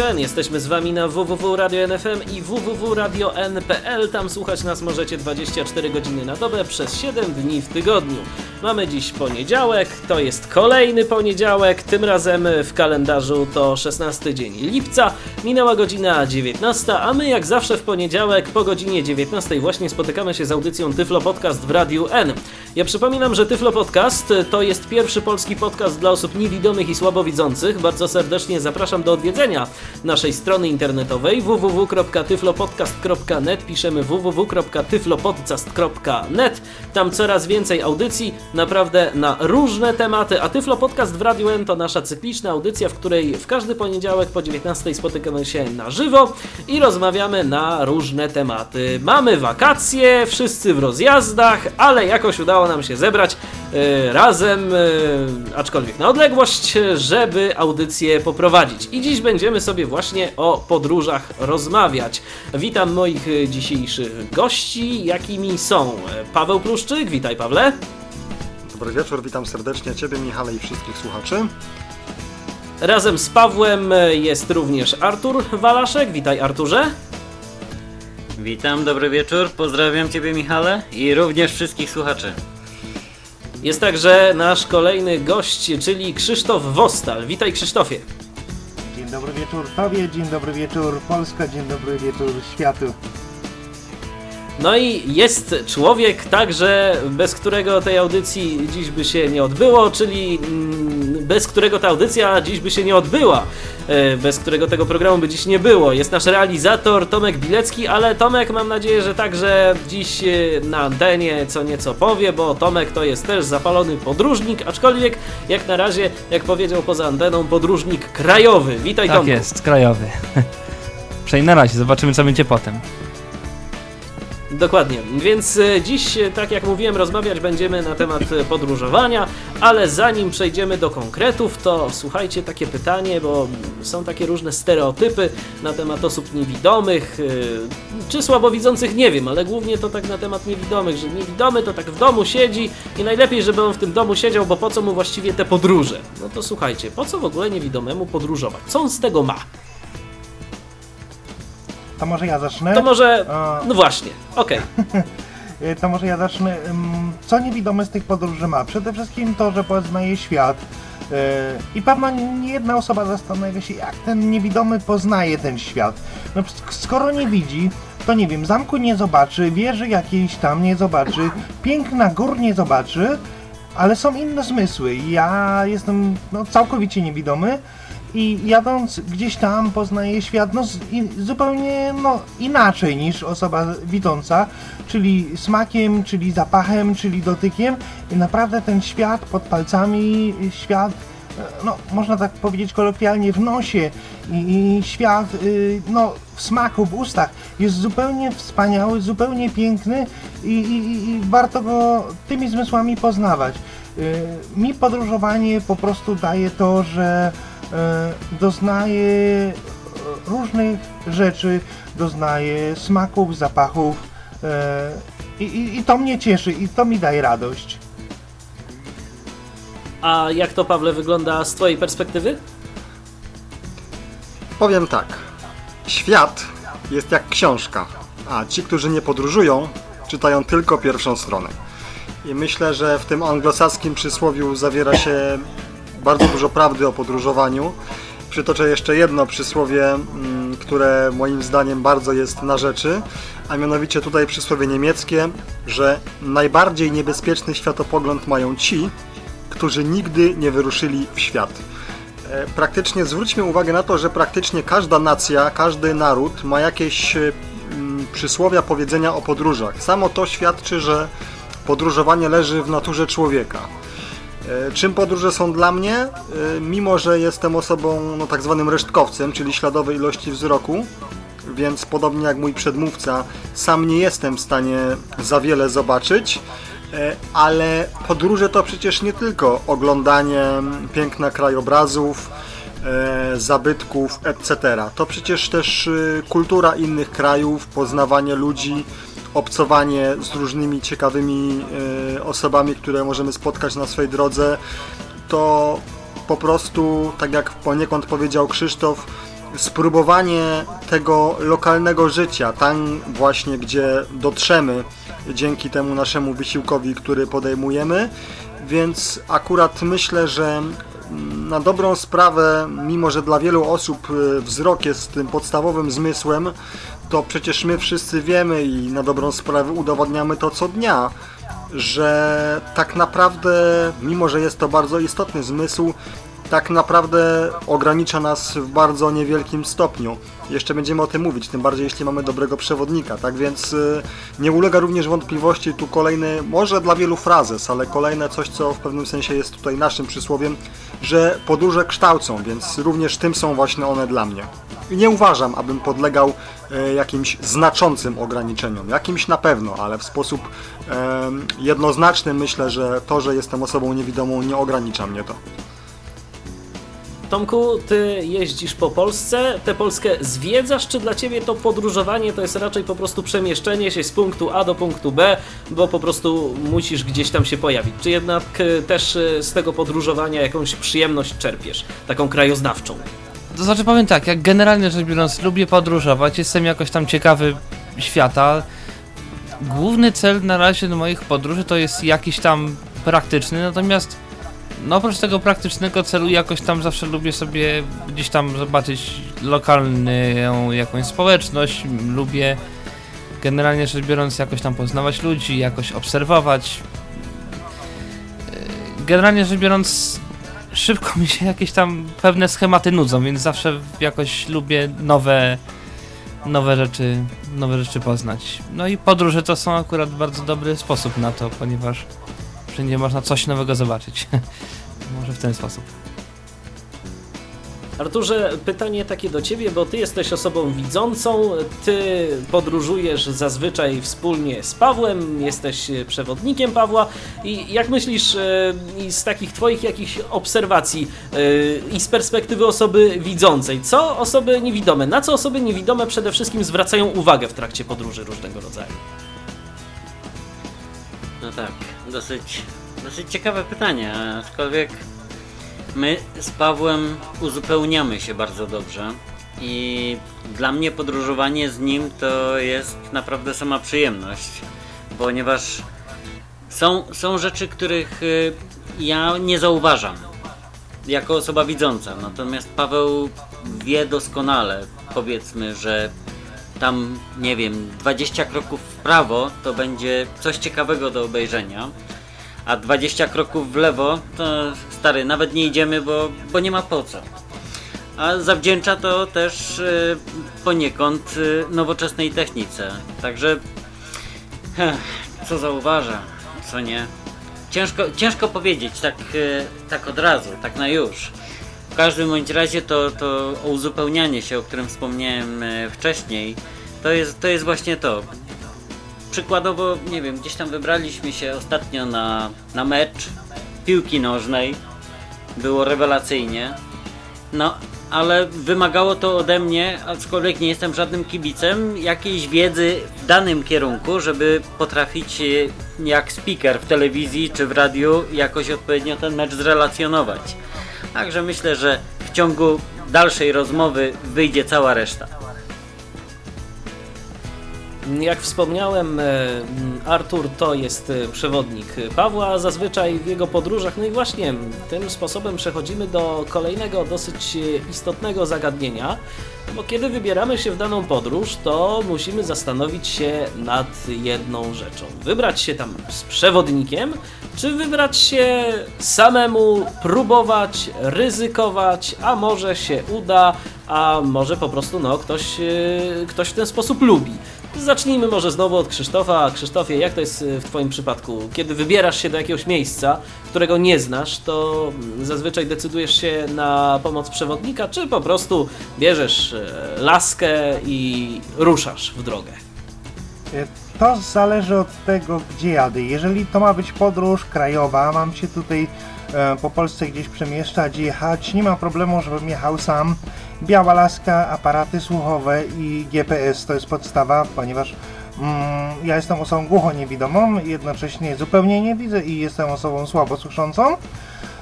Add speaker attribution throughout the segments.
Speaker 1: Jesteśmy z Wami na www.radio.nfm i www.radio.n.pl. Tam słuchać nas możecie 24 godziny na dobę przez 7 dni w tygodniu. Mamy dziś poniedziałek, to jest kolejny poniedziałek, tym razem w kalendarzu to 16 dzień lipca. Minęła godzina 19, a my jak zawsze w poniedziałek po godzinie 19 właśnie spotykamy się z audycją Tyflo Podcast w Radiu N. Ja przypominam, że Tyflo Podcast to jest pierwszy polski podcast dla osób niewidomych i słabowidzących. Bardzo serdecznie zapraszam do odwiedzenia naszej strony internetowej www.tyflopodcast.net piszemy www.tyflopodcast.net Tam coraz więcej audycji, naprawdę na różne tematy, a Tyflo Podcast w Radiu to nasza cykliczna audycja, w której w każdy poniedziałek po 19 spotykamy się na żywo i rozmawiamy na różne tematy. Mamy wakacje, wszyscy w rozjazdach, ale jakoś udało nam się zebrać yy, razem, yy, aczkolwiek na odległość, żeby audycję poprowadzić. I dziś będziemy sobie właśnie o podróżach rozmawiać. Witam moich dzisiejszych gości, jakimi są Paweł Pluszczyk, witaj Pawle.
Speaker 2: Dobry wieczór, witam serdecznie Ciebie, Michale i wszystkich słuchaczy.
Speaker 1: Razem z Pawłem jest również Artur Walaszek. Witaj Arturze.
Speaker 3: Witam, dobry wieczór, pozdrawiam Ciebie Michale i również wszystkich słuchaczy.
Speaker 1: Jest także nasz kolejny gość, czyli Krzysztof Wostal. Witaj Krzysztofie.
Speaker 4: Dzień dobry wieczór Tobie, dzień dobry wieczór Polska, dzień dobry wieczór światu.
Speaker 1: No i jest człowiek także, bez którego tej audycji dziś by się nie odbyło, czyli mm, bez którego ta audycja dziś by się nie odbyła, e, bez którego tego programu by dziś nie było. Jest nasz realizator Tomek Bilecki, ale Tomek mam nadzieję, że także dziś e, na antenie co nieco powie, bo Tomek to jest też zapalony podróżnik, aczkolwiek jak na razie, jak powiedział poza anteną, podróżnik krajowy. Witaj
Speaker 5: Tak
Speaker 1: Tomku.
Speaker 5: jest, krajowy. Przejdę na razie, zobaczymy co będzie potem.
Speaker 1: Dokładnie, więc e, dziś, e, tak jak mówiłem, rozmawiać będziemy na temat e, podróżowania, ale zanim przejdziemy do konkretów, to słuchajcie takie pytanie, bo są takie różne stereotypy na temat osób niewidomych, czy słabowidzących, nie wiem, ale głównie to tak na temat niewidomych, że niewidomy to tak w domu siedzi i najlepiej, żeby on w tym domu siedział, bo po co mu właściwie te podróże? No to słuchajcie, po co w ogóle niewidomemu podróżować? Co on z tego ma?
Speaker 4: To może ja zacznę?
Speaker 1: To może,
Speaker 4: A.
Speaker 1: no właśnie, okej.
Speaker 4: Y, To może ja zacznę. Co niewidomy z tych podróży ma? Przede wszystkim to, że poznaje świat. Y, I pewno nie jedna osoba zastanawia się, jak ten niewidomy poznaje ten świat. No, skoro nie widzi, to nie wiem, zamku nie zobaczy, wieży jakiejś tam nie zobaczy, piękna gór nie zobaczy, ale są inne zmysły. Ja jestem no, całkowicie niewidomy i jadąc gdzieś tam poznaję świat no, zupełnie no, inaczej niż osoba widząca, czyli smakiem, czyli zapachem, czyli dotykiem i naprawdę ten świat pod palcami, świat e, no, można tak powiedzieć kolokwialnie, w nosie i, i świat y, no, w smaku, w ustach jest zupełnie wspaniały, zupełnie piękny i, i, i warto go tymi zmysłami poznawać. Y, mi podróżowanie po prostu daje to, że e, doznaję e, różnych rzeczy, doznaję smaków, zapachów e, i, i, i to mnie cieszy i to mi daje radość.
Speaker 1: A jak to, Pawle, wygląda z Twojej perspektywy?
Speaker 2: Powiem tak. Świat jest jak książka, a ci, którzy nie podróżują, czytają tylko pierwszą stronę. I myślę, że w tym anglosaskim przysłowiu zawiera się bardzo dużo prawdy o podróżowaniu. Przytoczę jeszcze jedno przysłowie, mm, które moim zdaniem bardzo jest na rzeczy, a mianowicie tutaj przysłowie niemieckie, że najbardziej niebezpieczny światopogląd mają ci, którzy nigdy nie wyruszyli w świat. E, Praktycznie zwróćmy uwagę na to, że praktycznie każda nacja, każdy naród ma jakieś e, mm, przysłowia, powiedzenia o podróżach. Samo to świadczy, że podróżowanie leży w naturze człowieka. E, Czym podróże są dla mnie? E, Mimo, że jestem osobą no, tak zwanym resztkowcem, czyli śladowej ilości wzroku, więc podobnie jak mój przedmówca, sam nie jestem w stanie za wiele zobaczyć, e, ale podróże to przecież nie tylko oglądanie piękna krajobrazów, zabytków, etc. To przecież też kultura innych krajów, poznawanie ludzi, obcowanie z różnymi ciekawymi e, osobami, które możemy spotkać na swojej drodze, to po prostu, tak jak poniekąd powiedział Krzysztof, spróbowanie tego lokalnego życia, tam właśnie, gdzie dotrzemy dzięki temu naszemu wysiłkowi, który podejmujemy. Więc akurat myślę, że na dobrą sprawę, mimo że dla wielu osób y, wzrok jest tym podstawowym zmysłem, to przecież my wszyscy wiemy i na dobrą sprawę udowadniamy to co dnia, że tak naprawdę, mimo że jest to bardzo istotny zmysł, tak naprawdę ogranicza nas w bardzo niewielkim stopniu. Jeszcze będziemy o tym mówić, tym bardziej jeśli mamy dobrego przewodnika. Tak więc y, nie ulega również wątpliwości tu kolejny, może dla wielu frazes, ale kolejne coś, co w pewnym sensie jest tutaj naszym przysłowiem, że podróże kształcą, więc również tym są właśnie one dla mnie. I nie uważam, abym podlegał e, jakimś znaczącym ograniczeniom. Jakimś na pewno, ale w sposób jednoznaczny myślę, że to, że jestem osobą niewidomą nie ogranicza mnie to.
Speaker 1: Tomku, ty jeździsz po Polsce, tę Polskę zwiedzasz, czy dla ciebie to podróżowanie to jest raczej po prostu przemieszczenie się z punktu A do punktu B, bo po prostu musisz gdzieś tam się pojawić? Czy jednak e, też e, z tego podróżowania jakąś przyjemność czerpiesz, taką krajoznawczą?
Speaker 5: To znaczy powiem tak, jak generalnie rzecz biorąc lubię podróżować, jestem jakoś tam ciekawy świata. Główny cel na razie do moich podróży to jest jakiś tam praktyczny, natomiast no oprócz tego praktycznego celu jakoś tam zawsze lubię sobie gdzieś tam zobaczyć lokalną jakąś społeczność, lubię generalnie rzecz biorąc jakoś tam poznawać ludzi, jakoś obserwować. Yy, Generalnie rzecz biorąc szybko mi się jakieś tam pewne schematy nudzą, więc zawsze jakoś lubię nowe nowe rzeczy, nowe rzeczy poznać. No i podróże to są akurat bardzo dobry sposób na to, ponieważ wszędzie można coś nowego zobaczyć. Może w ten sposób.
Speaker 1: Arturze, pytanie takie do ciebie, bo ty jesteś osobą widzącą, ty podróżujesz zazwyczaj wspólnie z Pawłem, jesteś e, przewodnikiem Pawła i jak myślisz e, i z takich twoich jakichś obserwacji e, i z perspektywy osoby widzącej, co osoby niewidome, na co osoby niewidome przede wszystkim zwracają uwagę w trakcie podróży różnego rodzaju?
Speaker 3: No tak, dosyć, dosyć ciekawe pytanie, aczkolwiek my z Pawłem uzupełniamy się bardzo dobrze i dla mnie podróżowanie z nim to jest naprawdę sama przyjemność, ponieważ są, są rzeczy, których y, ja nie zauważam jako osoba widząca, natomiast Paweł wie doskonale, powiedzmy, że tam, nie wiem, 20 kroków w prawo to będzie coś ciekawego do obejrzenia, a 20 kroków w lewo to stary, nawet nie idziemy, bo, bo nie ma po co. A zawdzięcza to też y, poniekąd y, nowoczesnej technice. Także heh, co zauważa, co nie. Ciężko, ciężko powiedzieć tak, y, tak od razu, tak na już. W każdym bądź razie to, to uzupełnianie się, o którym wspomniałem e, wcześniej, to jest, to jest właśnie to. Przykładowo, nie wiem, gdzieś tam wybraliśmy się ostatnio na, na mecz piłki nożnej. Było rewelacyjnie. No, ale wymagało to ode mnie, aczkolwiek nie jestem żadnym kibicem, jakiejś wiedzy w danym kierunku, żeby potrafić e, jak speaker w telewizji czy w radiu jakoś odpowiednio ten mecz zrelacjonować. Także myślę, że w ciągu dalszej rozmowy wyjdzie cała reszta.
Speaker 1: Jak wspomniałem, e, Artur to jest e, przewodnik Pawła zazwyczaj w jego podróżach. No i właśnie tym sposobem przechodzimy do kolejnego dosyć e, istotnego zagadnienia, bo kiedy wybieramy się w daną podróż, to musimy zastanowić się nad jedną rzeczą. Wybrać się tam z przewodnikiem, czy wybrać się samemu, próbować, ryzykować, a może się uda, a może po prostu no, ktoś, ktoś w ten sposób lubi. Zacznijmy może znowu od Krzysztofa. Krzysztofie, jak to jest w Twoim przypadku? Kiedy wybierasz się do jakiegoś miejsca, którego nie znasz, to zazwyczaj decydujesz się na pomoc przewodnika, czy po prostu bierzesz laskę i ruszasz w drogę?
Speaker 4: To zależy od tego, gdzie jadę. Jeżeli to ma być podróż krajowa, mam się tutaj e, po Polsce gdzieś przemieszczać, jechać. Nie ma problemu, żebym jechał sam. Biała laska, aparaty słuchowe i GPS to jest podstawa, ponieważ mm, ja jestem osobą głuchoniewidomą, jednocześnie zupełnie nie widzę i jestem osobą słabo słyszącą.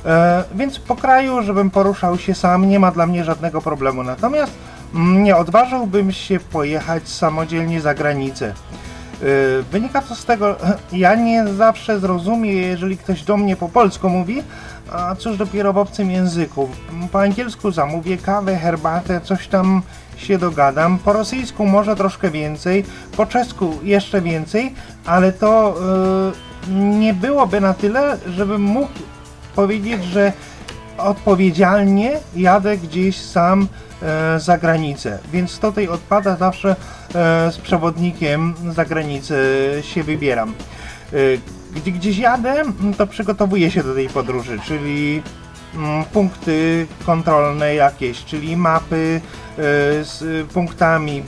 Speaker 4: E, więc po kraju, żebym poruszał się sam, nie ma dla mnie żadnego problemu. Natomiast mm, nie odważyłbym się pojechać samodzielnie za granicę. E, Wynika to z tego, ja nie zawsze zrozumiem, jeżeli ktoś do mnie po polsku mówi, a cóż dopiero w obcym języku. Po angielsku zamówię kawę, herbatę, coś tam się dogadam. Po rosyjsku może troszkę więcej, po czesku jeszcze więcej, ale to e, nie byłoby na tyle, żebym mógł powiedzieć, że odpowiedzialnie jadę gdzieś sam e, za granicę. Więc tutaj odpada zawsze e, z przewodnikiem za granicę się wybieram. E, gdzie gdzieś jadę, m, to przygotowuję się do tej podróży, czyli mm, punkty kontrolne jakieś, czyli mapy z punktami,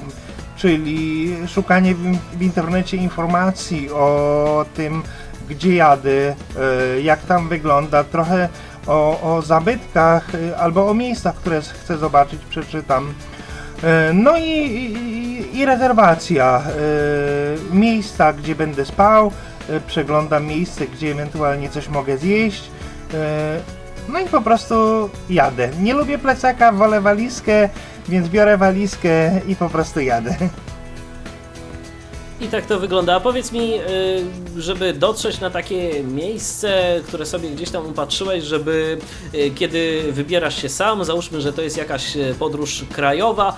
Speaker 4: czyli szukanie w, internecie informacji o tym, gdzie jadę, jak tam wygląda, trochę o, o zabytkach e, albo o miejscach, które chcę zobaczyć, przeczytam. E, No i, i, i rezerwacja e, miejsca, gdzie będę spał, e, przeglądam miejsce, gdzie ewentualnie coś mogę zjeść. No i po prostu jadę. Nie lubię plecaka, wolę walizkę, więc biorę walizkę i po prostu jadę.
Speaker 1: I tak to wygląda. A powiedz mi, y, żeby dotrzeć na takie miejsce, które sobie gdzieś tam upatrzyłeś, żeby y, kiedy wybierasz się sam, załóżmy, że to jest jakaś y, podróż krajowa,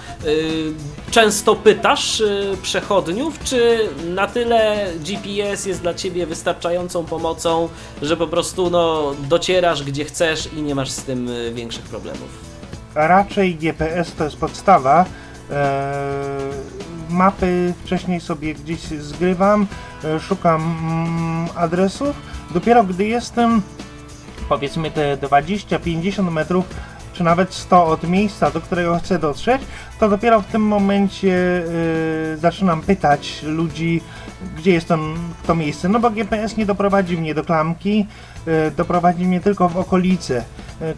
Speaker 1: często pytasz przechodniów, czy na tyle GPS jest dla ciebie wystarczającą pomocą, że po prostu no, docierasz gdzie chcesz i nie masz z tym większych problemów?
Speaker 4: raczej GPS to jest podstawa. Eee, mapy wcześniej sobie gdzieś zgrywam, e, szukam mm, adresów. Dopiero gdy jestem powiedzmy te 20-50 metrów, czy nawet 100 od miejsca, do którego chcę dotrzeć, to dopiero w tym momencie e, zaczynam pytać ludzi, gdzie jest to miejsce. No bo GPS nie doprowadzi mnie do klamki, e, doprowadzi mnie tylko w okolice.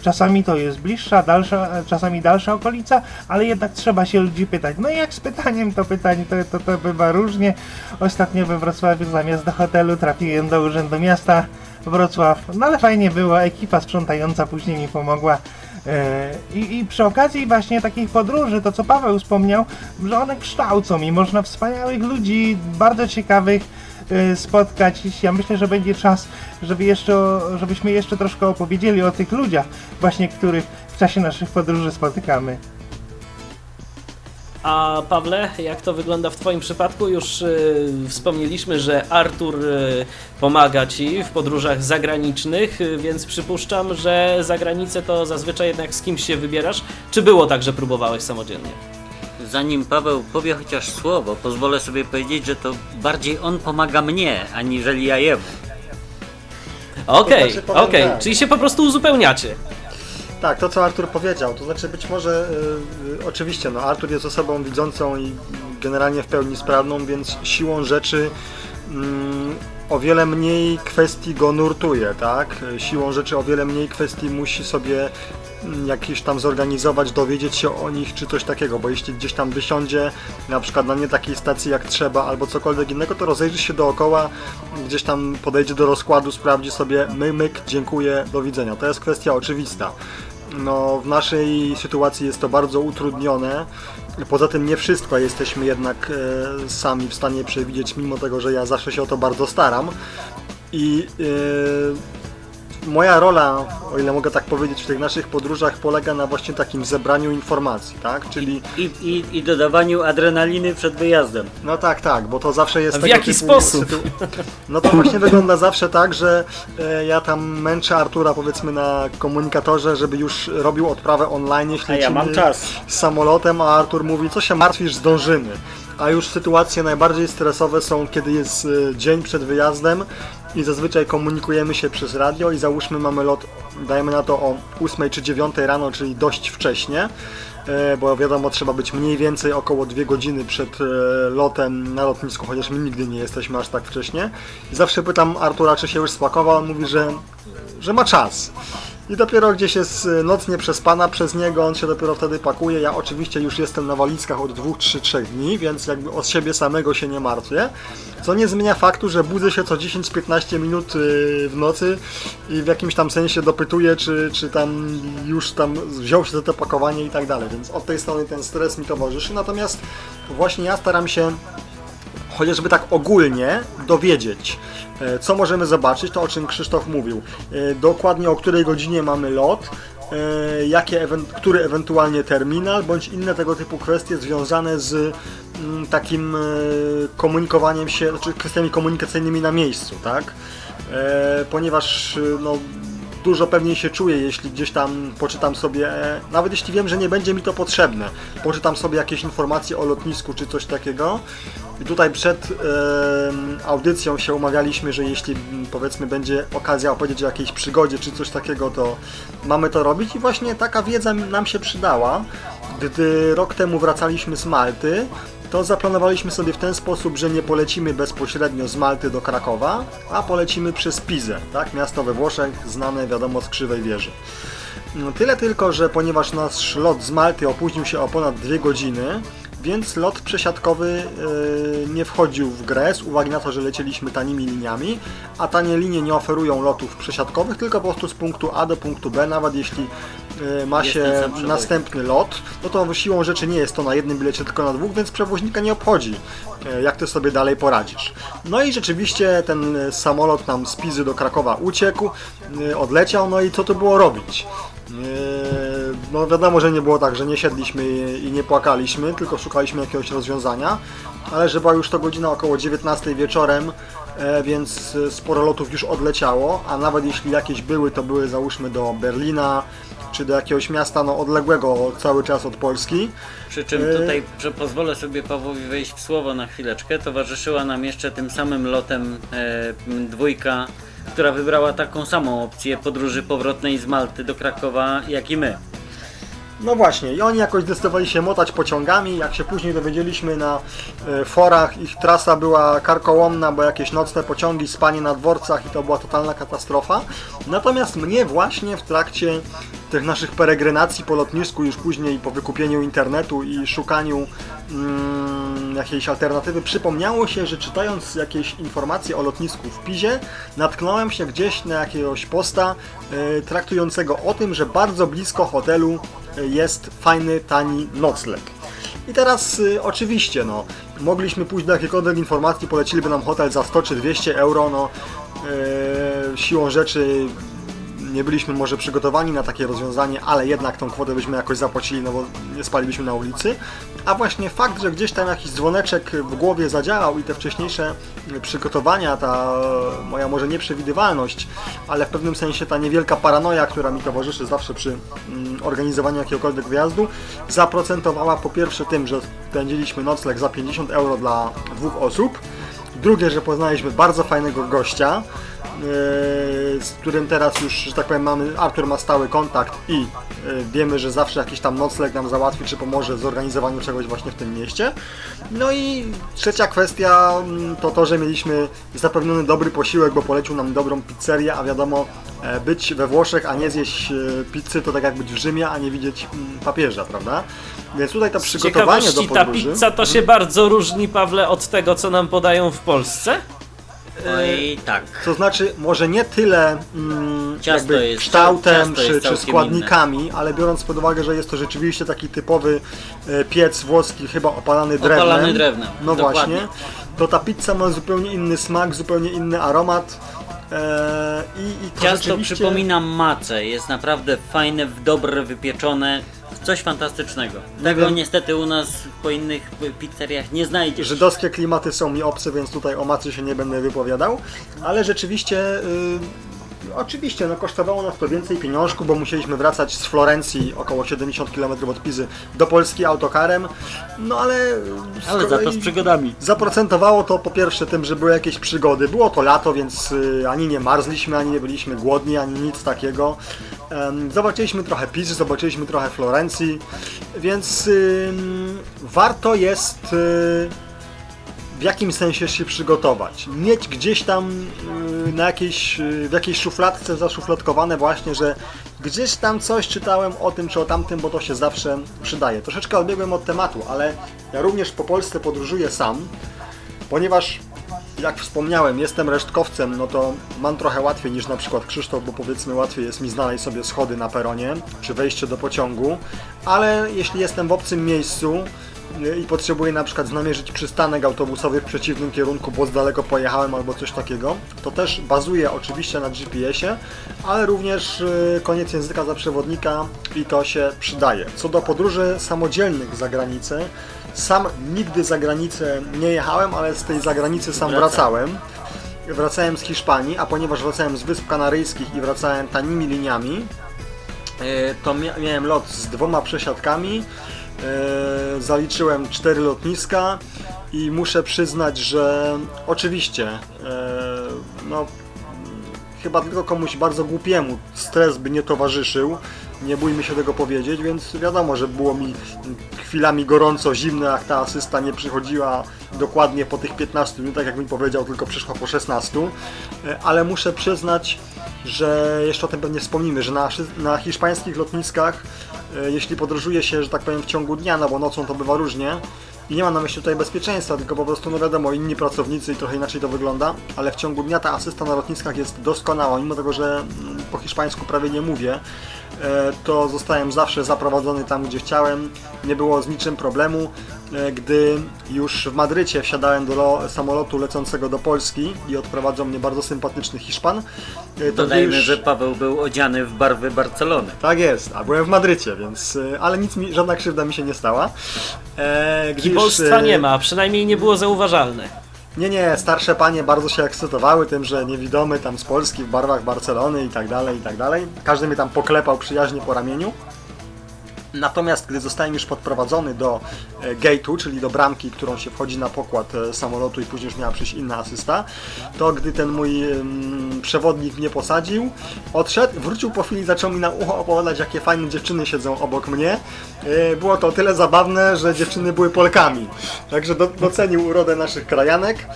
Speaker 4: Czasami to jest bliższa, dalsza, e, czasami dalsza okolica, ale jednak trzeba się ludzi pytać. No i jak z pytaniem, to pytanie to, to, to bywa różnie. Ostatnio we Wrocławiu zamiast do hotelu trafiłem do Urzędu Miasta Wrocław. No ale fajnie było, ekipa sprzątająca później mi pomogła. E, I, I przy okazji właśnie takich podróży, to co Paweł wspomniał, że one kształcą i można wspaniałych ludzi, bardzo ciekawych e, spotkać. Ja myślę, że będzie czas, żeby jeszcze, żebyśmy jeszcze troszkę opowiedzieli o tych ludziach, właśnie których w czasie naszych podróży spotykamy.
Speaker 1: A Pawle, jak to wygląda w Twoim przypadku? Już y, wspomnieliśmy, że Artur y, pomaga Ci w podróżach zagranicznych, y, więc przypuszczam, że za granicę to zazwyczaj jednak z kimś się wybierasz. Czy było tak, że próbowałeś samodzielnie?
Speaker 3: Zanim Paweł powie chociaż słowo, pozwolę sobie powiedzieć, że to bardziej on pomaga mnie, aniżeli ja jemu.
Speaker 1: Okej,
Speaker 2: znaczy,
Speaker 1: okej,
Speaker 2: tak.
Speaker 1: czyli się po prostu uzupełniacie.
Speaker 2: Tak, to co Artur powiedział, to znaczy być może y, y, oczywiście, no Artur jest osobą widzącą i generalnie w pełni sprawną, więc siłą rzeczy mm, o wiele mniej kwestii go nurtuje, tak? Siłą rzeczy o wiele mniej kwestii musi sobie mm, jakieś tam zorganizować, dowiedzieć się o nich czy coś takiego, bo jeśli gdzieś tam wysiądzie na przykład na nie takiej stacji jak trzeba albo cokolwiek innego, to rozejrzy się dookoła, gdzieś tam podejdzie do rozkładu, sprawdzi sobie my, myk, dziękuję, do widzenia. To jest kwestia oczywista. No, w naszej sytuacji jest to bardzo utrudnione. Poza tym nie wszystko jesteśmy jednak e, sami w stanie przewidzieć, mimo tego, że ja zawsze się o to bardzo staram. I e, moja rola, o ile mogę tak powiedzieć, w tych naszych podróżach polega na właśnie takim zebraniu informacji, tak? Czyli,
Speaker 3: I, i, i dodawaniu adrenaliny przed wyjazdem.
Speaker 2: no tak, tak, bo to zawsze jest
Speaker 1: W
Speaker 2: tego
Speaker 1: jaki
Speaker 2: typu
Speaker 1: sposób?
Speaker 2: No to właśnie wygląda zawsze tak, że e, ja tam męczę Artura powiedzmy na komunikatorze, żeby już robił odprawę online, jeśli
Speaker 3: A ja mam czas.
Speaker 2: z samolotem, a Artur mówi, co się martwisz, zdążymy. A już sytuacje najbardziej stresowe są, kiedy jest e, dzień przed wyjazdem i zazwyczaj komunikujemy się przez radio i załóżmy mamy lot, dajemy na to o 8 czy 9 rano, czyli dość wcześnie. e, bo wiadomo, trzeba być mniej więcej około dwie godziny przed e, lotem na lotnisku, chociaż my nigdy nie jesteśmy aż tak wcześnie. I zawsze pytam Artura, czy się już spakował, on mówi, że, że ma czas. I dopiero gdzieś jest e, noc nieprzespana przez niego, on się dopiero wtedy pakuje. Ja oczywiście już jestem na walizkach od 2, 3, 3 dni, więc jakby od siebie samego się nie martwię. Co nie zmienia faktu, że budzę się co 10-15 minut y, w nocy i w jakimś tam sensie dopytuję, czy, czy tam już tam wziął się za to pakowanie i tak dalej. Więc od tej strony ten stres mi towarzyszy. Natomiast właśnie ja staram się chociażby tak ogólnie dowiedzieć, co możemy zobaczyć, to o czym Krzysztof mówił. E, Dokładnie o której godzinie mamy lot, e, jakie, który ewentualnie terminal, bądź inne tego typu kwestie związane z mm, takim e, komunikowaniem się, znaczy kwestiami komunikacyjnymi na miejscu, tak? E, Ponieważ e, no, dużo pewniej się czuję, jeśli gdzieś tam poczytam sobie, e, nawet jeśli wiem, że nie będzie mi to potrzebne, poczytam sobie jakieś informacje o lotnisku czy coś takiego. I tutaj przed audycją się umawialiśmy, że jeśli m, powiedzmy będzie okazja opowiedzieć o jakiejś przygodzie czy coś takiego, to mamy to robić i właśnie taka wiedza nam się przydała. Gdy rok temu wracaliśmy z Malty, to zaplanowaliśmy sobie w ten sposób, że nie polecimy bezpośrednio z Malty do Krakowa, a polecimy przez Pizę, tak? miasto we Włoszech, znane wiadomo z Krzywej Wieży. No, Tyle tylko, że ponieważ nasz lot z Malty opóźnił się o ponad 2 godziny, więc lot przesiadkowy e, nie wchodził w grę z uwagi na to, że lecieliśmy tanimi liniami, a tanie linie nie oferują lotów przesiadkowych, tylko po prostu z punktu A do punktu B, nawet jeśli e, ma się następny lot, no to siłą rzeczy nie jest to na jednym bilecie, tylko na dwóch, więc przewoźnika nie obchodzi, e, jak ty sobie dalej poradzisz. No i rzeczywiście ten samolot nam z Pizy do Krakowa uciekł, odleciał, no i co to było robić? Eee, No wiadomo, że nie było tak, że nie siedliśmy i nie płakaliśmy, tylko szukaliśmy jakiegoś rozwiązania, ale że była już to godzina około 19 wieczorem, e, więc e, sporo lotów już odleciało, a nawet jeśli jakieś były, to były załóżmy do Berlina, czy do jakiegoś miasta no, odległego cały czas od Polski.
Speaker 3: Przy czym
Speaker 2: E,
Speaker 3: tutaj że pozwolę sobie Pawłowi wejść w słowo na chwileczkę. Towarzyszyła nam jeszcze tym samym lotem e, dwójka, która wybrała taką samą opcję podróży powrotnej z Malty do Krakowa jak i my.
Speaker 2: No właśnie, i oni jakoś zdecydowali się motać pociągami. Jak się później dowiedzieliśmy na e, forach, ich trasa była karkołomna, bo jakieś nocne pociągi, spanie na dworcach i to była totalna katastrofa. Natomiast mnie właśnie w trakcie tych naszych peregrynacji po lotnisku, już później po wykupieniu internetu i szukaniu mm, jakiejś alternatywy, przypomniało się, że czytając jakieś informacje o lotnisku w Pizie, natknąłem się gdzieś na jakiegoś posta e, traktującego o tym, że bardzo blisko hotelu e, jest fajny, tani nocleg. I teraz y, oczywiście, no, mogliśmy pójść do jakiejkolwiek informacji, poleciliby nam hotel za 100 czy 200 euro, no, e, siłą rzeczy nie byliśmy może przygotowani na takie rozwiązanie, ale jednak tą kwotę byśmy jakoś zapłacili, no bo nie spalibyśmy na ulicy. A właśnie fakt, że gdzieś tam jakiś dzwoneczek w głowie zadziałał i te wcześniejsze przygotowania, ta moja może nieprzewidywalność, ale w pewnym sensie ta niewielka paranoja, która mi towarzyszy zawsze przy mm, organizowaniu jakiegokolwiek wyjazdu, zaprocentowała po pierwsze tym, że spędziliśmy nocleg za 50 euro dla dwóch osób, drugie, że poznaliśmy bardzo fajnego gościa, z którym teraz już, że tak powiem, mamy, Artur ma stały kontakt i yy, wiemy, że zawsze jakiś tam nocleg nam załatwi, czy pomoże w zorganizowaniu czegoś właśnie w tym mieście. No i trzecia kwestia mm, to to, że mieliśmy zapewniony dobry posiłek, bo polecił nam dobrą pizzerię, a wiadomo, e, być we Włoszech, a nie zjeść e, pizzy, to tak jak być w Rzymie, a nie widzieć mm, papieża, prawda? Więc tutaj to przygotowanie do
Speaker 1: ciekawości, ta
Speaker 2: podróży...
Speaker 1: pizza to się bardzo różni, Pawle, od tego, co nam podają w Polsce?
Speaker 3: Oj, tak.
Speaker 2: To znaczy, może nie tyle mm,
Speaker 3: jest-
Speaker 2: kształtem czy, czy składnikami, ale biorąc pod uwagę, że jest to rzeczywiście taki typowy e, piec włoski, chyba opalany drewnem.
Speaker 3: Opalany drewnem,
Speaker 2: No
Speaker 3: dokładnie.
Speaker 2: właśnie. To ta pizza ma zupełnie inny smak, zupełnie inny aromat. E, i, I to
Speaker 3: Ciasto
Speaker 2: rzeczywiście...
Speaker 3: przypomina macę, jest naprawdę fajne, dobre, wypieczone. Coś fantastycznego. Tego
Speaker 2: wiem.
Speaker 3: niestety u nas po innych pizzeriach nie znajdziesz.
Speaker 2: Żydowskie klimaty są mi obce, więc tutaj o macy się nie będę wypowiadał, ale rzeczywiście y, Oczywiście, no kosztowało nas to więcej pieniążków, bo musieliśmy wracać z Florencji, około 70 km od Pizy, do Polski autokarem, no ale...
Speaker 3: Ale za to z przygodami.
Speaker 2: Zaprocentowało to po pierwsze tym, że były jakieś przygody. Było to lato, więc y, ani nie marzliśmy, ani nie byliśmy głodni, ani nic takiego. Zobaczyliśmy trochę Pizy, zobaczyliśmy trochę Florencji, więc warto jest w jakimś sensie się przygotować. Mieć gdzieś tam y, na jakiejś, y, w jakiejś szufladce zaszufladkowane właśnie, że gdzieś tam coś czytałem o tym czy o tamtym, bo to się zawsze przydaje. Troszeczkę odbiegłem od tematu, ale ja również po Polsce podróżuję sam, ponieważ jak wspomniałem, jestem resztkowcem, no to mam trochę łatwiej niż na przykład Krzysztof, bo powiedzmy łatwiej jest mi znaleźć sobie schody na peronie, czy wejście do pociągu, ale jeśli jestem w obcym miejscu i potrzebuję na przykład znamierzyć przystanek autobusowy w przeciwnym kierunku, bo z daleko pojechałem albo coś takiego, to też bazuję oczywiście na GPS-ie, ale również y, koniec języka za przewodnika i to się przydaje. Co do podróży samodzielnych za granicę, sam nigdy za granicę nie jechałem, ale z tej zagranicy sam wracałem. Wracałem z Hiszpanii, a ponieważ wracałem z Wysp Kanaryjskich i wracałem tanimi liniami, e, to mia- miałem lot z dwoma przesiadkami. E, Zaliczyłem cztery lotniska i muszę przyznać, że oczywiście e, no, chyba tylko komuś bardzo głupiemu stres by nie towarzyszył. Nie bójmy się tego powiedzieć, więc wiadomo, że było mi chwilami gorąco, zimno, jak ta asysta nie przychodziła dokładnie po tych 15 minutach, jak mi powiedział, tylko przyszła po 16. E, Ale muszę przyznać, że jeszcze o tym pewnie wspomnimy, że na, na hiszpańskich lotniskach, e, jeśli podróżuje się, że tak powiem, w ciągu dnia, no bo nocą to bywa różnie, i nie mam na myśli tutaj bezpieczeństwa, tylko po prostu, no wiadomo, inni pracownicy i trochę inaczej to wygląda, ale w ciągu dnia ta asysta na lotniskach jest doskonała, mimo tego, że mm, po hiszpańsku prawie nie mówię, to zostałem zawsze zaprowadzony tam, gdzie chciałem, nie było z niczym problemu. E, Gdy już w Madrycie wsiadałem do lo- samolotu lecącego do Polski i odprowadzał mnie bardzo sympatyczny Hiszpan, e, to
Speaker 3: Dodajmy,
Speaker 2: już...
Speaker 3: że Paweł był odziany w barwy Barcelony.
Speaker 2: Tak jest, a byłem w Madrycie, więc. Ale nic mi, żadna krzywda mi się nie stała. E, gdy już,
Speaker 1: Kibolstwa nie ma, a przynajmniej nie było zauważalne.
Speaker 2: Nie, nie, starsze panie bardzo się ekscytowały tym, że niewidomy tam z Polski w barwach Barcelony i tak dalej, i tak dalej. Każdy mnie tam poklepał przyjaźnie po ramieniu. Natomiast gdy zostałem już podprowadzony do e, gate'u, czyli do bramki, którą się wchodzi na pokład e, samolotu i później już miała przyjść inna asysta, to gdy ten mój przewodnik mnie posadził, odszedł, wrócił po chwili i zaczął mi na ucho opowiadać, jakie fajne dziewczyny siedzą obok mnie. E, Było to o tyle zabawne, że dziewczyny były Polkami. Także do, docenił urodę naszych krajanek.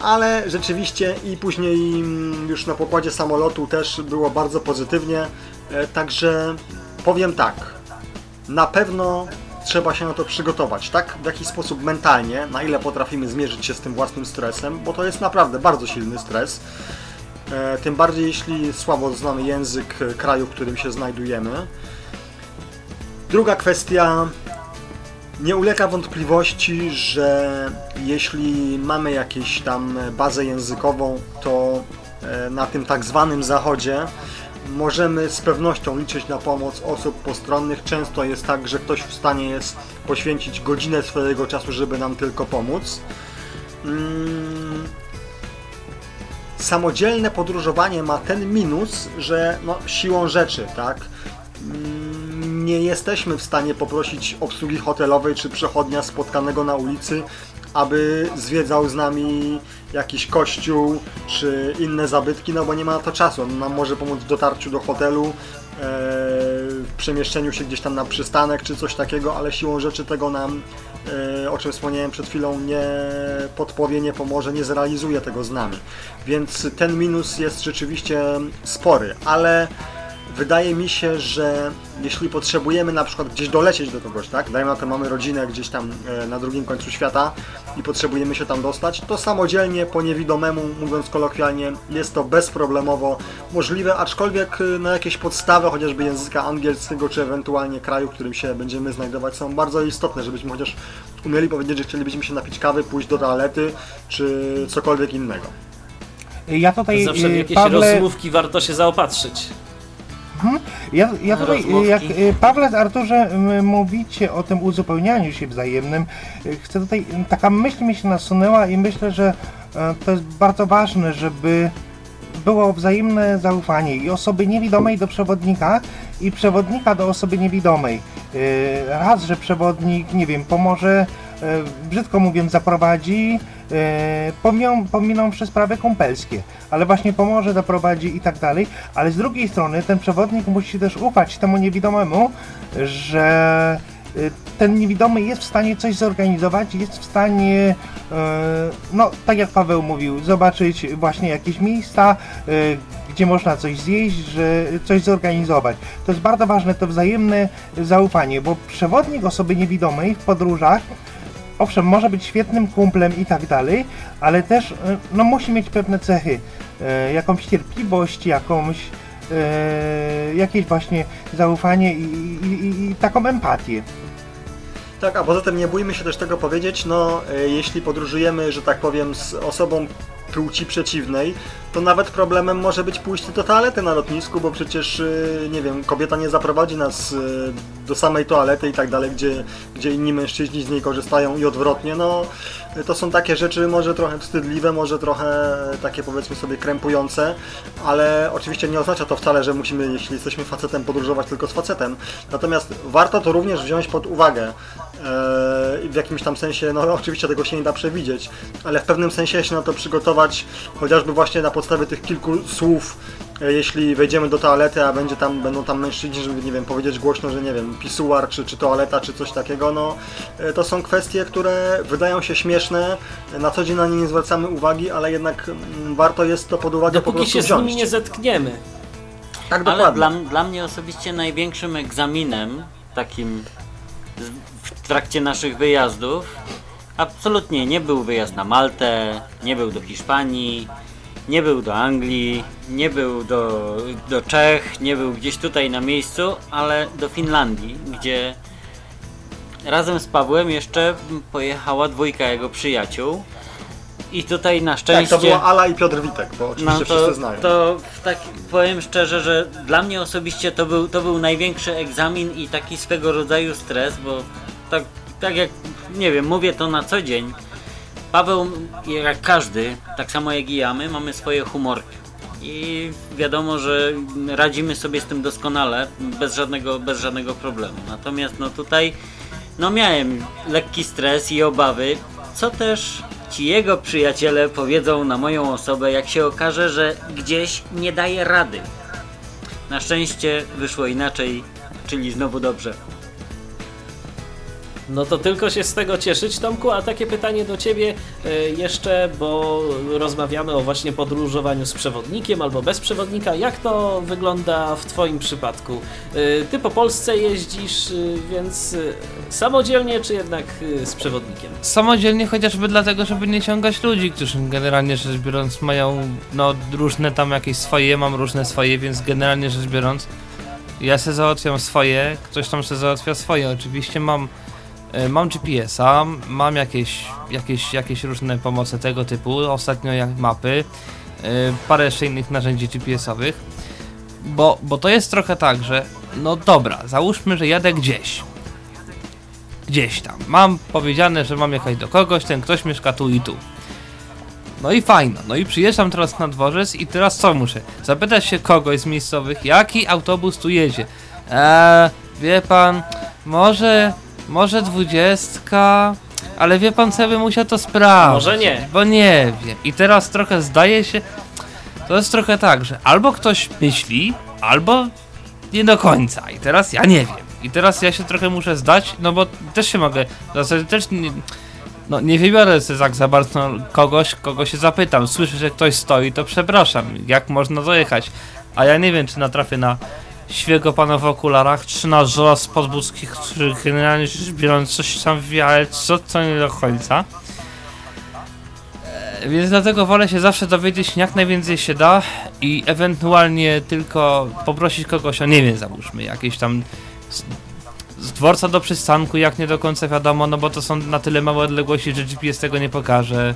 Speaker 2: Ale rzeczywiście i później mm, już na pokładzie samolotu też było bardzo pozytywnie. Także powiem tak, na pewno trzeba się na to przygotować, tak? W jakiś sposób mentalnie, na ile potrafimy zmierzyć się z tym własnym stresem, bo to jest naprawdę bardzo silny stres. E, Tym bardziej jeśli słabo znamy język e, kraju, w którym się znajdujemy. Druga kwestia. Nie ulega wątpliwości, że jeśli mamy jakąś tam bazę językową, to e, na tym tak zwanym zachodzie możemy z pewnością liczyć na pomoc osób postronnych. Często jest tak, że ktoś w stanie jest poświęcić godzinę swojego czasu, żeby nam tylko pomóc. Mm, Samodzielne podróżowanie ma ten minus, że no, siłą rzeczy, tak? Mm, Nie jesteśmy w stanie poprosić obsługi hotelowej czy przechodnia spotkanego na ulicy, aby zwiedzał z nami jakiś kościół czy inne zabytki, no bo nie ma na to czasu. On nam może pomóc w dotarciu do hotelu, e, w przemieszczeniu się gdzieś tam na przystanek czy coś takiego, ale siłą rzeczy tego nam, e, o czym wspomniałem przed chwilą, nie podpowie, nie pomoże, nie zrealizuje tego z nami. Więc ten minus jest rzeczywiście spory, ale wydaje mi się, że jeśli potrzebujemy na przykład gdzieś dolecieć do kogoś, tak? Dajmy na to mamy rodzinę gdzieś tam e, na drugim końcu świata i potrzebujemy się tam dostać, to samodzielnie po niewidomemu, mówiąc kolokwialnie, jest to bezproblemowo możliwe, aczkolwiek e, na jakieś podstawy chociażby języka angielskiego, czy ewentualnie kraju, w którym się będziemy znajdować, są bardzo istotne, żebyśmy chociaż umieli powiedzieć, że chcielibyśmy się napić kawy, pójść do toalety, czy cokolwiek innego.
Speaker 4: Ja tutaj,
Speaker 1: Zawsze w
Speaker 4: y,
Speaker 1: jakieś
Speaker 4: Pawle,
Speaker 1: rozmówki warto się zaopatrzyć.
Speaker 4: Ja, ja tutaj,
Speaker 3: Rozmówki.
Speaker 4: jak y, Pawle z Arturze mówicie o tym uzupełnianiu się wzajemnym, y, chcę tutaj, taka myśl mi się nasunęła i myślę, że e, to jest bardzo ważne, żeby było wzajemne zaufanie i osoby niewidomej do przewodnika i przewodnika do osoby niewidomej. Y, raz, że przewodnik, nie wiem, pomoże, brzydko mówiąc, zaprowadzi, y, pominą, pominąwszy sprawy kumpelskie, ale właśnie pomoże, doprowadzi i tak dalej, ale z drugiej strony ten przewodnik musi też ufać temu niewidomemu, że y, ten niewidomy jest w stanie coś zorganizować, jest w stanie, e, no tak jak Paweł mówił, zobaczyć właśnie jakieś miejsca, e, gdzie można coś zjeść, że coś zorganizować. To jest bardzo ważne, to wzajemne zaufanie, bo przewodnik osoby niewidomej w podróżach owszem, może być świetnym kumplem i tak dalej, ale też e, no, musi mieć pewne cechy, e, jakąś cierpliwość, jakąś e, jakieś właśnie zaufanie i, i, i, taką empatię.
Speaker 2: Tak, a poza tym nie bójmy się też tego powiedzieć, no jeśli podróżujemy, że tak powiem, z osobą płci przeciwnej, to nawet problemem może być pójście do toalety na lotnisku, bo przecież, e, nie wiem, kobieta nie zaprowadzi nas e, do samej toalety i tak dalej, gdzie, gdzie inni mężczyźni z niej korzystają i odwrotnie, no to są takie rzeczy może trochę wstydliwe, może trochę takie powiedzmy sobie krępujące, ale oczywiście nie oznacza to wcale, że musimy, jeśli jesteśmy facetem, podróżować tylko z facetem. Natomiast warto to również wziąć pod uwagę. E, w jakimś tam sensie, no oczywiście tego się nie da przewidzieć, ale w pewnym sensie się na to przygotować, chociażby właśnie na podstawie tych kilku słów, e, jeśli wejdziemy do toalety, a będzie tam, będą tam mężczyźni, żeby, nie wiem, powiedzieć głośno, że nie wiem, pisuar, czy, czy toaleta, czy coś takiego, no e, to są kwestie, które wydają się śmieszne, na co dzień na nie nie zwracamy uwagi, ale jednak mm, warto jest to pod uwagę po
Speaker 1: Dopóki
Speaker 2: prostu
Speaker 1: się z
Speaker 2: wziąć.
Speaker 1: nimi nie zetkniemy.
Speaker 2: Tak,
Speaker 3: Ale
Speaker 2: dokładnie.
Speaker 3: dla, dla mnie osobiście największym egzaminem takim z- trakcie naszych wyjazdów absolutnie nie był wyjazd na Maltę, nie był do Hiszpanii, nie był do Anglii, nie był do, do Czech, nie był gdzieś tutaj na miejscu, ale do Finlandii, gdzie razem z Pawłem jeszcze pojechała dwójka jego przyjaciół. I tutaj na
Speaker 2: Tak,
Speaker 3: szczęście.
Speaker 2: to była Ala i Piotr Witek, bo oczywiście
Speaker 3: No to,
Speaker 2: wszyscy znają.
Speaker 3: to tak, powiem szczerze, że dla mnie osobiście to był, to był największy egzamin i taki swego rodzaju stres, bo tak, tak jak, nie wiem, mówię to na co dzień. Paweł, jak każdy, tak samo jak i ja, my mamy swoje humorki. I wiadomo, że radzimy sobie z tym doskonale, bez żadnego, bez żadnego problemu. Natomiast no tutaj, no miałem lekki stres i obawy, co też ci jego przyjaciele powiedzą na moją osobę, jak się okaże, że gdzieś nie daje rady. Na szczęście wyszło inaczej, czyli znowu dobrze.
Speaker 1: No to tylko się z tego cieszyć, Tomku, a takie pytanie do Ciebie e, jeszcze, bo rozmawiamy o właśnie podróżowaniu z przewodnikiem albo bez przewodnika. Jak to wygląda w Twoim przypadku? E, Ty po Polsce jeździsz, e, więc samodzielnie czy jednak z przewodnikiem?
Speaker 5: Samodzielnie chociażby dlatego, żeby nie ciągać ludzi, którzy generalnie rzecz biorąc mają no różne tam jakieś swoje, mam różne swoje, więc generalnie rzecz biorąc ja se załatwiam swoje, ktoś tam se załatwia swoje. Oczywiście mam mam GPS-a, mam jakieś, jakieś, jakieś różne pomoce tego typu, ostatnio jak mapy, e, parę jeszcze innych narzędzi GPS-owych, bo, bo to jest trochę tak, że no dobra, załóżmy, że jadę gdzieś, gdzieś tam. Mam powiedziane, że mam jechać do kogoś, ten ktoś mieszka tu i tu. No i fajno, no i przyjeżdżam teraz na dworzec i teraz co muszę? Zapytać się kogoś z miejscowych, jaki autobus tu jedzie. Eee, wie pan, może, może dwudziestka, ale wie pan co, ja bym musiał to sprawdzić.
Speaker 1: Może nie.
Speaker 5: Bo nie wiem. I teraz trochę zdaje się, to jest trochę tak, że albo ktoś myśli, albo nie do końca. I teraz ja nie wiem. I teraz ja się trochę muszę zdać, no bo też się mogę, w zasadzie też nie, no nie wybiorę sobie tak za bardzo kogoś, kogo się zapytam. Słyszę, że ktoś stoi, to przepraszam, jak można dojechać. A ja nie wiem, czy natrafię na świego pana w okularach, czy na żoła z podwódzkich, który generalnie rzecz biorąc coś tam wie, ale co to nie do końca. E, Więc dlatego wolę się zawsze dowiedzieć jak najwięcej się da i ewentualnie tylko poprosić kogoś o, nie wiem, załóżmy, jakieś tam z, z dworca do przystanku, jak nie do końca wiadomo, no bo to są na tyle małe odległości, że GPS tego nie pokaże.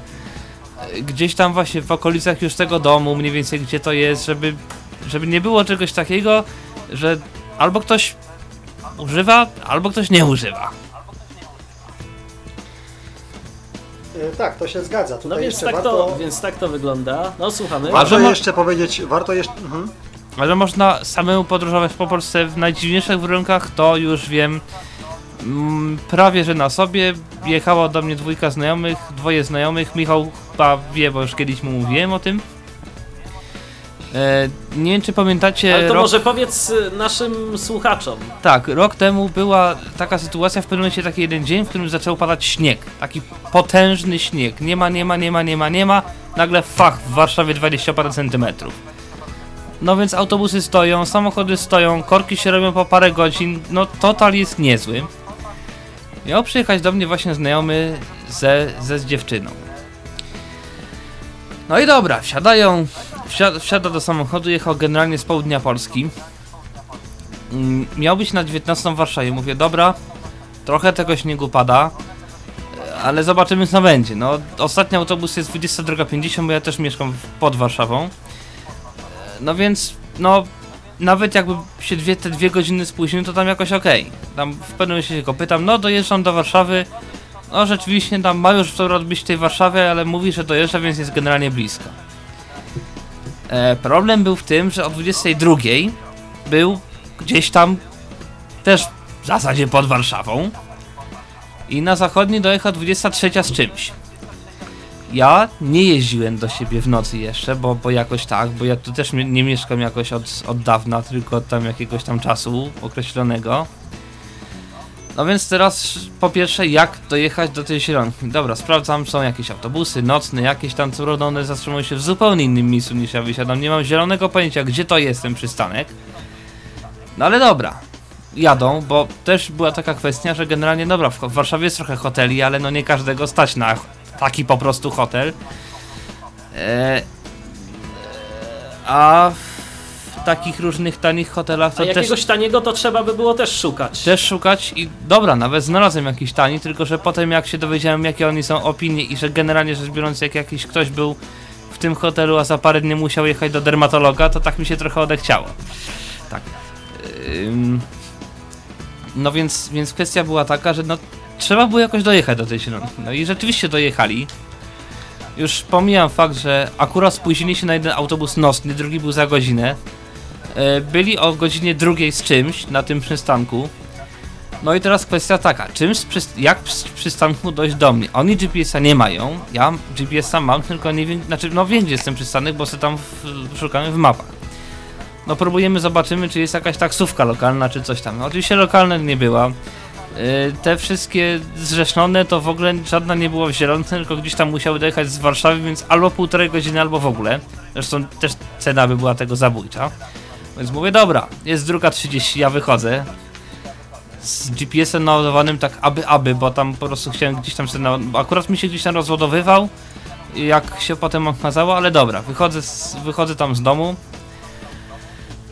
Speaker 5: E, Gdzieś tam właśnie w okolicach już tego domu, mniej więcej gdzie to jest, żeby, żeby nie było czegoś takiego, że albo ktoś używa, albo ktoś nie używa.
Speaker 2: E, Tak, to się zgadza. Tutaj
Speaker 1: No więc tak,
Speaker 2: warto,
Speaker 1: to, więc tak to wygląda. No słuchamy.
Speaker 2: warto
Speaker 5: mo-
Speaker 2: jeszcze powiedzieć, warto jeszcze... Mhm.
Speaker 5: Ale można samemu podróżować po Polsce w najdziwniejszych warunkach, to już wiem mm, prawie, że na sobie. Jechała do mnie dwójka znajomych, dwoje znajomych. Michał chyba wie, bo już kiedyś mu mówiłem o tym. E, nie wiem, czy pamiętacie.
Speaker 1: Ale to
Speaker 5: rok,
Speaker 1: może powiedz y, naszym słuchaczom.
Speaker 5: Tak, rok temu była taka sytuacja, w pewnym momencie taki jeden dzień, w którym zaczął padać śnieg. Taki potężny śnieg. Nie ma, nie ma, nie ma, nie ma, nie ma. Nagle fach w Warszawie 20 parę centymetrów. No więc autobusy stoją, samochody stoją, korki się robią po parę godzin. No total jest niezły. Miał przyjechać do mnie właśnie znajomy ze, ze z dziewczyną. No i dobra, wsiadają, wsiada, wsiada do samochodu, jechał generalnie z południa Polski. Mm, miał być na 19 w Warszawie. Mówię, dobra, trochę tego śniegu pada, ale zobaczymy co będzie. No, ostatni autobus jest 22.50, bo ja też mieszkam w- pod Warszawą. No więc, no, nawet jakby się dwie, te dwie godziny spóźnił, to tam jakoś okej. Tam w pewnym momencie się go pytam, no dojeżdżam do Warszawy. No rzeczywiście tam ma już co robić w tej Warszawie, ale mówi, że dojeżdża, więc jest generalnie blisko. E, problem był w tym, że o 22.00 był gdzieś tam też w zasadzie pod Warszawą i na zachodni dojechał 23 z czymś. Ja nie jeździłem do siebie w nocy jeszcze, bo, bo jakoś tak, bo ja tu też nie mieszkam jakoś od, od dawna, tylko od tam jakiegoś tam czasu określonego. No więc teraz po pierwsze jak dojechać do tej zielonki. Dobra, sprawdzam, są jakieś autobusy nocne, jakieś tam co one zatrzymują się w zupełnie innym miejscu niż ja wysiadam. Nie mam zielonego pojęcia gdzie to jest ten przystanek. No ale dobra. Jadą, bo też była taka kwestia, że generalnie dobra, w Warszawie jest trochę hoteli, ale no nie każdego stać na taki po prostu hotel. E, a takich różnych tanich hotelach
Speaker 1: A
Speaker 5: to też,
Speaker 1: jakiegoś taniego to trzeba by było też szukać.
Speaker 5: też szukać i dobra, nawet znalazłem jakiś tani, tylko że potem jak się dowiedziałem jakie oni są opinie i że generalnie rzecz biorąc jak jakiś ktoś był w tym hotelu, a za parę dni musiał jechać do dermatologa, to tak mi się trochę odechciało. Tak. Ym, no więc, więc kwestia była taka, że no trzeba było jakoś dojechać do tej zielonki. No i rzeczywiście dojechali. Już pomijam fakt, że akurat spóźnili się na jeden autobus nocny, drugi był za godzinę. E, Byli o godzinie drugiej z czymś na tym przystanku. No i teraz kwestia taka, czym przyst- jak z przystanku dojść do mnie? Oni GPS-a nie mają, ja GPS-a mam, tylko nie wiem, znaczy no wiem gdzie jest ten przystanek, bo sobie tam w, szukamy w mapach. No próbujemy, zobaczymy czy jest jakaś taksówka lokalna, czy coś tam. No, oczywiście lokalna nie była. Yy, te wszystkie zrzeszone to w ogóle żadna nie była w zielonce, tylko gdzieś tam musiały dojechać z Warszawy, więc albo półtorej godziny, albo w ogóle. Zresztą też cena by była tego zabójcza. Więc mówię, dobra, jest druga 30, ja wychodzę. Z GPS-em naładowanym tak aby, aby, bo tam po prostu chciałem gdzieś tam sobie Akurat mi się gdzieś tam rozładowywał, jak się potem okazało, ale dobra, wychodzę, z, wychodzę tam z domu.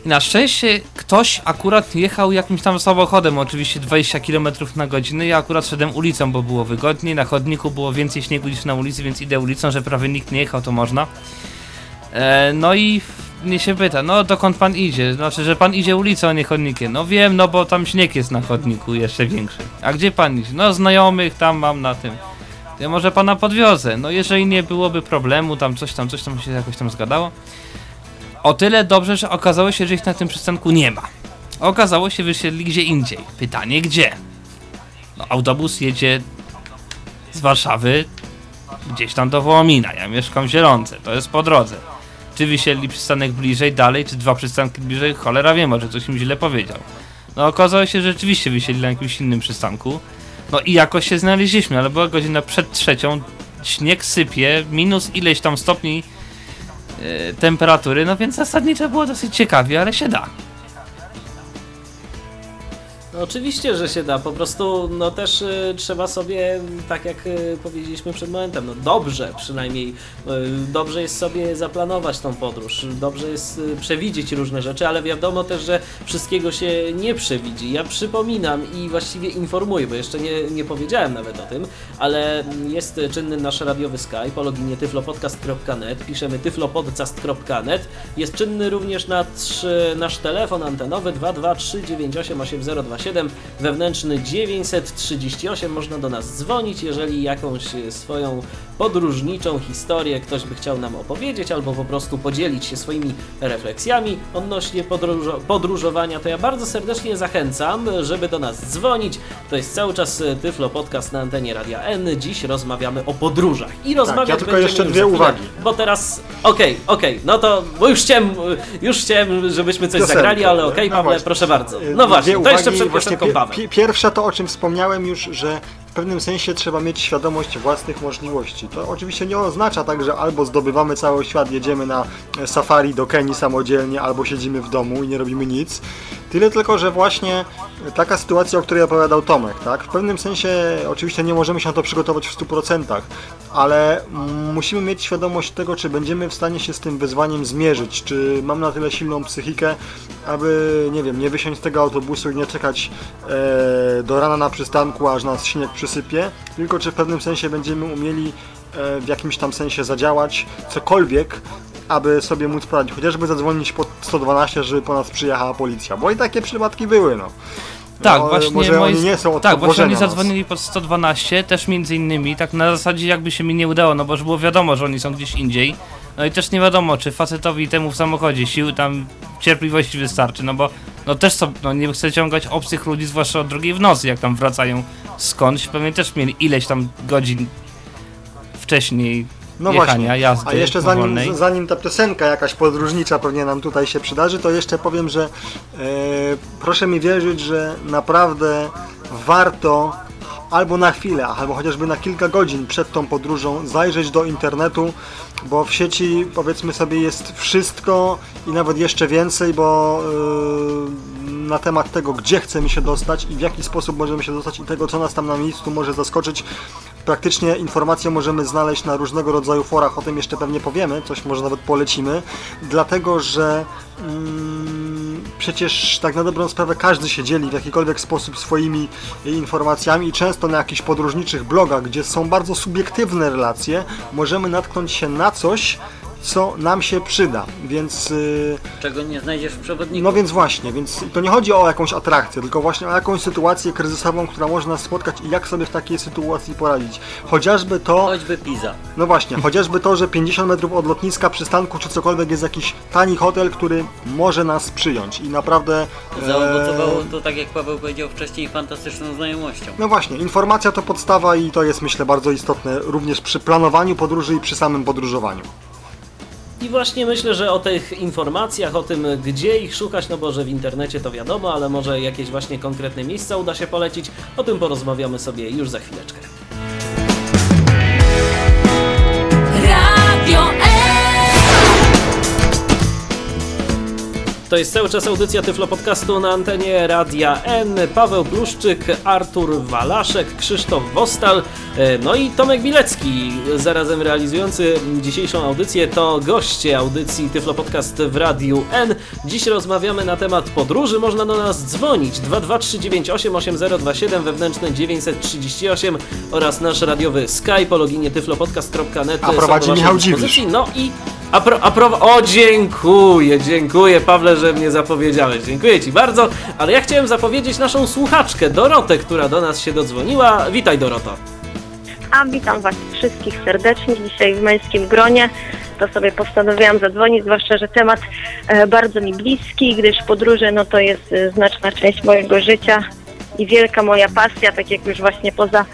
Speaker 5: I na szczęście ktoś akurat jechał jakimś tam samochodem, oczywiście 20 km na godzinę. Ja akurat szedłem ulicą, bo było wygodniej. Na chodniku było więcej śniegu niż na ulicy, więc idę ulicą, że prawie nikt nie jechał, to można. E, no i mnie się pyta, no dokąd pan idzie? Znaczy, że pan idzie ulicą, a nie chodnikiem. No wiem, no bo tam śnieg jest na chodniku jeszcze większy. A gdzie pan idzie? No znajomych tam mam na tym. Ja może pana podwiozę. No jeżeli nie byłoby problemu, tam coś tam, coś tam się jakoś tam zgadało. O tyle dobrze, że okazało się, że ich na tym przystanku nie ma. Okazało się, wysiedli gdzie indziej. Pytanie gdzie? No autobus jedzie z Warszawy gdzieś tam do Wołomina. Ja mieszkam w Zielonce, to jest po drodze. Czy wysiedli przystanek bliżej, dalej, czy dwa przystanki bliżej? Cholera wie, może ktoś im źle powiedział. No okazało się, że rzeczywiście wysiedli na jakimś innym przystanku. No i jakoś się znaleźliśmy, ale była godzina przed trzecią, śnieg sypie, minus ileś tam stopni e, temperatury, no więc zasadniczo było dosyć ciekawie, ale się da.
Speaker 1: No oczywiście, że się da. Po prostu no też y, trzeba sobie, tak jak y, powiedzieliśmy przed momentem, no dobrze przynajmniej, y, dobrze jest sobie zaplanować tą podróż, dobrze jest y, przewidzieć różne rzeczy, ale wiadomo też, że wszystkiego się nie przewidzi. Ja przypominam i właściwie informuję, bo jeszcze nie, nie powiedziałem nawet o tym, ale jest czynny nasz radiowy Skype o loginie tyflopodcast.net, piszemy tyflopodcast.net, jest czynny również nasz, nasz telefon antenowy 223988027 927 wewnętrzny 938 można do nas dzwonić, jeżeli jakąś e, swoją podróżniczą historię ktoś by chciał nam opowiedzieć albo po prostu podzielić się swoimi refleksjami odnośnie podróżo podróżowania, to ja bardzo serdecznie zachęcam, żeby do nas dzwonić. To jest cały czas e, Tyflo Podcast na antenie Radia N. Dziś rozmawiamy o podróżach i rozmawiać
Speaker 2: ja tylko jeszcze dwie
Speaker 1: chwilę,
Speaker 2: uwagi.
Speaker 1: Bo teraz, okej, okej, no to, bo już chciałem, już chciałem, żebyśmy coś
Speaker 2: Piosenkę,
Speaker 1: zagrali, ale
Speaker 2: nie?
Speaker 1: okej,
Speaker 2: No
Speaker 1: Pawle, proszę bardzo.
Speaker 2: Y,
Speaker 1: No właśnie,
Speaker 2: dwie
Speaker 1: to jeszcze przed
Speaker 2: Właśnie
Speaker 1: Paweł.
Speaker 2: pi- Pierwsza to, o czym wspomniałem już, że pewnym sensie trzeba mieć świadomość własnych możliwości. To oczywiście nie oznacza tak, że albo zdobywamy cały świat, jedziemy na safari do Kenii samodzielnie, albo siedzimy w domu i nie robimy nic. Tyle tylko, że właśnie taka sytuacja, o której opowiadał Tomek, tak? W pewnym sensie oczywiście nie możemy się na to przygotować w 100%, ale mm, musimy mieć świadomość tego, czy będziemy w stanie się z tym wyzwaniem zmierzyć, czy mam na tyle silną psychikę, aby, nie wiem, nie wysiąść z tego autobusu i nie czekać e, do rana na przystanku, aż nas śnieg przysypie, tylko czy w pewnym sensie będziemy umieli e, w jakimś tam sensie zadziałać, cokolwiek, aby sobie móc poradzić, chociażby zadzwonić pod 112, żeby po nas przyjechała policja, bo i takie przypadki były, no.
Speaker 5: Tak,
Speaker 2: No,
Speaker 5: właśnie
Speaker 2: może
Speaker 5: moi...
Speaker 2: nie są od
Speaker 5: Tak, właśnie oni
Speaker 2: nas.
Speaker 5: zadzwonili pod 112, też między innymi, tak na zasadzie jakby się mi nie udało, no bo już było wiadomo, że oni są gdzieś indziej. No i też nie wiadomo, czy facetowi temu w samochodzie sił tam cierpliwości wystarczy, no bo no też są, no nie chcę ciągać obcych ludzi, zwłaszcza o drugiej w nocy, jak tam wracają skądś, pewnie też mieli ileś tam godzin wcześniej
Speaker 2: No
Speaker 5: jechania,
Speaker 2: właśnie.
Speaker 5: jazdy
Speaker 2: A jeszcze zanim, zanim ta piosenka jakaś podróżnicza pewnie nam tutaj się przydarzy, to jeszcze powiem, że e, proszę mi wierzyć, że naprawdę warto albo na chwilę, albo chociażby na kilka godzin przed tą podróżą zajrzeć do internetu, bo w sieci powiedzmy sobie jest wszystko i nawet jeszcze więcej, bo e, na temat tego, gdzie chcemy się dostać i w jaki sposób możemy się dostać i tego, co nas tam na miejscu może zaskoczyć. Praktycznie informacje możemy znaleźć na różnego rodzaju forach, o tym jeszcze pewnie powiemy, coś może nawet polecimy, dlatego że mm, przecież tak na dobrą sprawę każdy się dzieli w jakikolwiek sposób swoimi informacjami i często na jakichś podróżniczych blogach, gdzie są bardzo subiektywne relacje, możemy natknąć się na coś, co nam się przyda, więc... Yy,
Speaker 3: Czego nie znajdziesz w przewodniku.
Speaker 2: no więc właśnie, więc to nie chodzi o jakąś atrakcję, tylko właśnie o jakąś sytuację kryzysową, która może nas spotkać i jak sobie w takiej sytuacji poradzić. Chociażby to,
Speaker 3: Choćby Pisa.
Speaker 2: no właśnie, chociażby to, że 50 metrów od lotniska, przystanku czy cokolwiek jest jakiś tani hotel, który może nas przyjąć i naprawdę... e,
Speaker 3: Zaowocowało to, tak jak Paweł powiedział wcześniej, fantastyczną znajomością.
Speaker 2: No właśnie, informacja to podstawa i to jest myślę bardzo istotne również przy planowaniu podróży i przy samym podróżowaniu.
Speaker 1: I właśnie myślę, że o tych informacjach, o tym gdzie ich szukać, no bo że w internecie to wiadomo, ale może jakieś właśnie konkretne miejsca uda się polecić, o tym porozmawiamy sobie już za chwileczkę.
Speaker 6: Radio
Speaker 1: To jest cały czas audycja Tyflo Podcastu na antenie Radia N. Paweł Bluszczyk, Artur Walaszek, Krzysztof Wostal, e, no i Tomek Bilecki, zarazem realizujący dzisiejszą audycję, to goście audycji Tyflo Podcast w Radiu N. Dziś rozmawiamy na temat podróży, można do nas dzwonić 223988027 wewnętrzne 938 oraz nasz radiowy Skype o loginie tyflopodcast.net
Speaker 2: A prowadzi Michał. Dziwisz.
Speaker 1: No i a, pro, a pro, o dziękuję, dziękuję Pawle, że mnie zapowiedziałeś, dziękuję Ci bardzo, ale ja chciałem zapowiedzieć naszą słuchaczkę Dorotę, która do nas się dodzwoniła. Witaj Doroto.
Speaker 7: A witam Was wszystkich serdecznie dzisiaj w męskim gronie. To sobie postanowiłam zadzwonić, zwłaszcza, że temat e, bardzo mi bliski, gdyż podróże no to jest e, znaczna część mojego życia i wielka moja pasja, tak jak już właśnie poza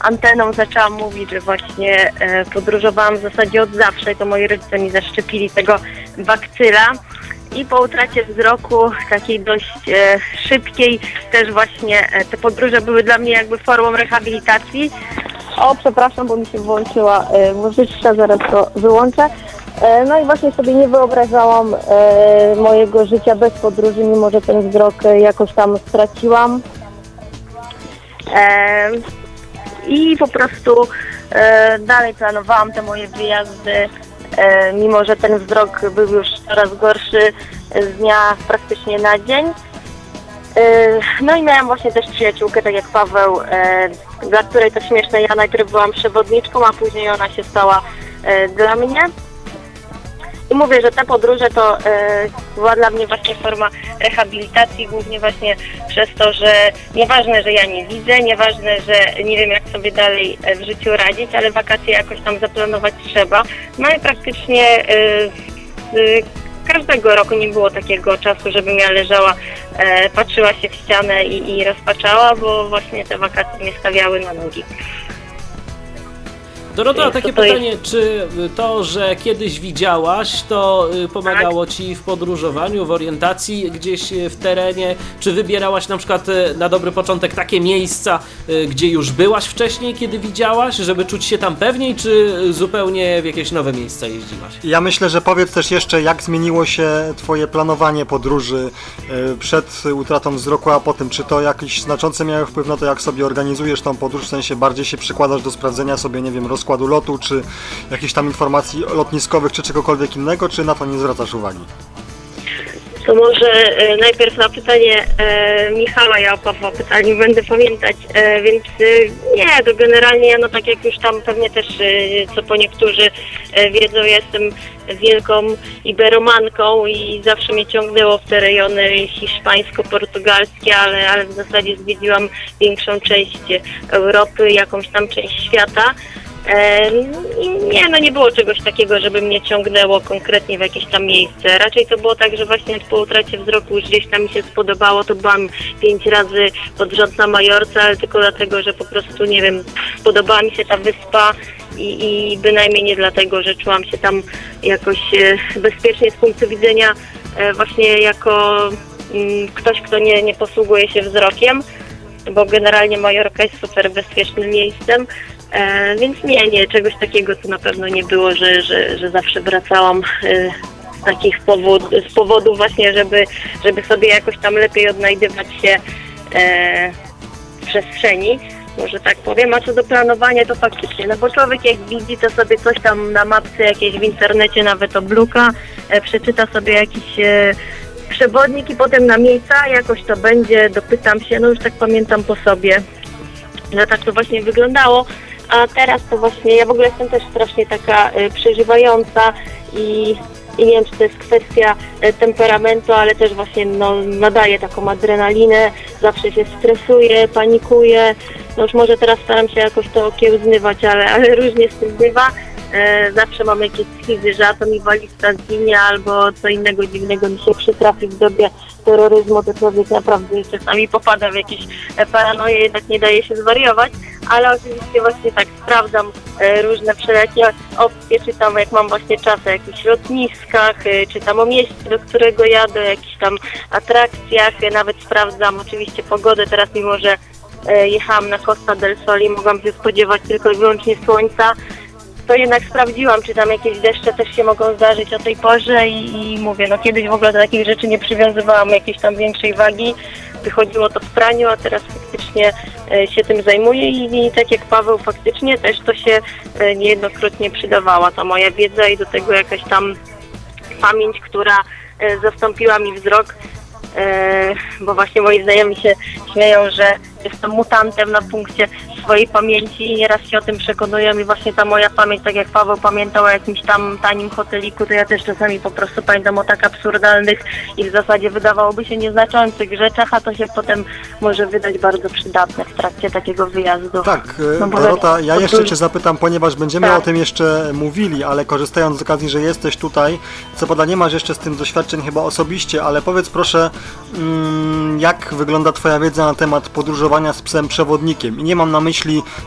Speaker 7: anteną zaczęłam mówić, że właśnie e, podróżowałam w zasadzie od zawsze, to moi rodzice mi zaszczepili tego bakcyla i po utracie wzroku takiej dość e, szybkiej też właśnie e, te podróże były dla mnie jakby formą rehabilitacji. O, przepraszam, bo mi się włączyła e, muzyczka, zaraz to wyłączę. E, no i właśnie sobie nie wyobrażałam e, mojego życia bez podróży, mimo że ten wzrok e, jakoś tam straciłam. E, I po prostu e, dalej planowałam te moje wyjazdy, mimo że ten wzrok był już coraz gorszy e, z dnia praktycznie na dzień. E, No i miałam właśnie też przyjaciółkę, tak jak Paweł, e, dla której to śmieszne, ja najpierw byłam przewodniczką, a później ona się stała e, dla mnie. I mówię, że te podróże to e, była dla mnie właśnie forma rehabilitacji, głównie właśnie przez to, że nieważne, że ja nie widzę, nieważne, że nie wiem jak sobie dalej e, w życiu radzić, ale wakacje jakoś tam zaplanować trzeba. No i praktycznie e, z każdego roku nie było takiego czasu, żebym ja leżała, e, patrzyła się w ścianę i, i rozpaczała, bo właśnie te wakacje mnie stawiały na nogi.
Speaker 1: Dorota,
Speaker 7: Więc
Speaker 1: takie
Speaker 7: to jest-
Speaker 1: pytanie, czy to, że kiedyś widziałaś, to y, pomagało Ci w podróżowaniu, w orientacji gdzieś y, w terenie? Czy wybierałaś na przykład y, na dobry początek takie miejsca, y, gdzie już byłaś wcześniej, kiedy widziałaś, żeby czuć się tam pewniej, czy y, zupełnie w jakieś nowe miejsca jeździłaś?
Speaker 2: Ja myślę, że powiedz też jeszcze, jak zmieniło się Twoje planowanie podróży przed utratą wzroku, a potem, czy to jakiś znaczący miało wpływ na to, jak sobie organizujesz tą podróż, w sensie bardziej się przykładasz do sprawdzenia sobie, nie wiem, rozkładu lotu, czy jakichś tam informacji lotniskowych, czy czegokolwiek innego, czy na to nie zwracasz uwagi?
Speaker 7: To może e, najpierw na pytanie e, Michała, ja o Pawła pytaniu będę pamiętać, e, więc nie, to generalnie no tak jak już tam pewnie też, co po niektórzy wiedzą, ja jestem wielką iberomanką i zawsze mnie ciągnęło w te rejony hiszpańsko-portugalskie, ale, ale w zasadzie zwiedziłam większą część Europy, jakąś tam część świata. Nie, no nie było czegoś takiego, żeby mnie ciągnęło konkretnie w jakieś tam miejsce. Raczej to było tak, że właśnie po utracie wzroku już gdzieś tam mi się spodobało, to byłam pięć razy pod rząd na Majorce, ale tylko dlatego, że po prostu, nie wiem, spodobała mi się ta wyspa i, i bynajmniej nie dlatego, że czułam się tam jakoś e, bezpiecznie z punktu widzenia e, właśnie jako mm, ktoś, kto nie, nie posługuje się wzrokiem bo generalnie Majorka jest super bezpiecznym miejscem, e, więc nie, nie, czegoś takiego to na pewno nie było, że, że, że zawsze wracałam e, z takich powód, z powodu właśnie, żeby, żeby sobie jakoś tam lepiej odnajdywać się e, w przestrzeni. Może tak powiem, a co do planowania to faktycznie, no bo człowiek jak widzi to sobie coś tam na mapce jakieś w internecie nawet obluka, e, przeczyta sobie jakiś e, przewodnik i potem na miejsca jakoś to będzie, dopytam się, no już tak pamiętam po sobie, że tak to właśnie wyglądało, a teraz to właśnie, ja w ogóle jestem też strasznie taka y, przeżywająca i, i nie wiem, czy to jest kwestia y, temperamentu, ale też właśnie no, nadaje taką adrenalinę, zawsze się stresuję, panikuję, no już może teraz staram się jakoś to okiełznywać, ale, ale różnie z tym bywa. E, zawsze mam jakieś schizy, że a to mi walizka zginie albo co innego dziwnego mi się przytrafi w dobie terroryzmu, to człowiek naprawdę czasami popada w jakieś e, paranoje, jednak nie daje się zwariować, ale oczywiście właśnie tak sprawdzam e, różne wszelakie opcje, czytam jak mam właśnie czas o jakichś lotniskach, czytam o mieście, do którego jadę, o jakichś tam atrakcjach, nawet sprawdzam oczywiście pogodę, teraz mimo, że jechałam na Costa del Sol i mogłam się spodziewać tylko i wyłącznie słońca, to jednak sprawdziłam, czy tam jakieś deszcze też się mogą zdarzyć o tej porze i, i mówię, no kiedyś w ogóle do takich rzeczy nie przywiązywałam jakiejś tam większej wagi, wychodziło to w praniu, a teraz faktycznie e, się tym zajmuję i, i tak jak Paweł faktycznie też to się e, niejednokrotnie przydawała. Ta moja wiedza i do tego jakaś tam pamięć, która e, zastąpiła mi wzrok, bo właśnie moi znajomi się śmieją, że jestem mutantem na punkcie swojej pamięci i nieraz się o tym przekonują i właśnie ta moja pamięć, tak jak Paweł pamiętał o jakimś tam tanim hoteliku, to ja też czasami po prostu pamiętam o tak absurdalnych i w zasadzie wydawałoby się nieznaczących rzeczach, a to się potem może wydać bardzo przydatne w trakcie takiego wyjazdu.
Speaker 2: Tak, e,
Speaker 7: No bo
Speaker 2: Dorota, ja
Speaker 7: to
Speaker 2: jeszcze Cię zapytam, ponieważ będziemy
Speaker 7: Tak.
Speaker 2: o tym jeszcze mówili, ale korzystając z okazji, że jesteś tutaj, co prawda nie masz jeszcze z tym doświadczeń chyba osobiście, ale powiedz proszę, mm, jak wygląda Twoja wiedza na temat podróżowania z psem przewodnikiem? I nie mam na myśli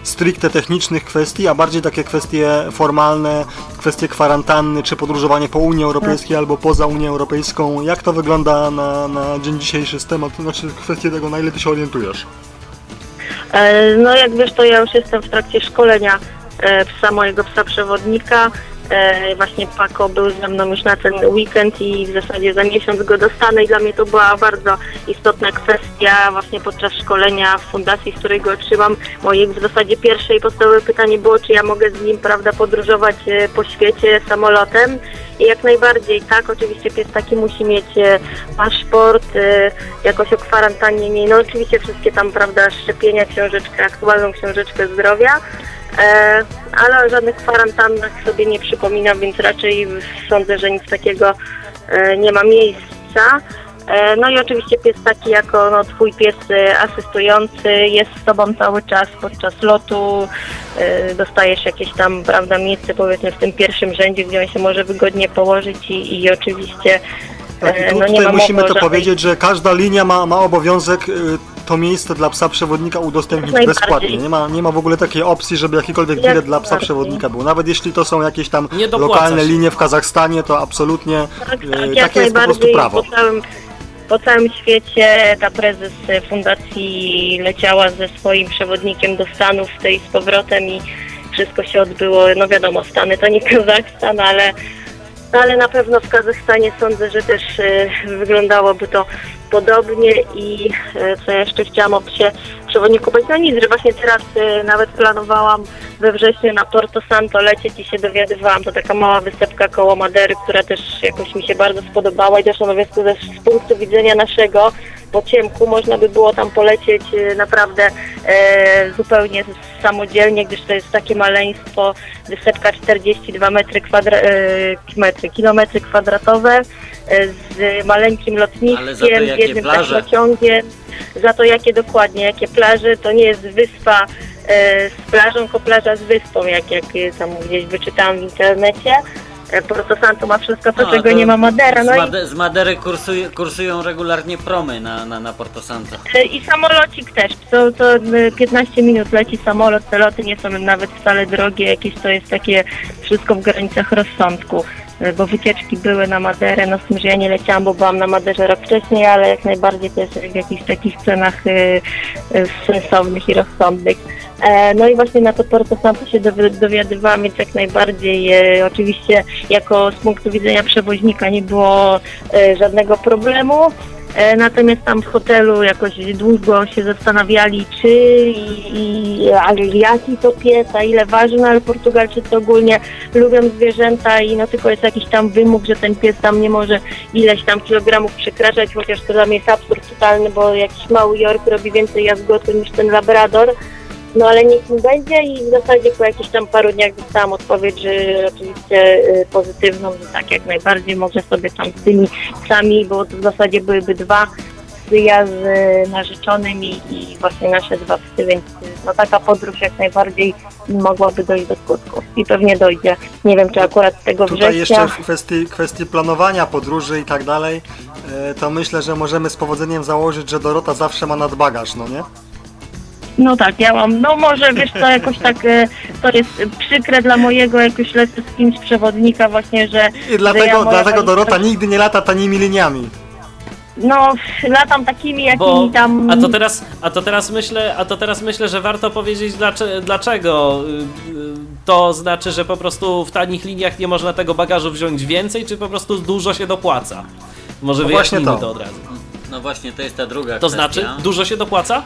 Speaker 2: stricte technicznych kwestii, a bardziej takie kwestie formalne, kwestie kwarantanny, czy podróżowanie po Unii Europejskiej albo poza Unię Europejską. Jak to wygląda na, na dzień dzisiejszy z temat, to znaczy kwestie tego, na ile Ty się orientujesz?
Speaker 7: E, No jak wiesz, to ja już jestem w trakcie szkolenia e, psa, mojego psa przewodnika. E, Właśnie Paco był ze mną już na ten weekend i w zasadzie za miesiąc go dostanę i dla mnie to była bardzo istotna kwestia właśnie podczas szkolenia w fundacji, z której go otrzymam. Moje w zasadzie pierwsze i podstawowe pytanie było, czy ja mogę z nim prawda, podróżować e, po świecie samolotem. Jak najbardziej tak, oczywiście pies taki musi mieć e, paszport, e, jakoś o kwarantannie nie, no oczywiście wszystkie tam, prawda, szczepienia, książeczkę, aktualną książeczkę zdrowia. E, ale o żadnych kwarantannach sobie nie przypominam, więc raczej sądzę, że nic takiego nie ma miejsca. E, No i oczywiście pies taki jako no, twój pies e, asystujący jest z tobą cały czas podczas lotu, e, dostajesz jakieś tam, prawda, miejsce powiedzmy w tym pierwszym rzędzie, gdzie on się może wygodnie położyć i, i oczywiście
Speaker 2: Tak, i tu,
Speaker 7: no,
Speaker 2: tutaj musimy to
Speaker 7: żadnej-
Speaker 2: powiedzieć, że każda linia ma, ma obowiązek y, to miejsce dla psa przewodnika udostępnić bezpłatnie. Nie ma, nie ma w ogóle takiej opcji, żeby jakikolwiek
Speaker 7: Jak
Speaker 2: bilet dla psa przewodnika był. Nawet jeśli to są jakieś tam lokalne linie w Kazachstanie, to absolutnie
Speaker 7: Tak,
Speaker 2: y,
Speaker 7: tak,
Speaker 2: takie jest po prostu prawo.
Speaker 7: po całym, po całym świecie ta prezes fundacji leciała ze swoim przewodnikiem do Stanów tej z powrotem i wszystko się odbyło, no wiadomo, Stany to nie Kazachstan, ale, ale na pewno w Kazachstanie sądzę, że też e, wyglądałoby to podobnie i e, co jeszcze chciałam o psie przewodniku powiedzieć, no nic, że właśnie teraz e, nawet planowałam we wrześniu na Porto Santo lecieć i się dowiadywałam, to taka mała wysepka koło Madery, która też jakoś mi się bardzo spodobała i zresztą mówię, też z punktu widzenia naszego po ciemku można by było tam polecieć e, naprawdę e, zupełnie samodzielnie, gdyż to jest takie maleństwo, wysepka 42 metry, kwadra, e, metry kilometry kwadratowe e, z maleńkim lotniskiem, jednym
Speaker 3: plaże.
Speaker 7: taśmociągiem, za to jakie dokładnie, jakie plaże, to nie jest wyspa e, z plażą, tylko plaża z wyspą, jak, jak tam gdzieś wyczytałam w internecie. E, Porto Santo ma wszystko to,
Speaker 3: No,
Speaker 7: czego
Speaker 3: to
Speaker 7: nie ma Madera.
Speaker 3: z,
Speaker 7: No i
Speaker 3: Made- z Madery kursuje, kursują regularnie promy na, na, na Porto Santo.
Speaker 7: E, I samolocik też. To, to e, 15 minut leci samolot, te loty nie są nawet wcale drogie, jakieś to jest takie wszystko w granicach rozsądku. Bo wycieczki były na Maderę, no z tym, że ja nie leciałam, bo byłam na Maderze rok wcześniej, ale jak najbardziej też w jakichś takich cenach e, e, sensownych i rozsądnych. E, No i właśnie na to Porto Santo się dowi- dowiadywałam, więc jak najbardziej e, oczywiście jako z punktu widzenia przewoźnika nie było e, żadnego problemu. E, Natomiast tam w hotelu jakoś długo się zastanawiali, czy i, i ale jaki to pies, a ile waży, no ale Portugalczycy ogólnie lubią zwierzęta i no tylko jest jakiś tam wymóg, że ten pies tam nie może ileś tam kilogramów przekraczać, chociaż to dla mnie jest absurd totalny, bo jakiś mały York robi więcej jazgotu niż ten Labrador. No ale niech mi będzie i w zasadzie po jakichś tam paru dniach dostałam odpowiedź, że oczywiście y, pozytywną, że tak jak najbardziej mogę sobie tam z tymi psami, bo to w zasadzie byłyby dwa psy, ja z y, narzeczonym i, i właśnie nasze dwa psy, więc y, no taka podróż jak najbardziej mogłaby dojść do skutków i pewnie dojdzie. Nie wiem czy akurat tego
Speaker 2: Tutaj jeszcze w kwestii, kwestii planowania podróży i tak dalej, e, to myślę, że możemy z powodzeniem założyć, że Dorota zawsze ma nadbagaż, no nie?
Speaker 7: No tak, ja mam, no może wiesz co, jakoś tak e, to jest przykre dla mojego jakoś lecę z kimś przewodnika właśnie, że
Speaker 2: I dlatego,
Speaker 7: ja moja
Speaker 2: dlatego Dorota nigdy nie lata tanimi liniami.
Speaker 7: no latam takimi jakimi
Speaker 1: Bo,
Speaker 7: tam...
Speaker 1: a, to teraz, a, to teraz myślę, a to teraz myślę, że warto powiedzieć dlaczego. dlaczego. Y, y, To znaczy, że po prostu w tanich liniach nie można tego bagażu wziąć więcej, czy po prostu dużo się dopłaca? Może
Speaker 2: No właśnie
Speaker 1: wyjaśnijmy
Speaker 2: to.
Speaker 1: to. od razu.
Speaker 3: No właśnie, to jest ta druga
Speaker 1: To
Speaker 3: kwestia.
Speaker 1: znaczy, dużo się dopłaca?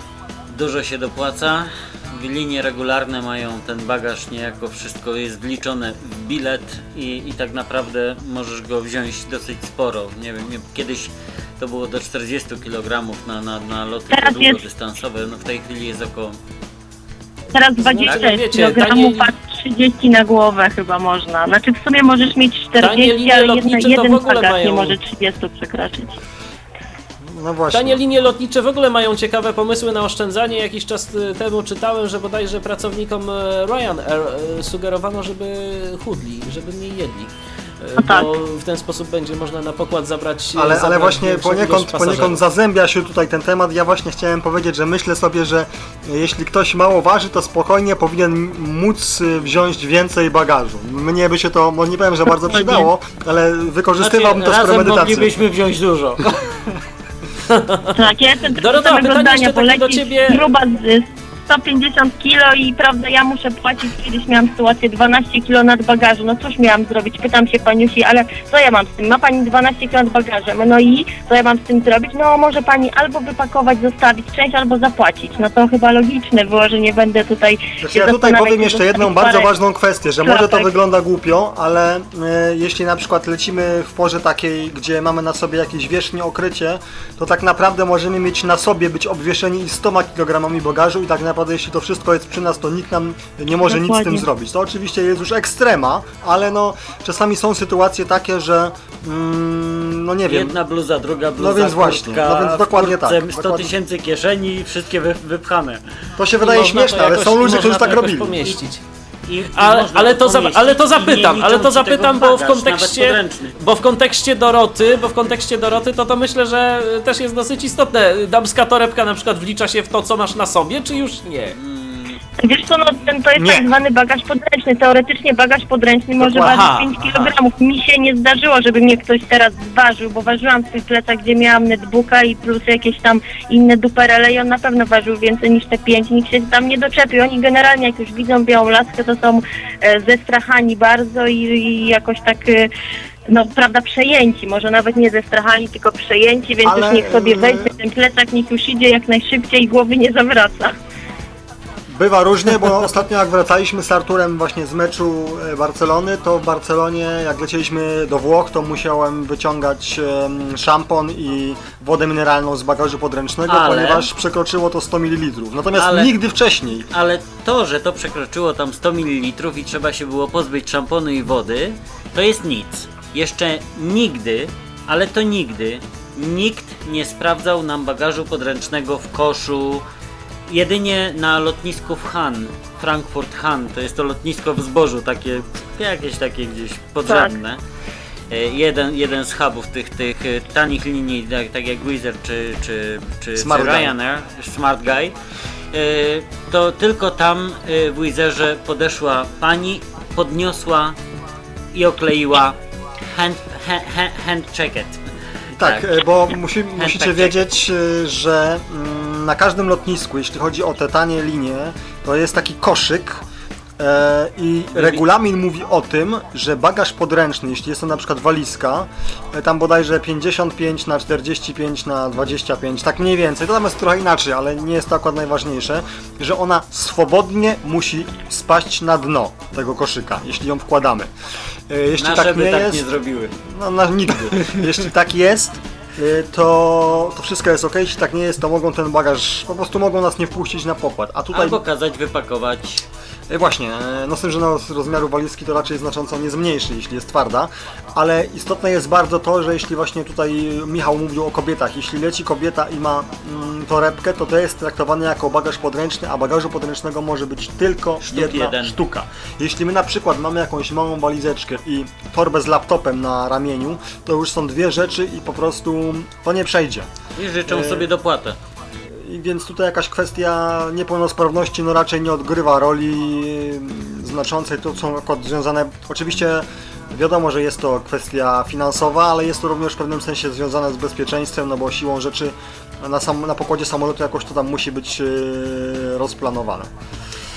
Speaker 3: Dużo się dopłaca. Linie regularne mają ten bagaż niejako wszystko jest wliczone w bilet i, i tak naprawdę możesz go wziąć dosyć sporo. Nie wiem, nie, kiedyś to było do 40 kg na, na, na loty długodystansowe, no w tej chwili jest około
Speaker 7: Teraz 20
Speaker 1: Znaczy, wiecie,
Speaker 7: kilogramów,
Speaker 1: tanie-
Speaker 7: a 30 na głowę chyba można. Znaczy w sumie możesz mieć 40,
Speaker 1: linie
Speaker 7: ale jedna,
Speaker 1: lotnicze to
Speaker 7: jeden
Speaker 1: ogóle
Speaker 7: bagaż
Speaker 1: mają-
Speaker 7: nie może 30 przekroczyć.
Speaker 2: No właśnie.
Speaker 1: Tanie linie lotnicze w ogóle mają ciekawe pomysły na oszczędzanie. Jakiś czas temu czytałem, że bodajże pracownikom e, Ryanair e, sugerowano, żeby chudli, żeby mniej jedli. E,
Speaker 7: No tak.
Speaker 1: Bo w ten sposób będzie można na pokład zabrać.
Speaker 2: Ale, ale
Speaker 1: zabrać
Speaker 2: właśnie
Speaker 1: większą
Speaker 2: poniekąd, poniekąd zazębia się tutaj ten temat. Ja właśnie chciałem powiedzieć, że myślę sobie, że jeśli ktoś mało waży, to spokojnie powinien móc wziąć więcej bagażu. Mnie by się to, może nie powiem, że bardzo przydało, ale wykorzystywałbym to z
Speaker 3: razem
Speaker 2: premedytacją.
Speaker 3: moglibyśmy wziąć dużo.
Speaker 7: Tak, ja jestem
Speaker 1: Dorota, pytanie jeszcze takie do ciebie.
Speaker 7: gruba z 150 kilo i prawda, ja muszę płacić, kiedyś miałam sytuację 12 kilo nad bagażu, no cóż miałam zrobić? Pytam się paniusi, ale co ja mam z tym? Ma pani 12 kilo nad bagażem, no i co ja mam z tym zrobić? No może pani albo wypakować, zostawić część, albo zapłacić. No to chyba logiczne było, że nie będę tutaj
Speaker 2: Znaczy, ja tutaj powiem jeszcze jedną bardzo ważną kwestię, że może to
Speaker 7: klapek.
Speaker 2: wygląda głupio, ale e, jeśli na przykład lecimy w porze takiej, gdzie mamy na sobie jakieś wierzchnie okrycie, to tak naprawdę możemy mieć na sobie być obwieszeni i 100 kg bagażu i tak naprawdę naprawdę jeśli to wszystko jest przy nas, to nikt nam nie może nic z tym
Speaker 7: Dokładnie.
Speaker 2: zrobić. To oczywiście jest już ekstrema, ale no czasami są sytuacje takie, że mm, no nie wiem,
Speaker 3: Jedna bluza, druga bluza,
Speaker 2: więc właśnie,
Speaker 3: kurtka,
Speaker 2: no więc dokładnie tak,
Speaker 3: 100
Speaker 2: dokładnie.
Speaker 3: tysięcy kieszeni, wszystkie wy, wypchane.
Speaker 2: to się wydaje śmieszne, ale są ludzie, którzy
Speaker 1: to
Speaker 2: tak robili.
Speaker 1: pomieścić.
Speaker 3: I, i
Speaker 1: Ale, to za, ale to zapytam, ale to zapytam, bo w
Speaker 3: bagaż,
Speaker 1: kontekście, bo w kontekście Doroty, bo w kontekście Doroty, to to myślę, że też jest dosyć istotne. Damska torebka na przykład wlicza się w to, co masz na sobie, czy już nie?
Speaker 7: Wiesz co, no ten to jest
Speaker 2: Nie.
Speaker 7: tak zwany bagaż podręczny. Teoretycznie bagaż podręczny może.
Speaker 1: Aha,
Speaker 7: ważyć 5 kg. Mi się nie zdarzyło, żeby mnie ktoś teraz zważył, bo ważyłam w tych plecach, gdzie miałam netbooka i plus jakieś tam inne duperele i on na pewno ważył więcej niż te 5. Nikt się tam nie doczepił. Oni generalnie jak już widzą białą laskę, to są e, zestrachani bardzo i, i jakoś tak... E, no, prawda, przejęci, może nawet nie zestrachani, tylko przejęci, więc
Speaker 2: Ale,
Speaker 7: już niech sobie
Speaker 2: e,
Speaker 7: weźmie ten plecak, niech już idzie jak najszybciej i głowy nie zawraca.
Speaker 2: Bywa różnie, bo ostatnio jak wracaliśmy z Arturem właśnie z meczu e, Barcelony, to w Barcelonie jak lecieliśmy do Włoch, to musiałem wyciągać szampon i wodę mineralną z bagażu podręcznego,
Speaker 3: Ale-
Speaker 2: ponieważ przekroczyło to 100 ml. Natomiast
Speaker 3: Ale-
Speaker 2: nigdy wcześniej.
Speaker 3: Ale to, że to przekroczyło tam 100 ml i trzeba się było pozbyć szamponu i wody, to jest nic. Jeszcze nigdy, ale to nigdy, nikt nie sprawdzał nam bagażu podręcznego w koszu. Jedynie na lotnisku w Han, Frankfurt Han, to jest to lotnisko w zbożu, takie, jakieś takie gdzieś podziemne. E, Jeden, jeden z hubów tych, tych e, tanich linii, tak, tak jak Wizz Air czy, czy, czy,
Speaker 2: Smart
Speaker 3: czy
Speaker 2: Guy.
Speaker 3: Ryanair, Smart Guy, e, to tylko tam w Wizerze podeszła pani, podniosła i okleiła hand, hand, hand, hand jacket.
Speaker 2: Tak,
Speaker 3: Tak.
Speaker 2: bo musi, musicie
Speaker 3: tak.
Speaker 2: wiedzieć, że mm, na każdym lotnisku, jeśli chodzi o te tanie linie, to jest taki koszyk e, i regulamin mówi o tym, że bagaż podręczny, jeśli jest to na przykład walizka, e, tam bodajże 55 na 45 na 25, tak mniej więcej, to tam jest trochę inaczej, ale nie jest to akurat najważniejsze, że ona swobodnie musi spaść na dno tego koszyka, jeśli ją wkładamy. E, Jeśli
Speaker 3: Nasze
Speaker 2: tak
Speaker 3: by
Speaker 2: nie
Speaker 3: tak
Speaker 2: jest,
Speaker 3: nie zrobiły.
Speaker 2: no, no nigdy. Jeśli tak jest, to, to wszystko jest ok. Jeśli tak nie jest, to mogą ten bagaż, po prostu mogą nas nie wpuścić na pokład. A tutaj,
Speaker 3: Albo kazać wypakować.
Speaker 2: Y, właśnie, y, no z tym, że no, z rozmiaru walizki to raczej znacząco nie zmniejszy, jeśli jest twarda. Ale istotne jest bardzo to, że jeśli właśnie tutaj Michał mówił o kobietach, jeśli leci kobieta i ma mm, torebkę, to to jest traktowane jako bagaż podręczny, a bagażu podręcznego może być tylko
Speaker 3: Sztuk
Speaker 2: jedna
Speaker 3: jeden.
Speaker 2: sztuka. Jeśli my na przykład mamy jakąś małą walizeczkę i torbę z laptopem na ramieniu, to już są dwie rzeczy i po prostu to nie przejdzie.
Speaker 3: I życzą
Speaker 2: E,
Speaker 3: sobie dopłatę.
Speaker 2: I więc tutaj jakaś kwestia niepełnosprawności no raczej nie odgrywa roli mm, znaczącej. To są akurat związane, oczywiście wiadomo, że jest to kwestia finansowa, ale jest to również w pewnym sensie związane z bezpieczeństwem, no bo siłą rzeczy na, sam, na pokładzie samolotu jakoś to tam musi być yy, rozplanowane.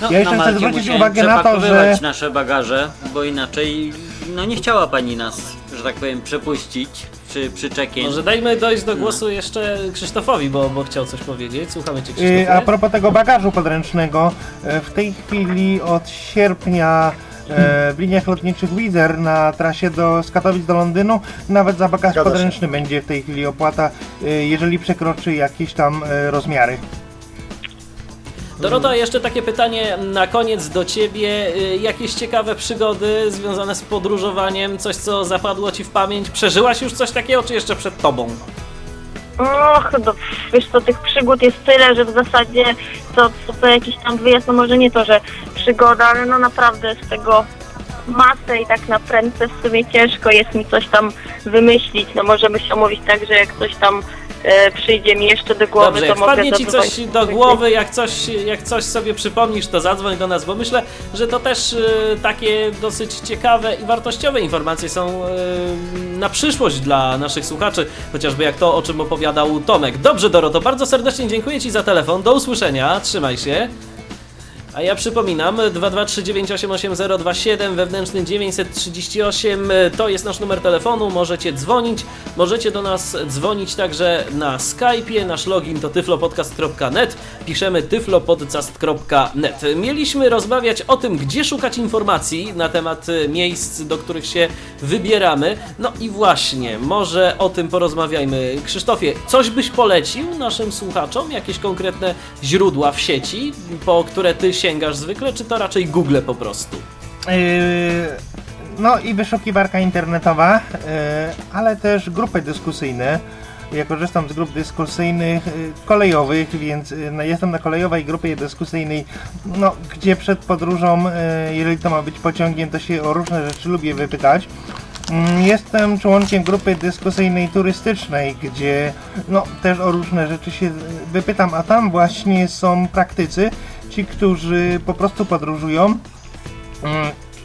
Speaker 3: No,
Speaker 4: Ja jeszcze
Speaker 3: na
Speaker 4: chcę zwrócić uwagę na to,
Speaker 3: przepakowywać
Speaker 4: że-
Speaker 3: nasze bagaże, bo inaczej no nie chciała pani nas, że tak powiem, przepuścić przy.
Speaker 1: Może dajmy dojść do głosu jeszcze Krzysztofowi, bo, bo chciał coś powiedzieć. Słuchamy Cię
Speaker 4: Y,
Speaker 1: Krzysztofie.
Speaker 4: A propos tego bagażu podręcznego, e, w tej chwili od sierpnia e, w liniach lotniczych Wizz Air na trasie do, z Katowic do Londynu nawet za bagaż podręczny będzie w tej chwili opłata, jeżeli przekroczy jakieś tam rozmiary.
Speaker 1: Dorota, jeszcze takie pytanie na koniec do Ciebie. Y, Jakieś ciekawe przygody związane z podróżowaniem? Coś, co zapadło Ci w pamięć? Przeżyłaś już coś takiego, czy jeszcze przed Tobą?
Speaker 7: Och, no, wiesz co, tych przygód jest tyle, że w zasadzie to, to, to jakiś tam wyjazd, no może nie to, że przygoda, ale no naprawdę z tego masę i tak na prędce w sumie ciężko jest mi coś tam wymyślić. No możemy się omówić tak, że jak coś tam e, przyjdzie mi jeszcze do głowy,
Speaker 1: Dobrze,
Speaker 7: to
Speaker 1: jak
Speaker 7: mogę
Speaker 1: wpadnie Ci
Speaker 7: zadzwonić.
Speaker 1: coś do głowy, jak coś, jak coś sobie przypomnisz, to zadzwoń do nas, bo myślę, że to też y, takie dosyć ciekawe i wartościowe informacje są y, na przyszłość dla naszych słuchaczy, chociażby jak to, o czym opowiadał Tomek. Dobrze, Doroto, bardzo serdecznie dziękuję Ci za telefon, do usłyszenia, trzymaj się. A ja przypominam, 223988027, wewnętrzny 938 e, to jest nasz numer telefonu, możecie dzwonić, możecie do nas dzwonić także na Skype'ie, nasz login to tyflopodcast.net, piszemy tyflopodcast.net. Mieliśmy rozmawiać o tym, gdzie szukać informacji na temat e, miejsc, do których się wybieramy, no i właśnie, może o tym porozmawiajmy. Krzysztofie, coś byś polecił naszym słuchaczom, jakieś konkretne źródła w sieci, po które ty sięgasz zwykle, czy to raczej Google po prostu?
Speaker 4: Yy, no i wyszukiwarka internetowa, yy, ale też grupy dyskusyjne. Ja korzystam z grup dyskusyjnych yy, kolejowych, więc no, jestem na kolejowej grupie dyskusyjnej, no, gdzie przed podróżą, jeżeli to ma być pociągiem, to się o różne rzeczy lubię wypytać. Mm, Jestem członkiem grupy dyskusyjnej turystycznej, gdzie no, też o różne rzeczy się wypytam, a tam właśnie są praktycy, ci, którzy po prostu podróżują. Mm,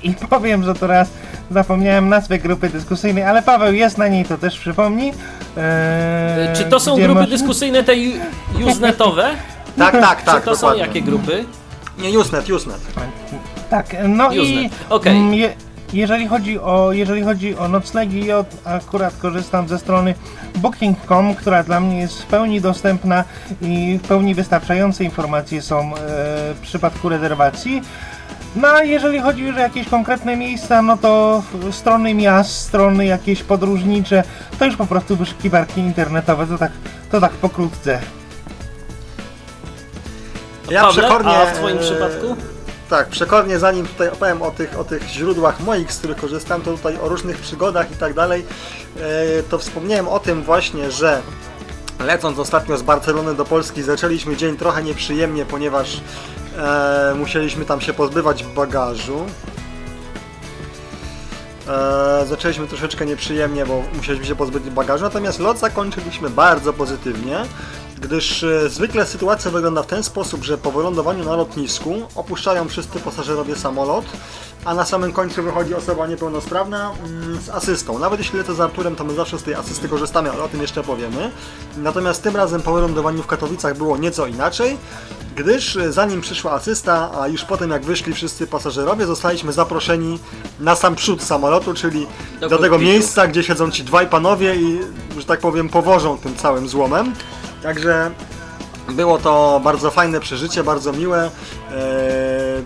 Speaker 4: I powiem, że teraz zapomniałem nazwę grupy dyskusyjnej, ale Paweł jest na niej, to też przypomni. Eee,
Speaker 1: Czy to są grupy
Speaker 4: można-
Speaker 1: dyskusyjne te usenetowe?
Speaker 2: Tak, tak,
Speaker 1: Czy
Speaker 2: tak,
Speaker 1: to są
Speaker 2: dokładnie.
Speaker 1: jakie grupy?
Speaker 2: Nie, Usenet, Usenet.
Speaker 4: Tak, no i
Speaker 1: Usenet, okej.
Speaker 4: mm, je, jeżeli chodzi o jeżeli chodzi o noclegi, ja akurat korzystam ze strony booking.com, która dla mnie jest w pełni dostępna i w pełni wystarczające informacje są e, w przypadku rezerwacji. No a jeżeli chodzi już o jakieś konkretne miejsca, no to strony miast, strony jakieś podróżnicze, to już po prostu wyszukiwarki internetowe, to tak, to tak pokrótce.
Speaker 2: Ja
Speaker 1: Pawle,
Speaker 2: przekornie,
Speaker 1: a w twoim
Speaker 2: e,
Speaker 1: przypadku?
Speaker 2: Tak, przekornie zanim tutaj opowiem o tych, o tych źródłach moich, z których korzystam, to tutaj o różnych przygodach i tak dalej, e, to wspomniałem o tym właśnie, że lecąc ostatnio z Barcelony do Polski zaczęliśmy dzień trochę nieprzyjemnie, ponieważ e, musieliśmy tam się pozbywać bagażu. E, zaczęliśmy troszeczkę nieprzyjemnie, bo musieliśmy się pozbyć bagażu, natomiast lot zakończyliśmy bardzo pozytywnie, gdyż e, zwykle sytuacja wygląda w ten sposób, że po wylądowaniu na lotnisku opuszczają wszyscy pasażerowie samolot, a na samym końcu wychodzi osoba niepełnosprawna mm, z asystą. Nawet jeśli lecę z Arturem, to my zawsze z tej asysty korzystamy, ale o tym jeszcze powiemy. Natomiast tym razem po wylądowaniu w Katowicach było nieco inaczej, gdyż e, zanim przyszła asysta, a już potem jak wyszli wszyscy pasażerowie, zostaliśmy zaproszeni na sam przód samolotu, czyli
Speaker 3: Do
Speaker 2: do, tego miejsca, gdzie siedzą ci dwaj panowie i, że tak powiem, powożą tym całym złomem. Także było to bardzo fajne przeżycie, bardzo miłe. Eee,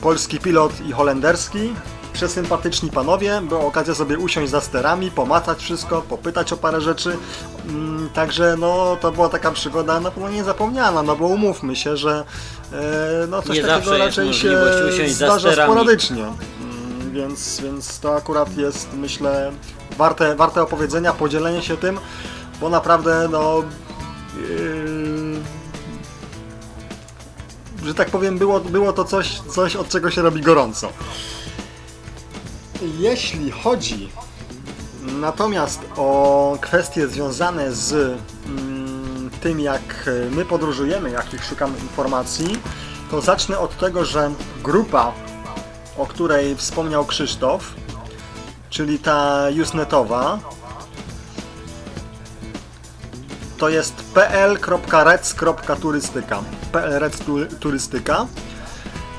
Speaker 2: polski pilot i holenderski. Przesympatyczni panowie, była okazja sobie usiąść za sterami, pomacać wszystko, popytać o parę rzeczy. Mm, Także no, to była taka przygoda na pewno niezapomniana, no bo umówmy się, że e, no, coś
Speaker 3: Nie
Speaker 2: takiego raczej się zdarza sporadycznie. Mm, Więc, więc to akurat jest, myślę, warte, warte opowiedzenia, podzielenie się tym, bo naprawdę, no, yy, że tak powiem, było, było to coś, coś, od czego się robi gorąco. Jeśli chodzi natomiast o kwestie związane z mm, tym, jak my podróżujemy, jakich szukamy informacji, to zacznę od tego, że grupa, o której wspomniał Krzysztof, czyli ta Usenetowa, to jest pl.rec.turystyka. pl.rec.turystyka.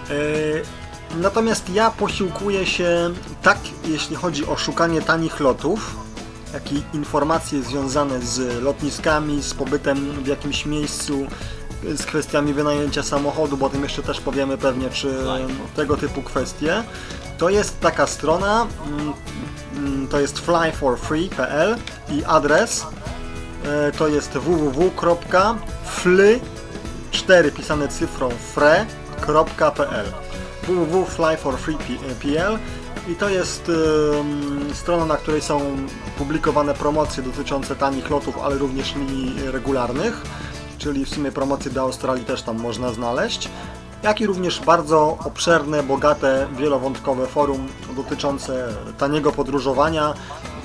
Speaker 2: Yy, Natomiast ja posiłkuję się tak, jeśli chodzi o szukanie tanich lotów, jak i informacje związane z lotniskami, z pobytem w jakimś miejscu, z kwestiami wynajęcia samochodu, bo o tym jeszcze też powiemy pewnie, czy tego typu kwestie. To jest taka strona, mm, mm, to jest flyforfree.pl i adres to jest www.fly 4 pisane cyfrą fre.pl www.flyforfree.pl i to jest ym, strona, na której są publikowane promocje dotyczące tanich lotów, ale również linii regularnych, czyli w sumie promocje do Australii też tam można znaleźć, jak i również bardzo obszerne, bogate, wielowątkowe forum dotyczące taniego podróżowania,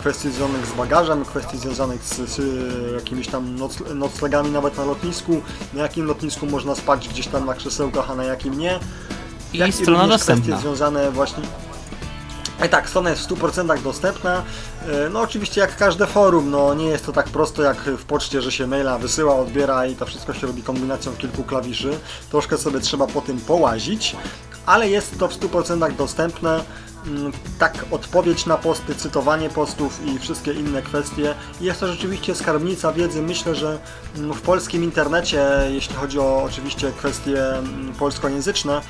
Speaker 2: kwestii związanych z bagażem, kwestii związanych z, z jakimiś tam noc, noclegami nawet na lotnisku, na jakim lotnisku można spać gdzieś tam na krzesełkach, a na jakim nie.
Speaker 5: I
Speaker 2: Jak
Speaker 5: strona dostępna.
Speaker 2: kwestie związane właśnie I tak, strona jest w 100% dostępna. E, No oczywiście jak każde forum, no nie jest to tak prosto jak w poczcie, że się maila wysyła, odbiera i to wszystko się robi kombinacją kilku klawiszy. Troszkę sobie trzeba po tym połazić, ale jest to w 100% dostępne. Mm, Tak, odpowiedź na posty, cytowanie postów i wszystkie inne kwestie. Jest to rzeczywiście skarbnica wiedzy. Myślę, że mm, w polskim internecie, jeśli chodzi o oczywiście kwestie mm, polskojęzyczne,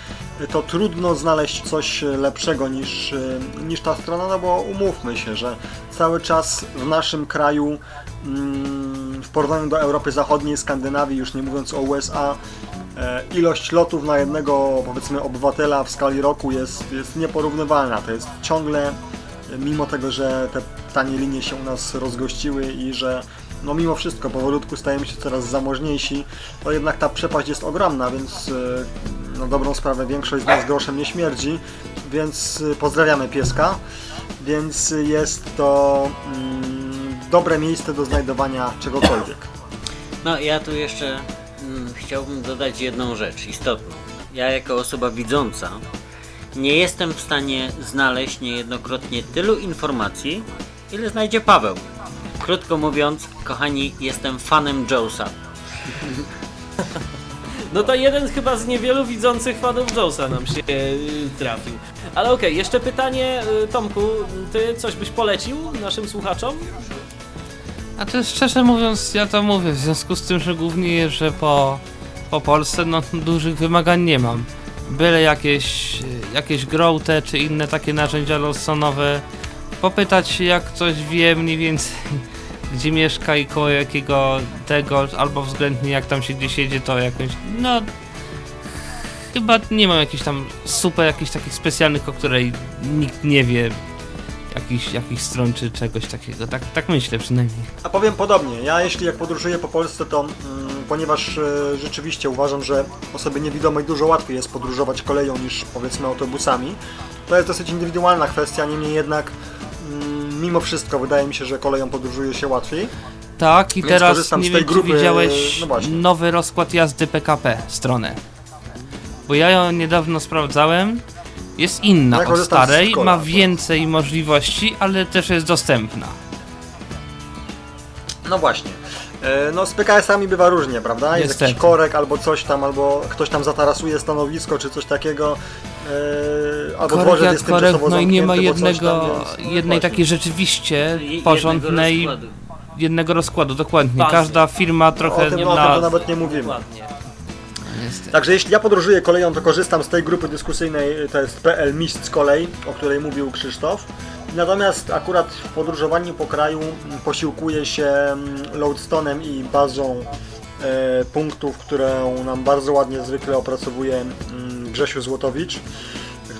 Speaker 2: to trudno znaleźć coś lepszego niż, y, niż ta strona, no bo umówmy się, że cały czas w naszym kraju mm, w porównaniu do Europy Zachodniej, Skandynawii, już nie mówiąc o USA, e, ilość lotów na jednego powiedzmy obywatela w skali roku jest, jest nieporównywalna. To jest ciągle, mimo tego, że te tanie linie się u nas rozgościły i że no mimo wszystko powolutku stajemy się coraz zamożniejsi, to jednak ta przepaść jest ogromna, więc e, na dobrą sprawę większość z nas groszem nie śmierdzi, więc e, pozdrawiamy pieska, więc jest to mm, dobre miejsce do znajdowania czegokolwiek.
Speaker 3: No, ja tu jeszcze mm, chciałbym dodać jedną rzecz istotną. Ja, jako osoba widząca, nie jestem w stanie znaleźć niejednokrotnie tylu informacji, ile znajdzie Paweł. Krótko mówiąc, kochani, jestem fanem Joesa.
Speaker 1: No to jeden chyba z niewielu widzących fanów Jonesa nam się y, trafił. Ale okej, jeszcze pytanie, y, Tomku, ty coś byś polecił naszym słuchaczom?
Speaker 5: A to szczerze mówiąc, ja to mówię, w związku z tym, że głównie jeżdżę po, po Polsce, no dużych wymagań nie mam. Byle jakieś, jakieś groute czy inne takie narzędzia losonowe, popytać się jak coś wie mniej więcej, gdzie mieszka i koło jakiego tego, albo względnie jak tam się gdzieś jedzie, to jakąś, no... Chyba nie mam jakichś tam super, jakichś takich specjalnych, o której nikt nie wie, jakichś, jakichś stron czy czegoś takiego. Tak, tak myślę przynajmniej.
Speaker 2: A powiem podobnie. Ja jeśli jak podróżuję po Polsce, to mm, ponieważ e, rzeczywiście uważam, że osobie niewidomej dużo łatwiej jest podróżować koleją niż powiedzmy autobusami, to jest dosyć indywidualna kwestia, niemniej jednak mm, mimo wszystko wydaje mi się, że koleją podróżuje się łatwiej.
Speaker 5: Tak, i
Speaker 2: Więc
Speaker 5: teraz nie wiem,
Speaker 2: grupy,
Speaker 5: czy widziałeś
Speaker 2: no
Speaker 5: nowy rozkład jazdy PKP stronę. Bo ja ją niedawno sprawdzałem. Jest inna
Speaker 2: Ja
Speaker 5: od starej, ma
Speaker 2: akurat.
Speaker 5: więcej możliwości, ale też jest dostępna.
Speaker 2: No właśnie. E, No z PKS-ami bywa różnie, prawda? Jest
Speaker 5: Niestety.
Speaker 2: jakiś korek albo coś tam, albo ktoś tam zatarasuje stanowisko czy coś takiego. e, Albo
Speaker 5: Korek
Speaker 2: dworzec
Speaker 5: jak
Speaker 2: jest
Speaker 5: korek, no i nie ma jednego,
Speaker 2: więc- no
Speaker 5: jednej
Speaker 2: właśnie.
Speaker 5: takiej rzeczywiście porządnej,
Speaker 3: jednego rozkładu.
Speaker 5: jednego rozkładu, dokładnie. Każda firma
Speaker 2: O
Speaker 5: trochę
Speaker 2: tym,
Speaker 5: nie
Speaker 2: o tym
Speaker 5: ma...
Speaker 2: to nawet nie mówimy.
Speaker 1: Dokładnie.
Speaker 2: Także jeśli ja podróżuję koleją, to korzystam z tej grupy dyskusyjnej, to jest PL Mistrz Kolej, o której mówił Krzysztof. Natomiast akurat w podróżowaniu po kraju mm, posiłkuję się mm, loadstone'em i bazą e, punktów, którą nam bardzo ładnie zwykle opracowuje mm, Grzesiu Złotowicz,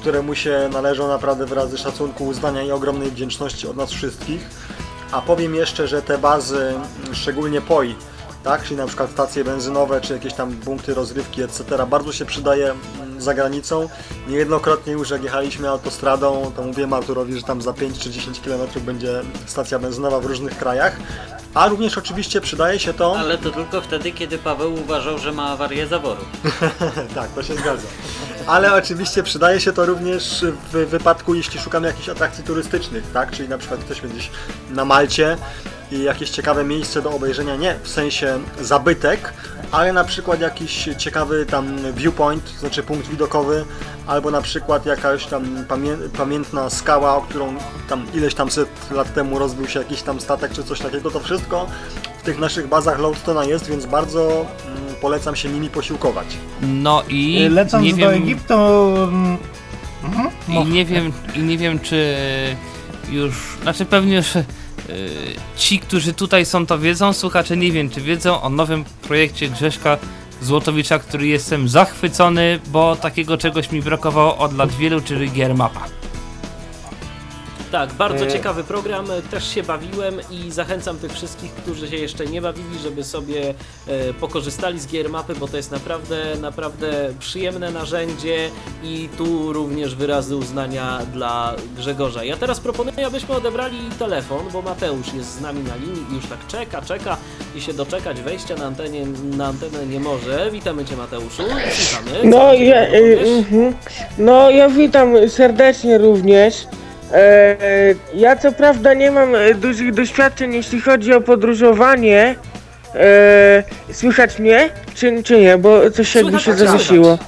Speaker 2: któremu się należą naprawdę wyrazy szacunku, uznania i ogromnej wdzięczności od nas wszystkich. A powiem jeszcze, że te bazy, szczególnie POI, tak, czyli na przykład stacje benzynowe, czy jakieś tam punkty rozrywki, etc. Bardzo się przydaje mm, za granicą. Niejednokrotnie już jak jechaliśmy autostradą, to mówiłem Arturowi, że tam za 5 czy 10 km będzie stacja benzynowa w różnych krajach. A również oczywiście przydaje się to...
Speaker 3: Ale to tylko wtedy, kiedy Paweł uważał, że ma awarię zaworu.
Speaker 2: tak, to się zgadza. Ale oczywiście przydaje się to również w wypadku, jeśli szukamy jakichś atrakcji turystycznych, tak? Czyli na przykład jesteśmy gdzieś na Malcie i jakieś ciekawe miejsce do obejrzenia, nie w sensie zabytek, ale na przykład jakiś ciekawy tam viewpoint, to znaczy punkt widokowy, albo na przykład jakaś tam pamię pamiętna skała, o którą tam ileś tam set lat temu rozbił się jakiś tam statek czy coś takiego, to wszystko w tych naszych bazach Loadstone'a jest, więc bardzo mm, polecam się nimi posiłkować.
Speaker 5: No i
Speaker 4: Lecąc
Speaker 5: nie
Speaker 4: do
Speaker 5: wiem,
Speaker 4: Egiptu, mm, mhm,
Speaker 5: I nie wiem, i nie wiem czy już, znaczy pewnie już ci, którzy tutaj są to wiedzą, słuchacze nie wiem czy wiedzą o nowym projekcie Grześka Złotowicza, który jestem zachwycony, bo takiego czegoś mi brakowało od lat wielu, czyli gier mapa.
Speaker 1: Tak, bardzo
Speaker 4: E.
Speaker 1: ciekawy program, e, też się bawiłem i zachęcam tych wszystkich, którzy się jeszcze nie bawili, żeby sobie e, pokorzystali z gier mapy, bo to jest naprawdę, naprawdę przyjemne narzędzie i tu również wyrazy uznania dla Grzegorza. Ja teraz proponuję, abyśmy odebrali telefon, bo Mateusz jest z nami na linii i już tak czeka, czeka i się doczekać wejścia na, antenie, na antenę nie może. Witamy Cię Mateuszu, słuchamy.
Speaker 6: No ja, y,
Speaker 1: powiesz?
Speaker 6: mhm. no ja witam serdecznie również ja co prawda nie mam e, dużych doświadczeń, jeśli chodzi o podróżowanie. E, słychać mnie? Czy, czy nie? Bo coś jakby się
Speaker 1: słychać.
Speaker 6: zawiesiło.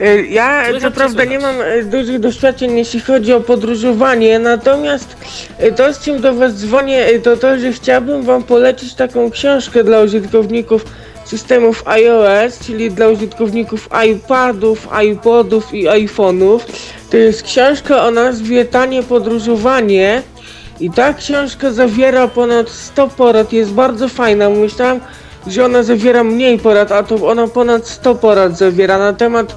Speaker 6: E, Ja co prawda nie mam e, dużych doświadczeń, jeśli chodzi o podróżowanie, natomiast e, to, z czym do Was dzwonię, e, to to, że chciałbym Wam polecić taką książkę dla użytkowników systemów iOS, czyli dla użytkowników iPadów, iPodów i iPhone'ów. To jest książka o nazwie Tanie Podróżowanie i ta książka zawiera ponad 100 porad, jest bardzo fajna. Myślałem, że ona zawiera mniej porad, a to ona ponad 100 porad zawiera na temat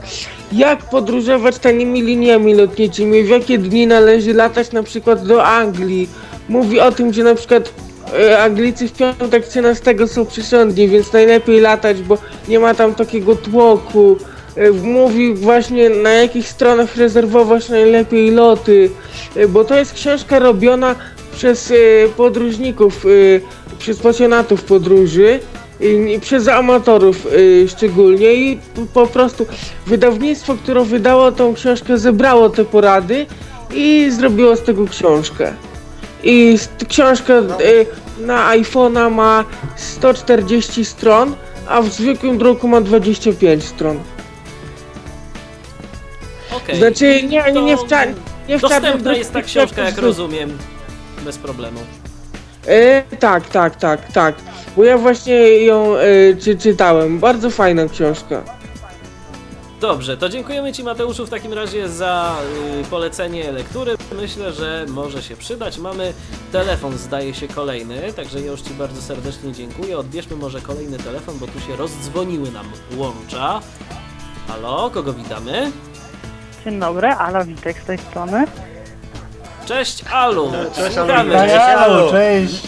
Speaker 6: jak podróżować tanimi liniami lotniczymi, w jakie dni należy latać na przykład do Anglii. Mówi o tym, że na przykład Anglicy w piątek 13 są przysądni, więc najlepiej latać, bo nie ma tam takiego tłoku. E, Mówi właśnie na jakich stronach rezerwować najlepiej loty, e, bo to jest książka robiona przez e, podróżników, e, przez pasjonatów podróży i przez amatorów e, szczególnie i po prostu wydawnictwo, które wydało tą książkę zebrało te porady i zrobiło z tego książkę. I książka e, na iPhone'a ma 140 stron, a w zwykłym druku ma 25 stron.
Speaker 1: Okej.
Speaker 6: Znaczy nie, nie, nie w, nie w czarnym
Speaker 1: Dostępna
Speaker 6: druku,
Speaker 1: jest ta
Speaker 6: tylko
Speaker 1: książka,
Speaker 6: w
Speaker 1: jak
Speaker 6: zwykłym.
Speaker 1: rozumiem. Bez problemu.
Speaker 6: E, tak, tak, tak, tak. Bo ja właśnie ją e, czy, czytałem. Bardzo fajna książka.
Speaker 1: Dobrze, to dziękujemy Ci Mateuszu w takim razie za y, polecenie lektury. Myślę, że może się przydać. Mamy telefon, zdaje się, kolejny, także ja już Ci bardzo serdecznie dziękuję. Odbierzmy może kolejny telefon, bo tu się rozdzwoniły nam łącza. Halo, kogo witamy?
Speaker 8: Dzień dobry, Ala Witek z tej strony.
Speaker 1: Cześć Alu!
Speaker 2: Cześć, Alu.
Speaker 4: Cześć, Alu, cześć.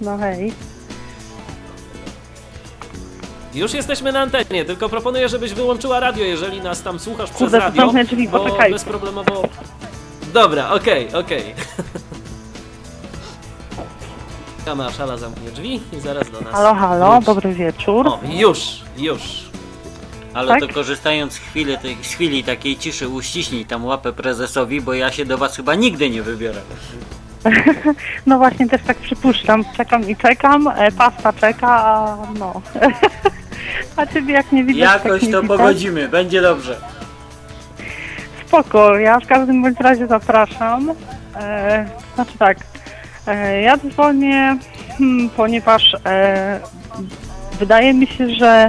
Speaker 8: No hej.
Speaker 1: Już jesteśmy na antenie, tylko proponuję, żebyś wyłączyła radio, jeżeli nas tam słuchasz przez
Speaker 8: Kurde, to
Speaker 1: radio.
Speaker 8: zamknę drzwi,
Speaker 1: bo
Speaker 8: poczekajcie.
Speaker 1: bezproblemowo... Dobra, okej, okej. Czekamy aż Ala zamknie drzwi i zaraz do nas
Speaker 8: Halo, halo,
Speaker 1: wróci.
Speaker 8: dobry wieczór.
Speaker 1: O, już, już.
Speaker 3: Ale
Speaker 8: Tak?
Speaker 3: to korzystając z chwili, tej, z chwili takiej ciszy, uściśnij tam łapę prezesowi, bo ja się do was chyba nigdy nie wybiorę.
Speaker 8: No właśnie też tak przypuszczam, czekam i czekam, e, pasta czeka, a no. A ciebie jak nie widać, tak
Speaker 3: Jakoś
Speaker 8: nie
Speaker 3: to
Speaker 8: widać.
Speaker 3: pogodzimy, będzie dobrze.
Speaker 8: Spoko, ja w każdym bądź razie zapraszam. E, znaczy tak, e, ja dzwonię, hmm, ponieważ e, wydaje mi się, że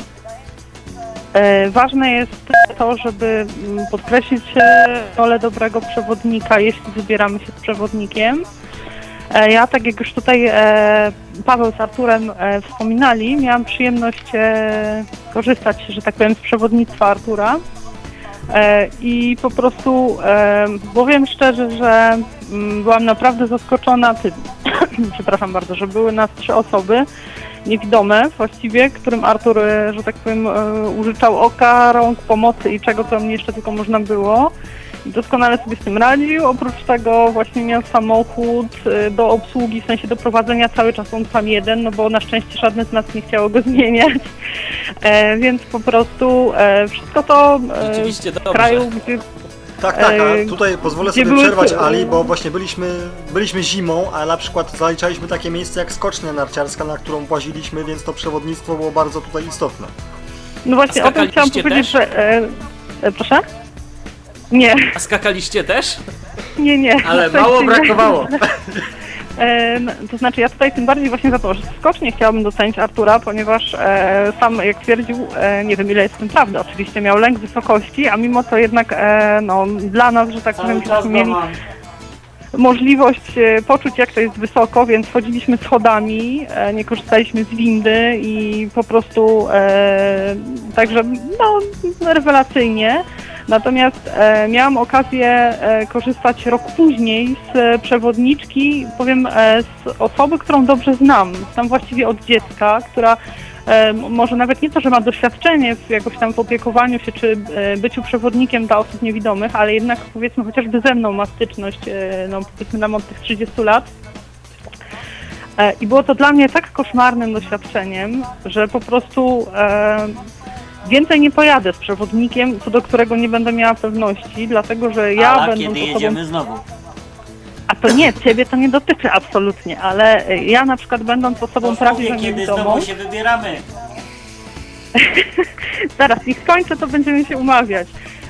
Speaker 8: e, ważne jest to, żeby mm, podkreślić e, rolę dobrego przewodnika, jeśli wybieramy się z przewodnikiem. E, Ja, tak jak już tutaj e, Paweł z Arturem e, wspominali, miałam przyjemność korzystać, że tak powiem, z przewodnictwa Artura. I po prostu powiem szczerze, że mm, byłam naprawdę zaskoczona tym, przepraszam bardzo, że były nas trzy osoby niewidome właściwie, którym Artur, że tak powiem, użyczał oka, rąk, pomocy i czego tam jeszcze tylko można było. Doskonale sobie z tym radził. Oprócz tego właśnie miał samochód e, do obsługi, w sensie do prowadzenia cały czas on sam jeden, no bo na szczęście żadne z nas nie chciało go zmieniać. E, więc po prostu e, wszystko to e,
Speaker 1: Rzeczywiście
Speaker 8: w kraju, gdzie
Speaker 2: Tak, tak,
Speaker 8: E,
Speaker 2: a tutaj pozwolę sobie
Speaker 8: były
Speaker 2: przerwać Ali, bo właśnie byliśmy, byliśmy zimą, a na przykład zaliczaliśmy takie miejsce jak skocznia narciarska, na którą właziliśmy, więc to przewodnictwo było bardzo tutaj istotne.
Speaker 8: No właśnie, o tym chciałam powiedzieć,
Speaker 1: też?
Speaker 8: że... E, e, proszę? Nie,
Speaker 1: A skakaliście też?
Speaker 8: nie, nie.
Speaker 3: Ale mało brakowało.
Speaker 8: To znaczy ja tutaj tym bardziej właśnie za to, że skocznie chciałabym docenić Artura, ponieważ e, sam jak twierdził, e, nie wiem ile jest w tym prawdy, oczywiście miał lęk wysokości, a mimo to jednak e, no, dla nas, że tak powiem, mieli możliwość e, poczuć jak to jest wysoko, więc chodziliśmy schodami, e, nie korzystaliśmy z windy i po prostu e, także no rewelacyjnie. Natomiast e, miałam okazję e, korzystać rok później z e, przewodniczki, powiem, e, z osoby, którą dobrze znam. Znam właściwie od dziecka, która e, może nawet nie to, że ma doświadczenie w jakoś tam w opiekowaniu się czy e, byciu przewodnikiem dla osób niewidomych, ale jednak powiedzmy chociażby ze mną ma styczność, no powiedzmy nam od tych 30 lat. I było to dla mnie tak koszmarnym doświadczeniem, że po prostu więcej nie pojadę z przewodnikiem, co do którego nie będę miała pewności, dlatego że ja
Speaker 3: A
Speaker 8: będę
Speaker 3: kiedy
Speaker 8: osobą...
Speaker 3: jedziemy znowu?
Speaker 8: A to nie, ciebie to nie dotyczy absolutnie, ale ja na przykład będąc osobą prawie że
Speaker 3: Mówię, kiedy znowu się wybieramy.
Speaker 8: zaraz ich skończę, to będziemy się umawiać.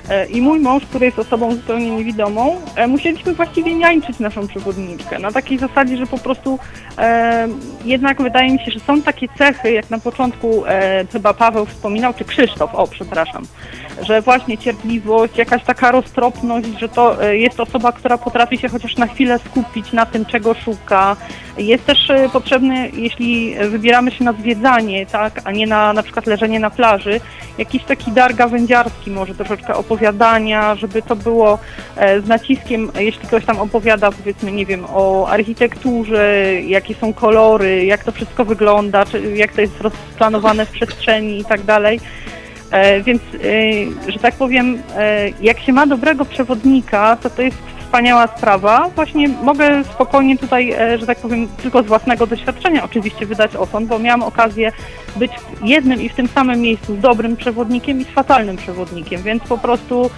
Speaker 8: E, I mój mąż, który jest osobą zupełnie niewidomą, e, musieliśmy właściwie niańczyć naszą przewodniczkę. Na takiej zasadzie, że po prostu e, jednak wydaje mi się, że są takie cechy, jak na początku e, chyba Paweł wspominał, czy Krzysztof, o przepraszam, że właśnie cierpliwość, jakaś taka roztropność, że to e, jest osoba, która potrafi się chociaż na chwilę skupić na tym, czego szuka. Jest też e, potrzebny, jeśli wybieramy się na zwiedzanie, tak, a nie na na przykład leżenie na plaży, jakiś taki dar gawędziarski, może troszeczkę opowiadania, żeby to było e, z naciskiem, jeśli ktoś tam opowiada, powiedzmy, nie wiem, o architekturze, jakie są kolory, jak to wszystko wygląda, czy jak to jest rozplanowane w przestrzeni i tak dalej. E, Więc, e, że tak powiem, jak się ma dobrego przewodnika, to to jest wspaniała sprawa. Właśnie mogę spokojnie tutaj, e, że tak powiem, tylko z własnego doświadczenia oczywiście wydać osąd, bo miałam okazję być jednym i w tym samym miejscu z dobrym przewodnikiem i z fatalnym przewodnikiem, więc po prostu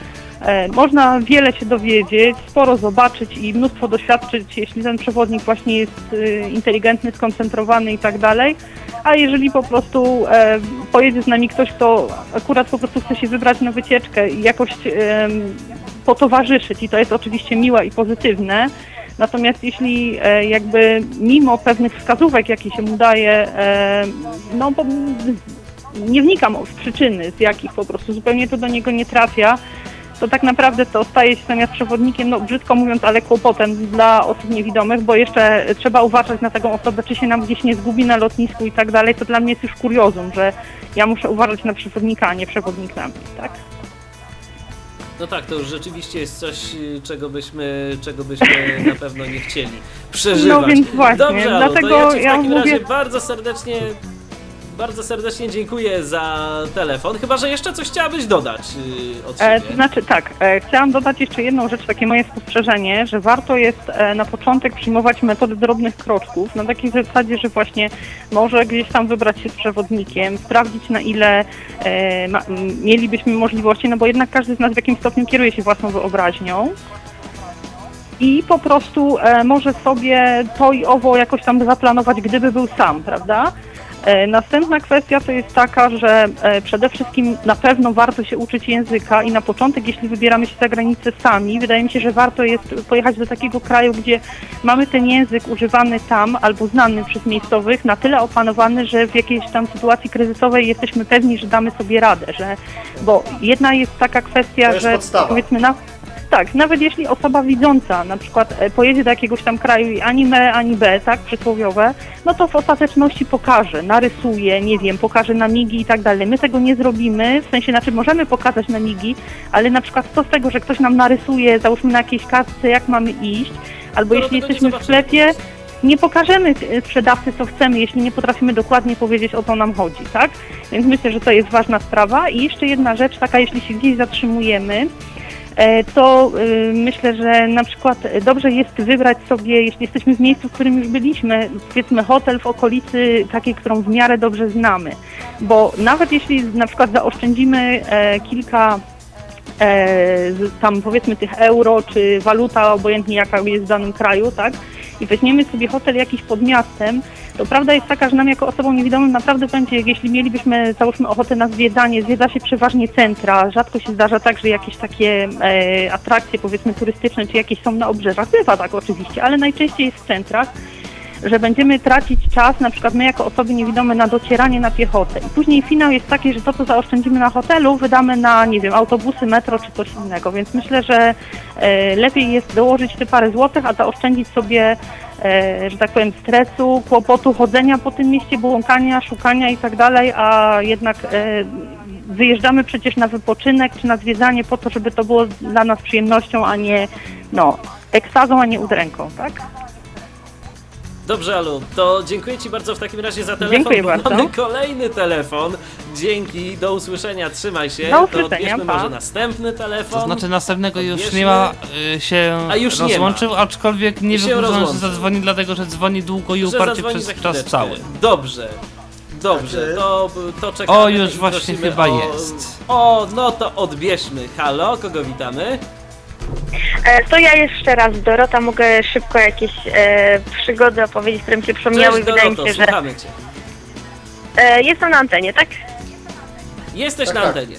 Speaker 8: można wiele się dowiedzieć, sporo zobaczyć i mnóstwo doświadczyć, jeśli ten przewodnik właśnie jest e, inteligentny, skoncentrowany i tak dalej. A jeżeli po prostu e, pojedzie z nami ktoś, kto akurat po prostu chce się wybrać na wycieczkę i jakoś potowarzyszyć i to jest oczywiście miłe i pozytywne. Natomiast jeśli e, jakby mimo pewnych wskazówek, jakie się mu daje, e, no bo nie wnikam w przyczyny, z jakich po prostu zupełnie to do niego nie trafia, to tak naprawdę to staje się zamiast przewodnikiem, no brzydko mówiąc, ale kłopotem dla osób niewidomych, bo jeszcze trzeba uważać na taką osobę, czy się nam gdzieś nie zgubi na lotnisku i tak dalej, to dla mnie jest już kuriozum, że ja muszę uważać na przewodnika, a nie przewodnik na mnie, tak?
Speaker 1: No tak, to już rzeczywiście jest coś, czego byśmy, czego byśmy na pewno nie chcieli przeżywać.
Speaker 8: No więc właśnie,
Speaker 1: Dobrze, Alu, to
Speaker 8: dlatego
Speaker 1: ja Ci w
Speaker 8: ja
Speaker 1: takim
Speaker 8: mówię-
Speaker 1: razie bardzo serdecznie bardzo serdecznie dziękuję za telefon. Chyba, że jeszcze coś chciałabyś dodać y, od siebie.
Speaker 8: E, to znaczy tak, e, chciałam dodać jeszcze jedną rzecz, takie moje spostrzeżenie, że warto jest e, na początek przyjmować metodę drobnych kroczków, na takiej zasadzie, że właśnie może gdzieś tam wybrać się z przewodnikiem, sprawdzić na ile e, ma, mielibyśmy możliwości, no bo jednak każdy z nas w jakimś stopniu kieruje się własną wyobraźnią. I po prostu e, może sobie to i owo jakoś tam zaplanować, gdyby był sam, prawda? E, Następna kwestia to jest taka, że e, przede wszystkim na pewno warto się uczyć języka i na początek, jeśli wybieramy się za granicę sami, wydaje mi się, że warto jest pojechać do takiego kraju, gdzie mamy ten język używany tam albo znany przez miejscowych na tyle opanowany, że w jakiejś tam sytuacji kryzysowej jesteśmy pewni, że damy sobie radę, że bo jedna jest taka kwestia,
Speaker 2: jest
Speaker 8: że
Speaker 2: podstawa.
Speaker 8: powiedzmy na tak, nawet jeśli osoba widząca na przykład e, pojedzie do jakiegoś tam kraju i ani me, ani B, tak, przysłowiowe, no to w ostateczności pokaże, narysuje, nie wiem, pokaże na migi i tak dalej. My tego nie zrobimy, w sensie, znaczy możemy pokazać na migi, ale na przykład co z tego, że ktoś nam narysuje, załóżmy na jakiejś kartce, jak mamy iść, albo
Speaker 1: No,
Speaker 8: jeśli
Speaker 1: tego nie
Speaker 8: jesteśmy w sklepie, nie pokażemy e, sprzedawcy, co chcemy, jeśli nie potrafimy dokładnie powiedzieć, o co nam chodzi, tak? Więc myślę, że to jest ważna sprawa. I jeszcze jedna rzecz taka, jeśli się gdzieś zatrzymujemy, to y, myślę, że na przykład dobrze jest wybrać sobie, jeśli jesteśmy w miejscu, w którym już byliśmy, powiedzmy hotel w okolicy takiej, którą w miarę dobrze znamy. Bo nawet jeśli na przykład zaoszczędzimy e, kilka e, tam powiedzmy tych euro, czy waluta, obojętnie jaka jest w danym kraju, tak? I weźmiemy sobie hotel jakiś pod miastem, to prawda jest taka, że nam jako osobom niewidomym naprawdę będzie, jeśli mielibyśmy załóżmy ochotę na zwiedzanie, zwiedza się przeważnie centra, rzadko się zdarza tak, że jakieś takie e, atrakcje powiedzmy turystyczne, czy jakieś są na obrzeżach, bywa tak oczywiście, ale najczęściej jest w centrach, że będziemy tracić czas, na przykład my jako osoby niewidome, na docieranie na piechotę. I później finał jest taki, że to, co zaoszczędzimy na hotelu, wydamy na, nie wiem, autobusy, metro czy coś innego. Więc myślę, że e, lepiej jest dołożyć te parę złotych, a zaoszczędzić sobie, e, że tak powiem, stresu, kłopotu, chodzenia po tym mieście, błąkania, szukania i tak dalej, a jednak e, wyjeżdżamy przecież na wypoczynek czy na zwiedzanie po to, żeby to było dla nas przyjemnością, a nie, no, ekstazą, a nie udręką, tak?
Speaker 1: Dobrze, Alu, to dziękuję Ci bardzo w takim razie za telefon.
Speaker 8: Dziękuję
Speaker 1: bo
Speaker 8: bardzo.
Speaker 1: Mamy kolejny telefon. Dzięki, do usłyszenia, trzymaj się.
Speaker 8: Do
Speaker 1: to
Speaker 8: usłyszenia,
Speaker 1: odbierzmy
Speaker 8: pa.
Speaker 1: może następny telefon.
Speaker 5: To znaczy następnego już
Speaker 1: Odbierzmy.
Speaker 5: nie ma, y, się
Speaker 1: A już nie
Speaker 5: rozłączył, aczkolwiek nie
Speaker 1: się
Speaker 5: wykluczam, że zadzwoni, dlatego że dzwoni długo i
Speaker 1: Że
Speaker 5: uparcie przez
Speaker 1: za
Speaker 5: czas cały.
Speaker 1: Dobrze. Dobrze, to, to czekamy.
Speaker 5: O, już właśnie chyba
Speaker 1: o...
Speaker 5: jest.
Speaker 1: O, no to odbierzmy. Halo, kogo witamy?
Speaker 7: E, To ja jeszcze raz, Dorota, mogę szybko jakieś e, przygody opowiedzieć, które mi się przypomniały.
Speaker 1: Cześć
Speaker 7: Wydaje mi
Speaker 1: Doroto,
Speaker 7: się, że
Speaker 1: słuchamy cię.
Speaker 7: e, jestem na antenie, tak?
Speaker 1: Jesteś
Speaker 2: Tak,
Speaker 1: na
Speaker 2: tak.
Speaker 1: antenie.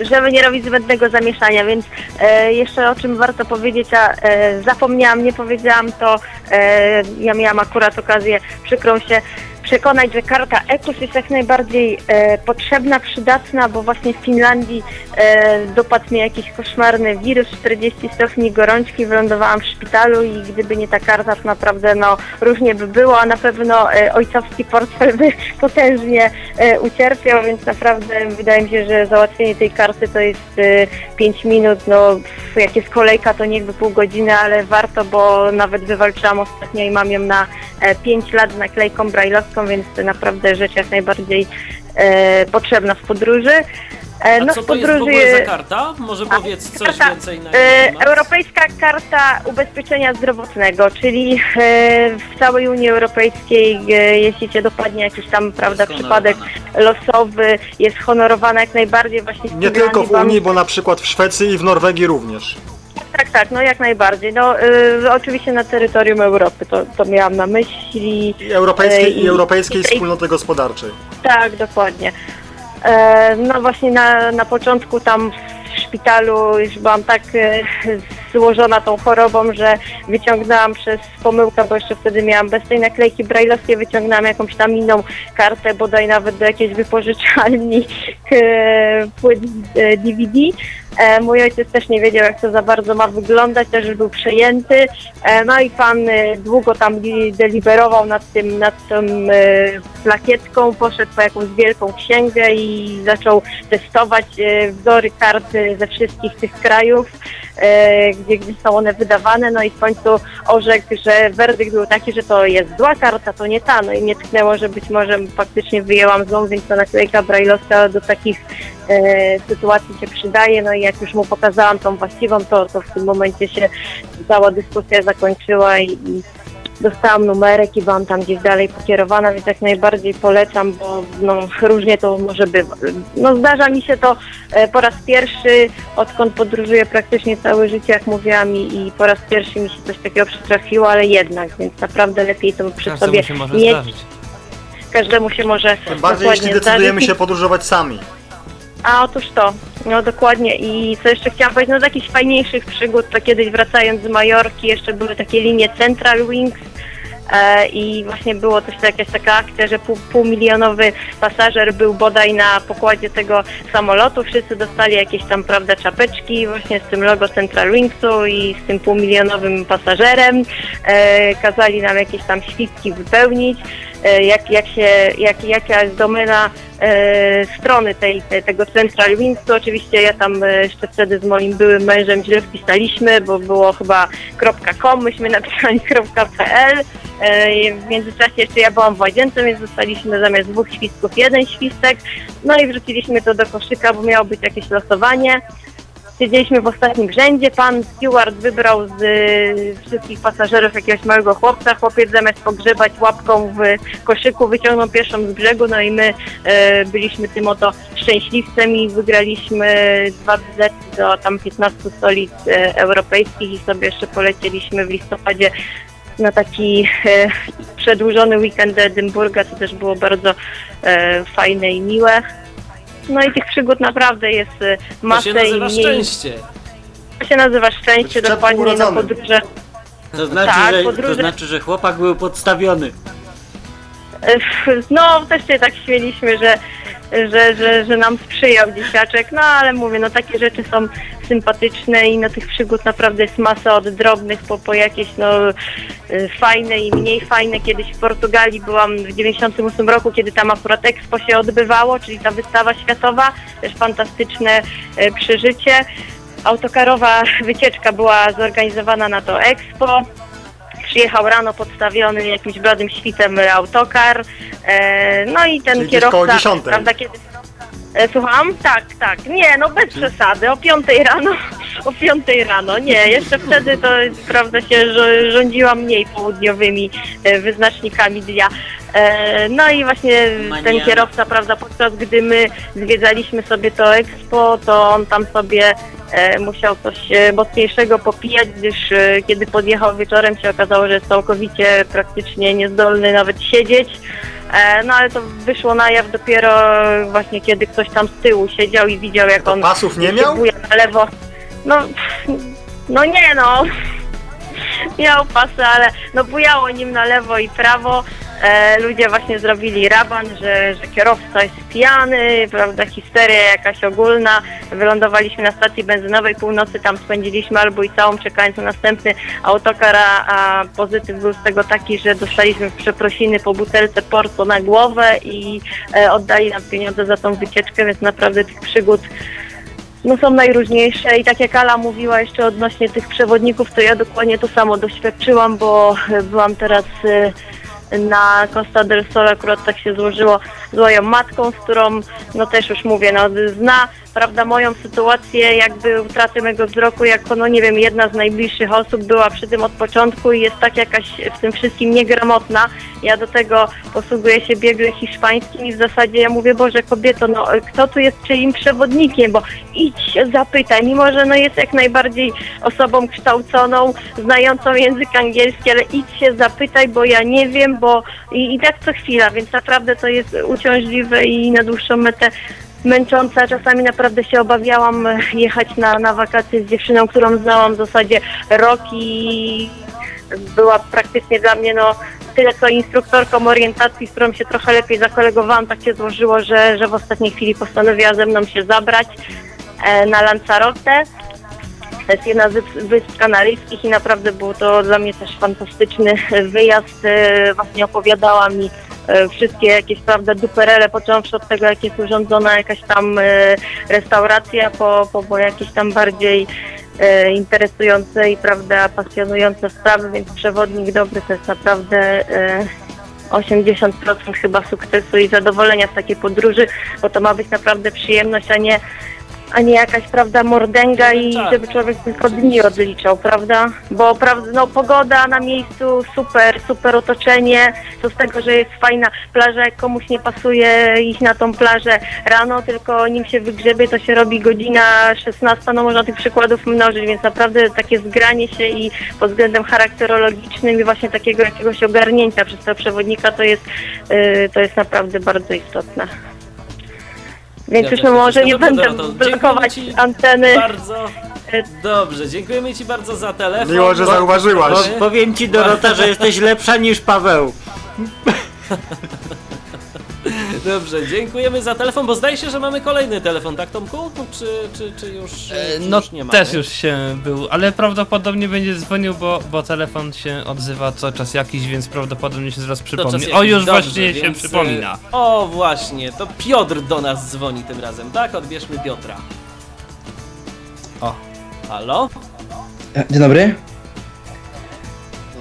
Speaker 7: Żeby nie robić zbędnego zamieszania, więc e, jeszcze o czym warto powiedzieć, a e, zapomniałam, nie powiedziałam to, e, ja miałam akurat okazję, przykrą się, przekonać, że karta EKUS jest jak najbardziej e, potrzebna, przydatna, bo właśnie w Finlandii e, dopadł mnie jakiś koszmarny wirus, 40 stopni gorączki, wylądowałam w szpitalu i gdyby nie ta karta, to naprawdę no, różnie by było, a na pewno e, ojcowski portfel by potężnie e, ucierpiał, więc naprawdę wydaje mi się, że załatwienie tej karty to jest e, 5 minut, no jak jest kolejka to niechby pół godziny, ale warto, bo nawet wywalczyłam ostatnio i mam ją na e, 5 lat z naklejką brajlowską, więc to naprawdę rzecz jak najbardziej e, potrzebna w podróży. E,
Speaker 1: A
Speaker 7: no
Speaker 1: co
Speaker 7: w
Speaker 1: to jest w
Speaker 7: podróży
Speaker 1: ogóle za karta? Może powiedz coś
Speaker 7: karta,
Speaker 1: więcej na
Speaker 7: e,
Speaker 1: temat?
Speaker 7: Europejska Karta Ubezpieczenia Zdrowotnego, czyli e, w całej Unii Europejskiej, e, jeśli Cię dopadnie jakiś tam, prawda, przypadek losowy, jest honorowana jak najbardziej właśnie
Speaker 2: Nie tylko w Unii, bo na przykład w Szwecji i w Norwegii również.
Speaker 7: Tak, tak, no jak najbardziej. No y, oczywiście na terytorium Europy, to, to miałam na myśli.
Speaker 2: I europejskiej,
Speaker 7: E,
Speaker 2: i europejskiej
Speaker 7: i-
Speaker 2: wspólnoty gospodarczej.
Speaker 7: Tak, dokładnie. E, no właśnie na, na początku tam w szpitalu już byłam tak e, złożona tą chorobą, że wyciągnęłam przez pomyłkę, bo jeszcze wtedy miałam bez tej naklejki brajlowskiej, wyciągnęłam jakąś tam inną kartę, bodaj nawet do jakiejś wypożyczalni e, płyt e, DVD. E, mój ojciec też nie wiedział, jak to za bardzo ma wyglądać, też był przejęty. E, no i pan e, długo tam li- deliberował nad tym, nad tą e, plakietką, poszedł po jakąś wielką księgę i zaczął testować e, wzory karty ze wszystkich tych krajów, e, gdzie, gdzie są one wydawane, no i w końcu orzekł, że werdykt był taki, że to jest zła karta, to nie ta, no i mnie tknęło, że być może faktycznie wyjęłam złą, więc ta naklejka brajlowska do takich e, sytuacji się przydaje, no i jak już mu pokazałam tą właściwą, to, to w tym momencie się cała dyskusja zakończyła i, i dostałam numerek i byłam tam gdzieś dalej pokierowana, więc jak najbardziej polecam, bo no, różnie to może bywa. No zdarza mi się to e, po raz pierwszy, odkąd podróżuję praktycznie całe życie, jak mówiłam i, i po raz pierwszy mi się coś takiego przytrafiło, ale jednak, więc naprawdę lepiej to przy
Speaker 5: Każdemu
Speaker 7: sobie
Speaker 5: się może
Speaker 7: mieć.
Speaker 5: zdarzyć.
Speaker 7: Każdemu się może
Speaker 2: Tym bardziej, jeśli decydujemy
Speaker 7: zdarzyć.
Speaker 2: się podróżować sami.
Speaker 7: A otóż to, no dokładnie i co jeszcze chciałam powiedzieć, no z jakichś fajniejszych przygód, to kiedyś wracając z Majorki jeszcze były takie linie Central Wings i właśnie było też jakaś taka akcja, że pół, półmilionowy pasażer był bodaj na pokładzie tego samolotu, wszyscy dostali jakieś tam, prawda, czapeczki właśnie z tym logo Central Wingsu i z tym półmilionowym pasażerem, e, kazali nam jakieś tam świstki wypełnić, e, jak, jak się, jak, jaka jest domena e, strony tej, te, tego Central Wingsu. Oczywiście ja tam e, jeszcze wtedy z moim byłym mężem źle wpisaliśmy, bo było chyba .com, myśmy napisali .pl. E, w międzyczasie jeszcze ja byłam w łazience, więc dostaliśmy zamiast dwóch świstków jeden świstek. No i wrzuciliśmy to do koszyka, bo miało być jakieś losowanie. Siedzieliśmy w ostatnim rzędzie, pan steward wybrał z y, wszystkich pasażerów jakiegoś małego chłopca. Chłopiec zamiast pogrzebać łapką w koszyku wyciągnął pierwszą z brzegu, no i my e, byliśmy tym oto szczęśliwcem i wygraliśmy dwa bilety do tam 15 stolic e, europejskich i sobie jeszcze polecieliśmy w listopadzie na taki e, przedłużony weekend do Edynburga, co też było bardzo e, fajne i miłe. No i tych przygód naprawdę jest e,
Speaker 1: To
Speaker 7: masę
Speaker 1: się
Speaker 7: i
Speaker 1: nazywa
Speaker 7: mniej.
Speaker 1: szczęście.
Speaker 7: To się nazywa szczęście, dokładnie na podróże.
Speaker 3: To znaczy,
Speaker 7: Tak,
Speaker 3: że, to
Speaker 7: podróże-
Speaker 3: znaczy, że chłopak był podstawiony.
Speaker 7: No, też się tak śmieliśmy, że, że, że, że nam sprzyjał dzieciaczek, no ale mówię, no takie rzeczy są sympatyczne i no tych przygód naprawdę jest masa od drobnych po, po jakieś no e, fajne i mniej fajne. Kiedyś w Portugalii byłam w 98 roku, kiedy tam akurat Expo się odbywało, czyli ta wystawa światowa, też fantastyczne e, przeżycie. Autokarowa wycieczka była zorganizowana na to Expo. Przyjechał rano podstawiony jakimś bladym świtem autokar. E, no i ten
Speaker 2: Czyli
Speaker 7: kierowca,
Speaker 2: dziesiątej.
Speaker 7: prawda, kiedy... E, słucham? Tak, tak. Nie, no bez przesady. O piątej rano. O piątej rano. Nie, jeszcze wtedy to prawda się rzo- rządziła mniej południowymi e, wyznacznikami dnia. E, No i właśnie ten
Speaker 3: Maniana.
Speaker 7: kierowca, prawda, podczas gdy my zwiedzaliśmy sobie to Expo, to on tam sobie e, musiał coś e, mocniejszego popijać, gdyż e, kiedy podjechał wieczorem się okazało, że jest całkowicie praktycznie niezdolny nawet siedzieć. E, No ale to wyszło na jaw dopiero właśnie kiedy ktoś tam z tyłu siedział i widział jak on
Speaker 2: Pasów nie miał?
Speaker 7: na lewo. No, no nie no. Miał pasy, ale no bujało nim na lewo i prawo. E, ludzie właśnie zrobili raban, że, że kierowca jest pijany, prawda, histeria jakaś ogólna. Wylądowaliśmy na stacji benzynowej, północy tam spędziliśmy albo i całą czekając na następny autokar, a, a pozytyw był z tego taki, że dostaliśmy przeprosiny po butelce Porto na głowę i e, oddali nam pieniądze za tą wycieczkę, więc naprawdę tych przygód no są najróżniejsze i tak jak Ala mówiła jeszcze odnośnie tych przewodników, to ja dokładnie to samo doświadczyłam, bo byłam teraz e, na Costa del Sol, akurat tak się złożyło z moją matką, z którą, no też już mówię, no zna, prawda, moją sytuację, jakby utraty mego wzroku, jako, no nie wiem, jedna z najbliższych osób była przy tym od początku i jest tak jakaś w tym wszystkim niegramotna. Ja do tego posługuję się biegle hiszpańskim i w zasadzie ja mówię, Boże kobieto, no kto tu jest czyim przewodnikiem, bo idź zapytaj, mimo że no jest jak najbardziej osobą kształconą, znającą język angielski, ale idź się zapytaj, bo ja nie wiem, bo i, i tak co chwila, więc naprawdę to jest uciążliwe i na dłuższą metę męczące. a Czasami naprawdę się obawiałam e, jechać na, na wakacje z dziewczyną, którą znałam w zasadzie rok i była praktycznie dla mnie no tyle co instruktorką orientacji, z którą się trochę lepiej zakolegowałam, tak się złożyło, że, że w ostatniej chwili postanowiła ze mną się zabrać e, na Lanzarote. To jest jedna z wysp- kanaryjskich i naprawdę był to dla mnie też fantastyczny wyjazd. E, Właśnie opowiadała mi wszystkie jakieś, prawda, duperele, począwszy od tego, jak jest urządzona jakaś tam e, restauracja, po, po, po jakieś tam bardziej e, interesujące i, prawda, pasjonujące sprawy, więc przewodnik dobry to jest naprawdę e, 80% chyba sukcesu i zadowolenia z takiej podróży, bo to ma być naprawdę przyjemność, a nie a nie jakaś, prawda, mordęga i
Speaker 1: Tak.
Speaker 7: żeby człowiek tylko dni odliczał, prawda? Bo, prawda, no pogoda na miejscu, super, super otoczenie, co z tego, że jest fajna plaża, jak komuś nie pasuje iść na tą plażę rano, tylko nim się wygrzebie, to się robi godzina 16, no można tych przykładów mnożyć, więc naprawdę takie zgranie się i pod względem charakterologicznym i właśnie takiego jakiegoś ogarnięcia przez tego przewodnika to jest, yy, to jest naprawdę bardzo istotne. Więc już
Speaker 1: Zgadza się.
Speaker 7: może nie będę blokować
Speaker 1: dziękujemy ci
Speaker 7: anteny.
Speaker 1: Bardzo dobrze, dziękujemy Ci bardzo za telefon.
Speaker 2: Miło, że zauważyłaś.
Speaker 3: Po, powiem ci Dorota, że jesteś lepsza niż Paweł.
Speaker 1: Dobrze, dziękujemy za telefon, bo zdaje się, że mamy kolejny telefon, tak Tomku? Czy, czy, czy już,
Speaker 5: E,
Speaker 1: czy
Speaker 5: No
Speaker 1: już nie mamy?
Speaker 5: też już się był, ale prawdopodobnie będzie dzwonił, bo, bo telefon się odzywa co czas jakiś, więc prawdopodobnie się zaraz przypomni. O, już
Speaker 1: Dobrze,
Speaker 5: właśnie się
Speaker 1: więc,
Speaker 5: przypomina.
Speaker 1: e, O, właśnie, to Piotr do nas dzwoni tym razem, tak? Odbierzmy Piotra.
Speaker 5: O.
Speaker 1: Halo?
Speaker 9: Dzień dobry.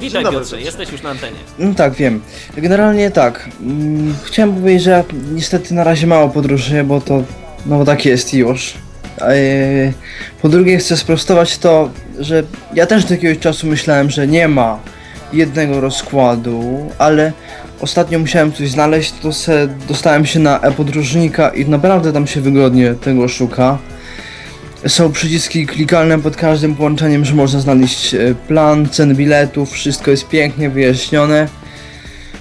Speaker 1: Witaj
Speaker 2: dobry,
Speaker 1: Piotrze, jesteś już na antenie.
Speaker 9: No tak, wiem. Generalnie tak. mm, Chciałem powiedzieć, że niestety na razie mało podróżuję, bo to no bo tak jest już. Eee, Po drugie chcę sprostować to, że ja też do jakiegoś czasu myślałem, że nie ma jednego rozkładu, ale ostatnio musiałem coś znaleźć, to se dostałem się na e-podróżnika i naprawdę tam się wygodnie tego szuka. Są przyciski klikalne pod każdym połączeniem, że można znaleźć e, plan, cen biletów, wszystko jest pięknie wyjaśnione.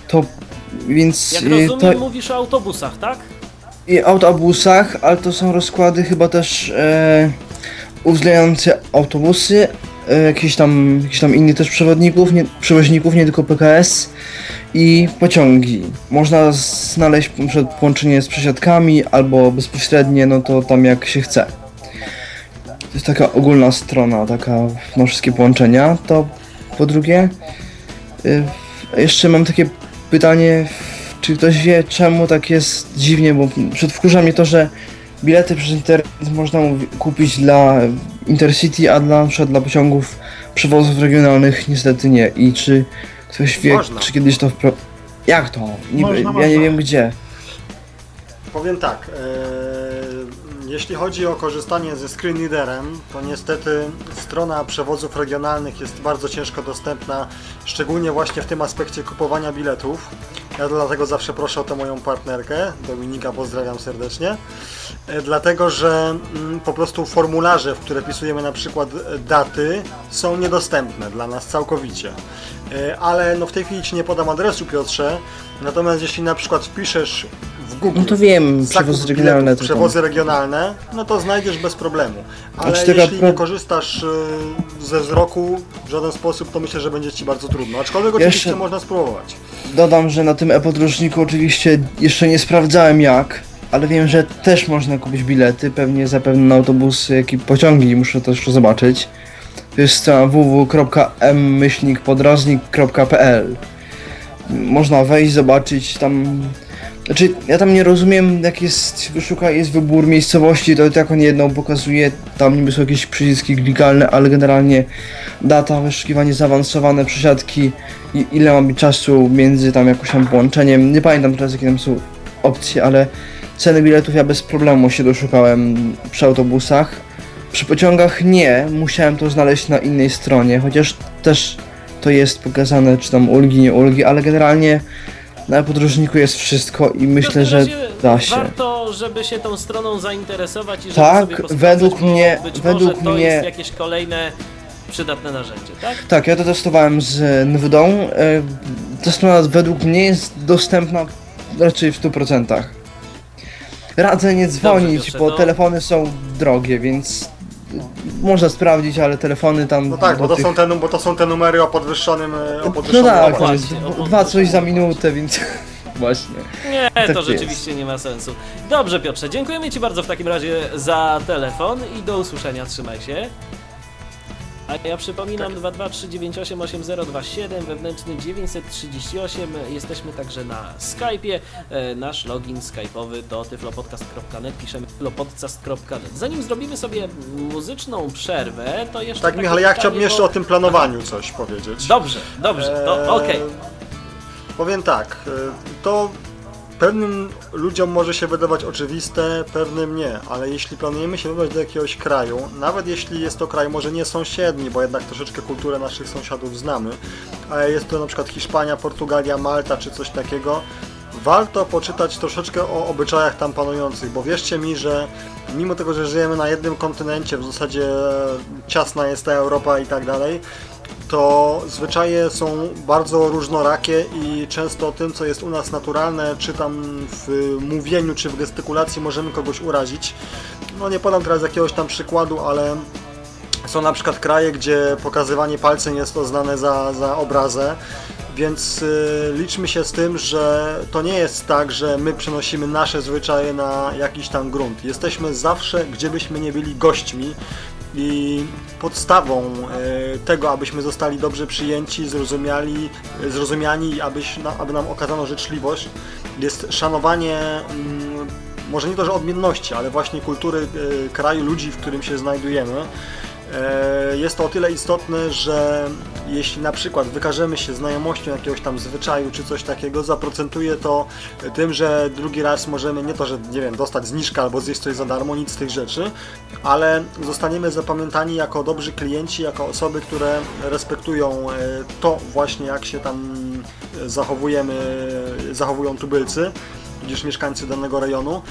Speaker 9: To więc
Speaker 1: Jak
Speaker 9: e,
Speaker 1: rozumiem,
Speaker 9: to
Speaker 1: mówisz o autobusach, tak?
Speaker 9: i autobusach, ale to są rozkłady chyba też e, uwzględniające autobusy, e, jakieś tam, jakiś tam innych też przewodników, nie, przewoźników, nie tylko PKS i pociągi. Można znaleźć połączenie z przesiadkami albo bezpośrednie, no to tam jak się chce. To jest taka ogólna strona, taka na wszystkie połączenia. To po drugie, y, jeszcze mam takie pytanie, czy ktoś wie czemu tak jest dziwnie, bo przedwkurza mnie to, że bilety przez internet można kupić dla Intercity, a dla, na dla pociągów przewozów regionalnych niestety nie. I czy ktoś wie,
Speaker 2: Można.
Speaker 9: czy kiedyś to wpro... Jak to? Niby,
Speaker 4: Można,
Speaker 9: ja
Speaker 4: można.
Speaker 9: nie wiem gdzie.
Speaker 2: Powiem tak, e, Jeśli chodzi o korzystanie ze screen readerem, to niestety strona przewozów regionalnych jest bardzo ciężko dostępna, szczególnie właśnie w tym aspekcie kupowania biletów. Ja dlatego zawsze proszę o tę moją partnerkę, Dominika pozdrawiam serdecznie, E, dlatego że mm, po prostu formularze, w które pisujemy na przykład e, daty, są niedostępne dla nas całkowicie. E, Ale no w tej chwili Ci nie podam adresu Piotrze, natomiast jeśli na przykład wpiszesz w Google
Speaker 9: No to wiem, przewozy regionalne
Speaker 2: przewozy regionalne, no to znajdziesz bez problemu. Ale
Speaker 9: Znaczy,
Speaker 2: jeśli
Speaker 9: pro-
Speaker 2: nie korzystasz y, ze wzroku w żaden sposób, to myślę, że będzie Ci bardzo trudno. Aczkolwiek
Speaker 9: Jeszcze-
Speaker 2: oczywiście można spróbować.
Speaker 9: Dodam, że na tym e-podróżniku oczywiście jeszcze nie sprawdzałem jak, ale wiem, że też można kupić bilety, pewnie zapewne na autobusy, jak i pociągi, muszę to jeszcze zobaczyć. To jest strona www.m-podróżnik.pl Można wejść, zobaczyć tam... Znaczy, ja tam nie rozumiem, jak jest, wyszuka, jest wybór miejscowości, to jak on jedną pokazuje, tam niby są jakieś przyciski klikalne, ale generalnie data, wyszukiwanie zaawansowane, przesiadki, i ile ma być czasu między tam jakimś tam połączeniem. Nie pamiętam teraz jakie tam są opcje, ale ceny biletów ja bez problemu się doszukałem przy autobusach. Przy pociągach nie, musiałem to znaleźć na innej stronie, chociaż też to jest pokazane, czy tam ulgi, nie ulgi, ale generalnie na podróżniku jest wszystko i myślę, że da się.
Speaker 1: Warto, żeby się tą stroną zainteresować i żeby
Speaker 9: Tak,
Speaker 1: sobie
Speaker 9: według mnie-
Speaker 1: być
Speaker 9: według
Speaker 1: może to
Speaker 9: mnie-
Speaker 1: jest jakieś kolejne przydatne narzędzie, tak?
Speaker 9: Tak, ja to testowałem z NWD. E, Ta strona według mnie jest dostępna raczej w 100%. Radzę nie dzwonić,
Speaker 1: Piotrze,
Speaker 9: bo
Speaker 1: no.
Speaker 9: telefony są drogie, więc można sprawdzić, ale telefony tam.
Speaker 2: No tak, bo to,
Speaker 9: tych-
Speaker 2: są te, bo to są te numery o podwyższonym, e, o
Speaker 9: No
Speaker 2: podwyższonym
Speaker 9: tak,
Speaker 2: opłacie.
Speaker 9: tam jest
Speaker 1: Dokładnie, o-
Speaker 9: dwa coś za minutę, więc właśnie.
Speaker 1: Nie,
Speaker 9: Tak
Speaker 1: to
Speaker 9: jest.
Speaker 1: rzeczywiście nie ma sensu. Dobrze Piotrze, dziękujemy Ci bardzo w takim razie za telefon i do usłyszenia, trzymaj się. A ja przypominam 223988027, wewnętrzny 938, jesteśmy także na Skype'ie, E, nasz login skype'owy to tyflopodcast.net, piszemy tyflopodcast.net. Zanim zrobimy sobie muzyczną przerwę, to jeszcze
Speaker 2: Tak, Michał, ja chciałbym jeszcze
Speaker 1: bo-
Speaker 2: o tym planowaniu coś powiedzieć.
Speaker 1: Dobrze, dobrze, to
Speaker 2: Eee,
Speaker 1: okej.
Speaker 2: Powiem tak, e, to pewnym ludziom może się wydawać oczywiste, pewnym nie, ale jeśli planujemy się wybrać do jakiegoś kraju, nawet jeśli jest to kraj może nie sąsiedni, bo jednak troszeczkę kulturę naszych sąsiadów znamy, ale jest to na przykład Hiszpania, Portugalia, Malta czy coś takiego, warto poczytać troszeczkę o obyczajach tam panujących, bo wierzcie mi, że mimo tego, że żyjemy na jednym kontynencie, w zasadzie ciasna jest ta Europa i tak dalej, to zwyczaje są bardzo różnorakie i często tym, co jest u nas naturalne, czy tam w mówieniu, czy w gestykulacji możemy kogoś urazić. No nie podam teraz jakiegoś tam przykładu, ale są na przykład kraje, gdzie pokazywanie palcem jest oznane za, za obrazę, więc y, liczmy się z tym, że to nie jest tak, że my przenosimy nasze zwyczaje na jakiś tam grunt. Jesteśmy zawsze, gdzie byśmy nie byli gośćmi i podstawą e, tego, abyśmy zostali dobrze przyjęci, zrozumiali, zrozumiani abyś, aby nam okazano życzliwość, jest szanowanie mm, może nie to, że odmienności, ale właśnie kultury e, kraju, ludzi, w którym się znajdujemy. E, Jest to o tyle istotne, że jeśli na przykład wykażemy się znajomością jakiegoś tam zwyczaju czy coś takiego, zaprocentuje to tym, że drugi raz możemy nie to, że nie wiem, dostać zniżkę albo zjeść coś za darmo, nic z tych rzeczy, ale zostaniemy zapamiętani jako dobrzy klienci, jako osoby, które respektują e, to właśnie jak się tam zachowujemy, zachowują tubylcy niż mieszkańcy danego rejonu.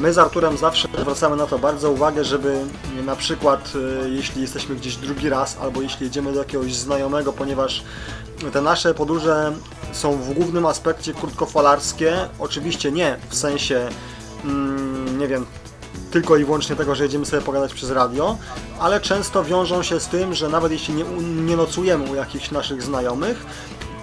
Speaker 2: My z Arturem zawsze zwracamy na to bardzo uwagę, żeby na przykład e, jeśli jesteśmy gdzieś drugi raz, albo jeśli jedziemy do jakiegoś znajomego, ponieważ te nasze podróże są w głównym aspekcie krótkofalarskie, oczywiście nie w sensie, mm, nie wiem, tylko i wyłącznie tego, że jedziemy sobie pogadać przez radio, ale często wiążą się z tym, że nawet jeśli nie, nie nocujemy u jakichś naszych znajomych,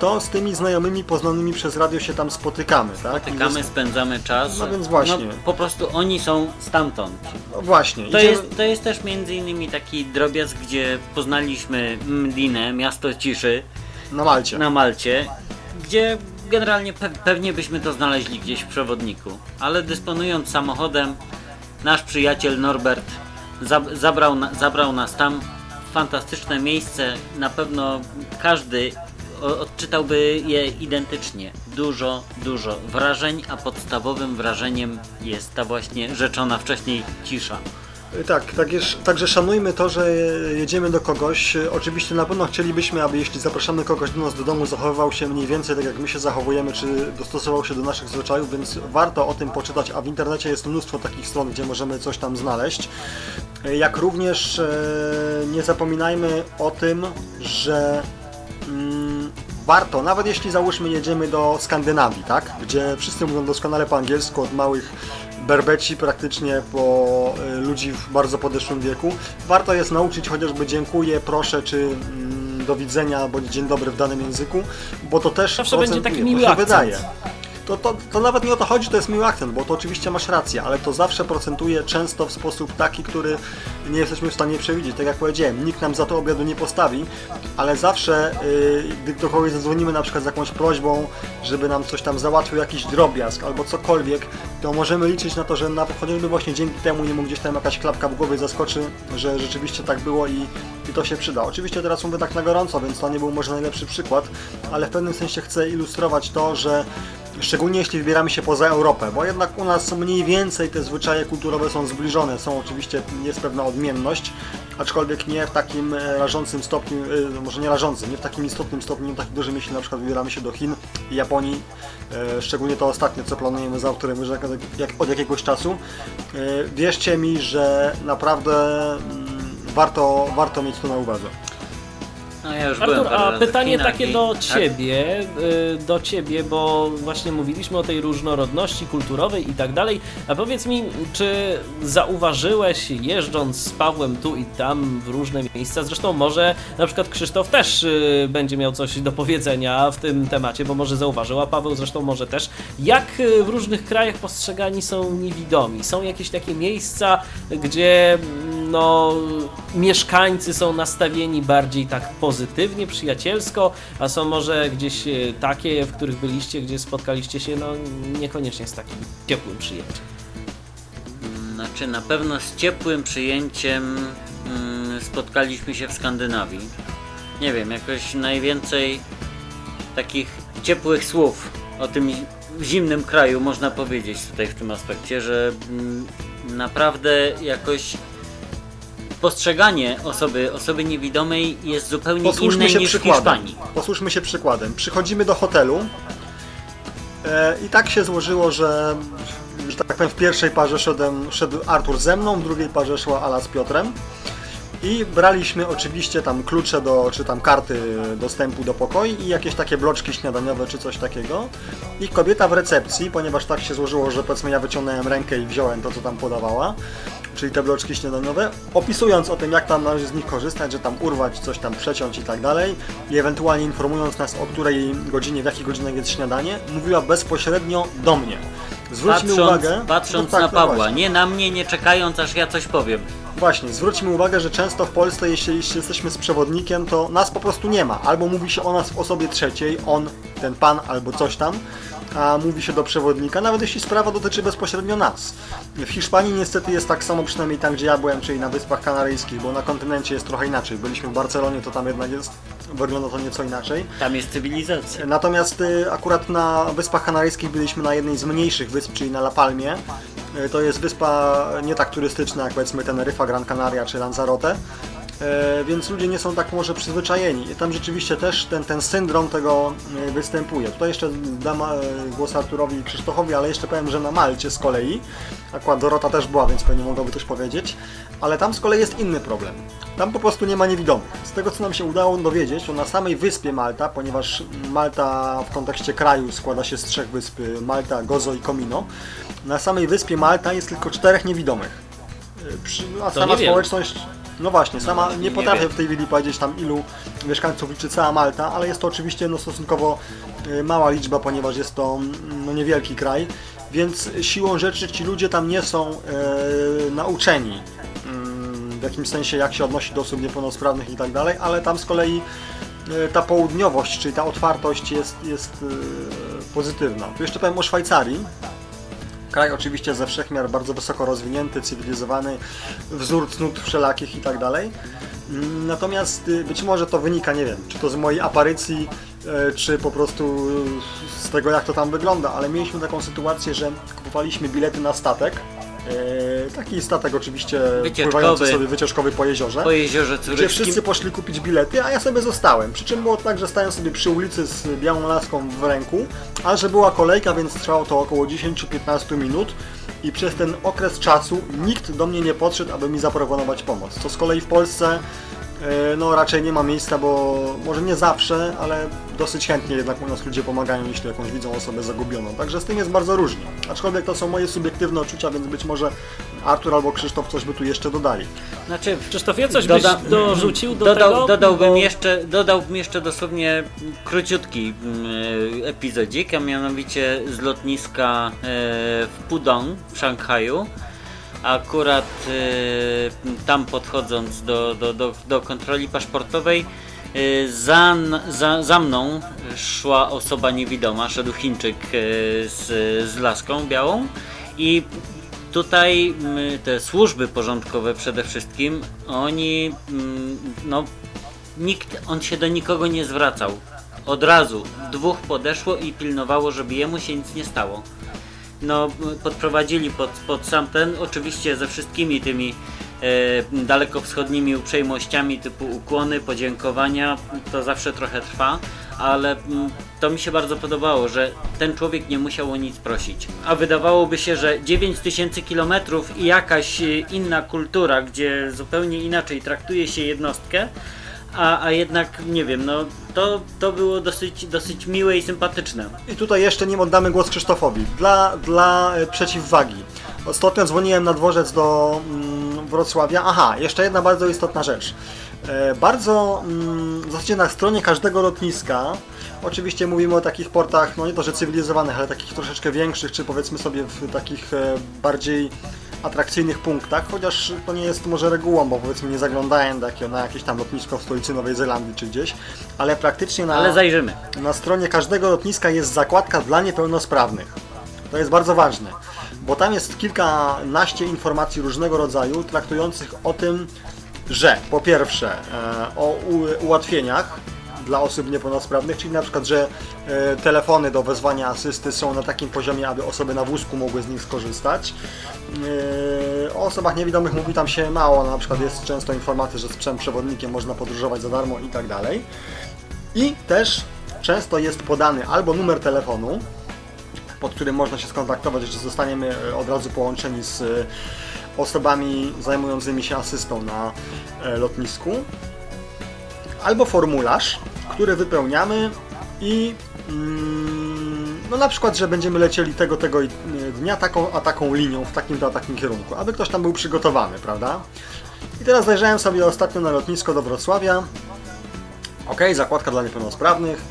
Speaker 2: to z tymi znajomymi poznanymi przez radio się tam spotykamy, tak?
Speaker 3: Spotykamy, spędzamy czas.
Speaker 2: No więc właśnie.
Speaker 3: No, po prostu oni są stamtąd.
Speaker 2: no właśnie.
Speaker 3: To
Speaker 2: idziemy-
Speaker 3: jest, to jest też między innymi taki drobiazg, gdzie poznaliśmy Mdinę, miasto ciszy
Speaker 2: na Malcie.
Speaker 3: na Malcie, gdzie generalnie pe pewnie byśmy to znaleźli gdzieś w przewodniku. Ale dysponując samochodem, nasz przyjaciel Norbert zab zabrał, na zabrał nas tam. Fantastyczne miejsce, na pewno każdy odczytałby je identycznie. Dużo, dużo wrażeń, a podstawowym wrażeniem jest ta właśnie rzeczona wcześniej cisza.
Speaker 2: Tak, tak także szanujmy to, że jedziemy do kogoś. Oczywiście na pewno chcielibyśmy, aby jeśli zapraszamy kogoś do nas do domu, zachowywał się mniej więcej tak jak my się zachowujemy, czy dostosował się do naszych zwyczajów, więc warto o tym poczytać, a w internecie jest mnóstwo takich stron, gdzie możemy coś tam znaleźć. Jak również e, nie zapominajmy o tym, że mm, warto, nawet jeśli załóżmy jedziemy do Skandynawii, tak? Gdzie wszyscy mówią doskonale po angielsku, od małych berbeci praktycznie po y, ludzi w bardzo podeszłym wieku. Warto jest nauczyć chociażby dziękuję, proszę, czy mm, do widzenia, bądź dzień dobry w danym języku, bo to też
Speaker 1: Zawsze będzie
Speaker 2: procentuje,
Speaker 1: taki miły
Speaker 2: to się
Speaker 1: akcent.
Speaker 2: wydaje. To, to, to nawet nie o to chodzi, to jest miły akcent, bo to oczywiście masz rację, ale to zawsze procentuje często w sposób taki, który nie jesteśmy w stanie przewidzieć. Tak jak powiedziałem, nikt nam za to obiadu nie postawi, ale zawsze, yy, gdy do kogoś zadzwonimy na przykład z jakąś prośbą, żeby nam coś tam załatwił, jakiś drobiazg albo cokolwiek, to możemy liczyć na to, że na, chociażby właśnie dzięki temu nie mu gdzieś tam jakaś klapka w głowie zaskoczy, że rzeczywiście tak było i, i to się przyda. Oczywiście teraz mówię tak na gorąco, więc to nie był może najlepszy przykład, ale w pewnym sensie chcę ilustrować to, że Szczególnie jeśli wybieramy się poza Europę, bo jednak u nas mniej więcej te zwyczaje kulturowe są zbliżone. Są oczywiście, jest pewna odmienność, aczkolwiek nie w takim e, rażącym stopniu, e, może nie rażącym, nie w takim istotnym stopniu, nie tak dużym, jeśli na przykład wybieramy się do Chin i Japonii, e, szczególnie to ostatnie, co planujemy z autorem jak, od jakiegoś czasu. Wierzcie mi, że naprawdę mm, warto, warto mieć to na uwadze.
Speaker 3: No ja już byłem
Speaker 1: Artur,
Speaker 3: parę
Speaker 1: a pytanie takie
Speaker 3: i-
Speaker 1: do
Speaker 3: tak?
Speaker 1: ciebie, y, do ciebie, bo właśnie mówiliśmy o tej różnorodności kulturowej i tak dalej. A powiedz mi, czy zauważyłeś jeżdżąc z Pawłem tu i tam w różne miejsca, zresztą może na przykład Krzysztof też y, będzie miał coś do powiedzenia w tym temacie, bo może zauważył, a Paweł zresztą może też, jak y, w różnych krajach postrzegani są niewidomi? Są jakieś takie miejsca, gdzie mm, no, mieszkańcy są nastawieni bardziej tak pozytywnie, przyjacielsko, a są może gdzieś e, takie, w których byliście, gdzie spotkaliście się, no niekoniecznie z takim ciepłym przyjęciem.
Speaker 3: Znaczy na pewno z ciepłym przyjęciem mm, spotkaliśmy się w Skandynawii. Nie wiem, jakoś najwięcej takich ciepłych słów o tym zimnym kraju można powiedzieć tutaj w tym aspekcie, że mm, naprawdę jakoś postrzeganie osoby, osoby niewidomej jest zupełnie
Speaker 2: Posłuszmy
Speaker 3: inne niż w
Speaker 2: przykładem.
Speaker 3: Hiszpanii.
Speaker 2: Posłuszmy się przykładem. Przychodzimy do hotelu e, i tak się złożyło, że, że tak powiem w pierwszej parze szedłem, szedł Artur ze mną, w drugiej parze szła Ala z Piotrem. I braliśmy oczywiście tam klucze do, czy tam karty dostępu do pokoi i jakieś takie bloczki śniadaniowe czy coś takiego. I kobieta w recepcji, ponieważ tak się złożyło, że powiedzmy ja wyciągnąłem rękę i wziąłem to, co tam podawała, czyli te bloczki śniadaniowe, opisując o tym, jak tam należy z nich korzystać, że tam urwać, coś tam przeciąć i tak dalej, i ewentualnie informując nas, o której godzinie, w jakich godzinach jest śniadanie, mówiła bezpośrednio do mnie. Zwróćmy
Speaker 3: Patrząc,
Speaker 2: uwagę,
Speaker 3: patrząc
Speaker 2: no tak,
Speaker 3: na
Speaker 2: no
Speaker 3: Pawła, nie na mnie, nie czekając aż ja coś powiem.
Speaker 2: Właśnie, zwróćmy uwagę, że często w Polsce, jeśli, jesteśmy z przewodnikiem, to nas po prostu nie ma. Albo mówi się o nas w osobie trzeciej, on, ten pan, albo coś tam, a mówi się do przewodnika, nawet jeśli sprawa dotyczy bezpośrednio nas. W Hiszpanii niestety jest tak samo, przynajmniej tam, gdzie ja byłem, czyli na Wyspach Kanaryjskich, bo na kontynencie jest trochę inaczej. Byliśmy w Barcelonie, to tam jednak jest, wygląda to nieco inaczej.
Speaker 3: Tam jest cywilizacja.
Speaker 2: Natomiast y, akurat na Wyspach Kanaryjskich byliśmy na jednej z mniejszych wysp, czyli na La Palmie. Y, To jest wyspa nie tak turystyczna jak powiedzmy Teneryfa, Gran Canaria czy Lanzarote. Y, Więc ludzie nie są tak może przyzwyczajeni. Tam rzeczywiście też ten, ten syndrom tego y, występuje. Tutaj jeszcze dam głos Arturowi i Krzysztofowi, ale jeszcze powiem, że na Malcie z kolei, akurat Dorota też była, więc pewnie mogłaby coś powiedzieć, ale tam z kolei jest inny problem. Tam po prostu nie ma niewidomych. Z tego co nam się udało dowiedzieć, to na samej wyspie Malta, ponieważ Malta w kontekście kraju składa się z trzech wysp, Malta, Gozo i Komino, na samej wyspie Malta jest tylko czterech niewidomych. Y, Przy, a
Speaker 1: To
Speaker 2: sama społeczność, no właśnie, sama nie potrafię w tej chwili powiedzieć tam ilu mieszkańców liczy cała Malta, ale jest to oczywiście no, stosunkowo y, mała liczba, ponieważ jest to no, niewielki kraj, więc siłą rzeczy ci ludzie tam nie są e, nauczeni mm, w jakimś sensie jak się odnosi do osób niepełnosprawnych i tak dalej, ale tam z kolei e, ta południowość, czyli ta otwartość jest, jest pozytywna. Tu jeszcze powiem o Szwajcarii. Kraj oczywiście ze wszechmiar bardzo wysoko rozwinięty, cywilizowany, wzór cnót wszelakich i tak dalej. Natomiast y, być może to wynika, nie wiem, czy to z mojej aparycji e, czy po prostu z tego jak to tam wygląda, ale mieliśmy taką sytuację, że kupowaliśmy bilety na statek. E, Taki statek oczywiście
Speaker 3: Wycieczkowy.
Speaker 2: pływający sobie wycieczkowy po jeziorze.
Speaker 3: Po jeziorze
Speaker 2: Gdzie
Speaker 3: Córyskim.
Speaker 2: wszyscy poszli kupić bilety, a ja sobie zostałem. Przy czym było tak, że stałem sobie przy ulicy z białą laską w ręku, a że była kolejka, więc trwało to około 10-15 minut i przez ten okres czasu nikt do mnie nie podszedł, aby mi zaproponować pomoc. Co z kolei w Polsce no raczej nie ma miejsca, bo może nie zawsze, ale dosyć chętnie jednak u nas ludzie pomagają, jeśli jakąś widzą osobę zagubioną. Także z tym jest bardzo różnie. Aczkolwiek to są moje subiektywne odczucia, więc być może Artur albo Krzysztof coś by tu jeszcze dodali.
Speaker 3: Znaczy,
Speaker 1: Krzysztofie, coś
Speaker 3: Doda-
Speaker 1: byś dorzucił do
Speaker 3: Dodał,
Speaker 1: tego?
Speaker 3: dodałbym,
Speaker 1: Bo-
Speaker 3: jeszcze, dodałbym jeszcze dosłownie króciutki mm, epizodzik, a mianowicie z lotniska e, w Pudong w Szanghaju. Akurat e, tam podchodząc do, do, do, do kontroli paszportowej, e, za, za, za mną szła osoba niewidoma, szedł Chińczyk e, z, z laską białą i tutaj mm, te służby porządkowe przede wszystkim, oni, mm, no, nikt, on się do nikogo nie zwracał. Od razu dwóch podeszło i pilnowało, żeby jemu się nic nie stało. No, podprowadzili pod, pod sam ten, oczywiście ze wszystkimi tymi e, dalekowschodnimi uprzejmościami typu ukłony, podziękowania, to zawsze trochę trwa, ale mm, to mi się bardzo podobało, że ten człowiek nie musiał o nic prosić. A wydawałoby się, że 9000 km i jakaś e, inna kultura, gdzie zupełnie inaczej traktuje się jednostkę, a, a jednak nie wiem, no to, to było dosyć, dosyć miłe i sympatyczne.
Speaker 2: I tutaj jeszcze nim oddamy głos Krzysztofowi. Dla, dla e, przeciwwagi. Ostatnio dzwoniłem na dworzec do mm, Wrocławia. Aha, jeszcze jedna bardzo istotna rzecz. E, bardzo, mm, w zasadzie na stronie każdego lotniska, oczywiście mówimy o takich portach, no nie to, że cywilizowanych, ale takich troszeczkę większych, czy powiedzmy sobie w takich e, bardziej atrakcyjnych punktach, chociaż to nie jest może regułą, bo powiedzmy nie zaglądałem na jakieś tam lotnisko w stolicy Nowej Zelandii czy gdzieś, ale praktycznie na...
Speaker 3: Ale zajrzymy.
Speaker 2: Na stronie każdego lotniska jest zakładka dla niepełnosprawnych. To jest bardzo ważne, bo tam jest kilkanaście informacji różnego rodzaju traktujących o tym, że po pierwsze e, o ułatwieniach dla osób niepełnosprawnych, czyli na przykład, że e, telefony do wezwania asysty są na takim poziomie, aby osoby na wózku mogły z nich skorzystać. E, O osobach niewidomych mówi tam się mało, na przykład jest często informacja, że z psem przewodnikiem można podróżować za darmo i tak dalej. I też często jest podany albo numer telefonu, pod którym można się skontaktować, że zostaniemy e, od razu połączeni z osobami zajmującymi się asystą na lotnisku, albo formularz, który wypełniamy i mm, no na przykład, że będziemy lecieli tego, tego i- dnia taką, a taką linią, w takim to, a takim kierunku, aby ktoś tam był przygotowany, prawda? I teraz zajrzałem sobie ostatnio na lotnisko do Wrocławia, Ok, zakładka dla niepełnosprawnych,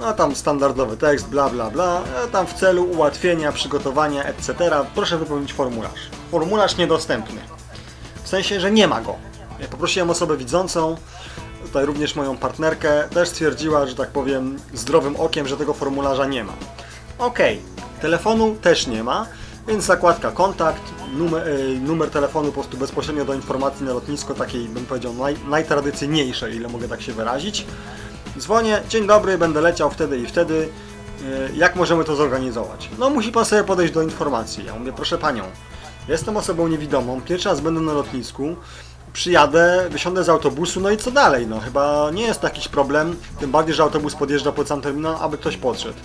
Speaker 2: no tam standardowy tekst, bla bla bla, e, tam w celu ułatwienia, przygotowania, etc. Proszę wypełnić formularz. Formularz niedostępny. W sensie, że nie ma go. Ja poprosiłem osobę widzącą, tutaj również moją partnerkę, też stwierdziła, że tak powiem, zdrowym okiem, że tego formularza nie ma. Ok, telefonu też nie ma, więc zakładka kontakt, numer, e, numer telefonu po prostu bezpośrednio do informacji na lotnisko, takiej bym powiedział naj, najtradycyjniejszej, ile mogę tak się wyrazić. Dzwonię, dzień dobry, będę leciał wtedy i wtedy, e, jak możemy to zorganizować? No musi pan sobie podejść do informacji. Ja mówię, proszę panią, jestem osobą niewidomą, pierwszy raz będę na lotnisku, przyjadę, wysiądę z autobusu, no i co dalej? No chyba nie jest to jakiś problem, tym bardziej, że autobus podjeżdża pod sam terminal, aby ktoś podszedł.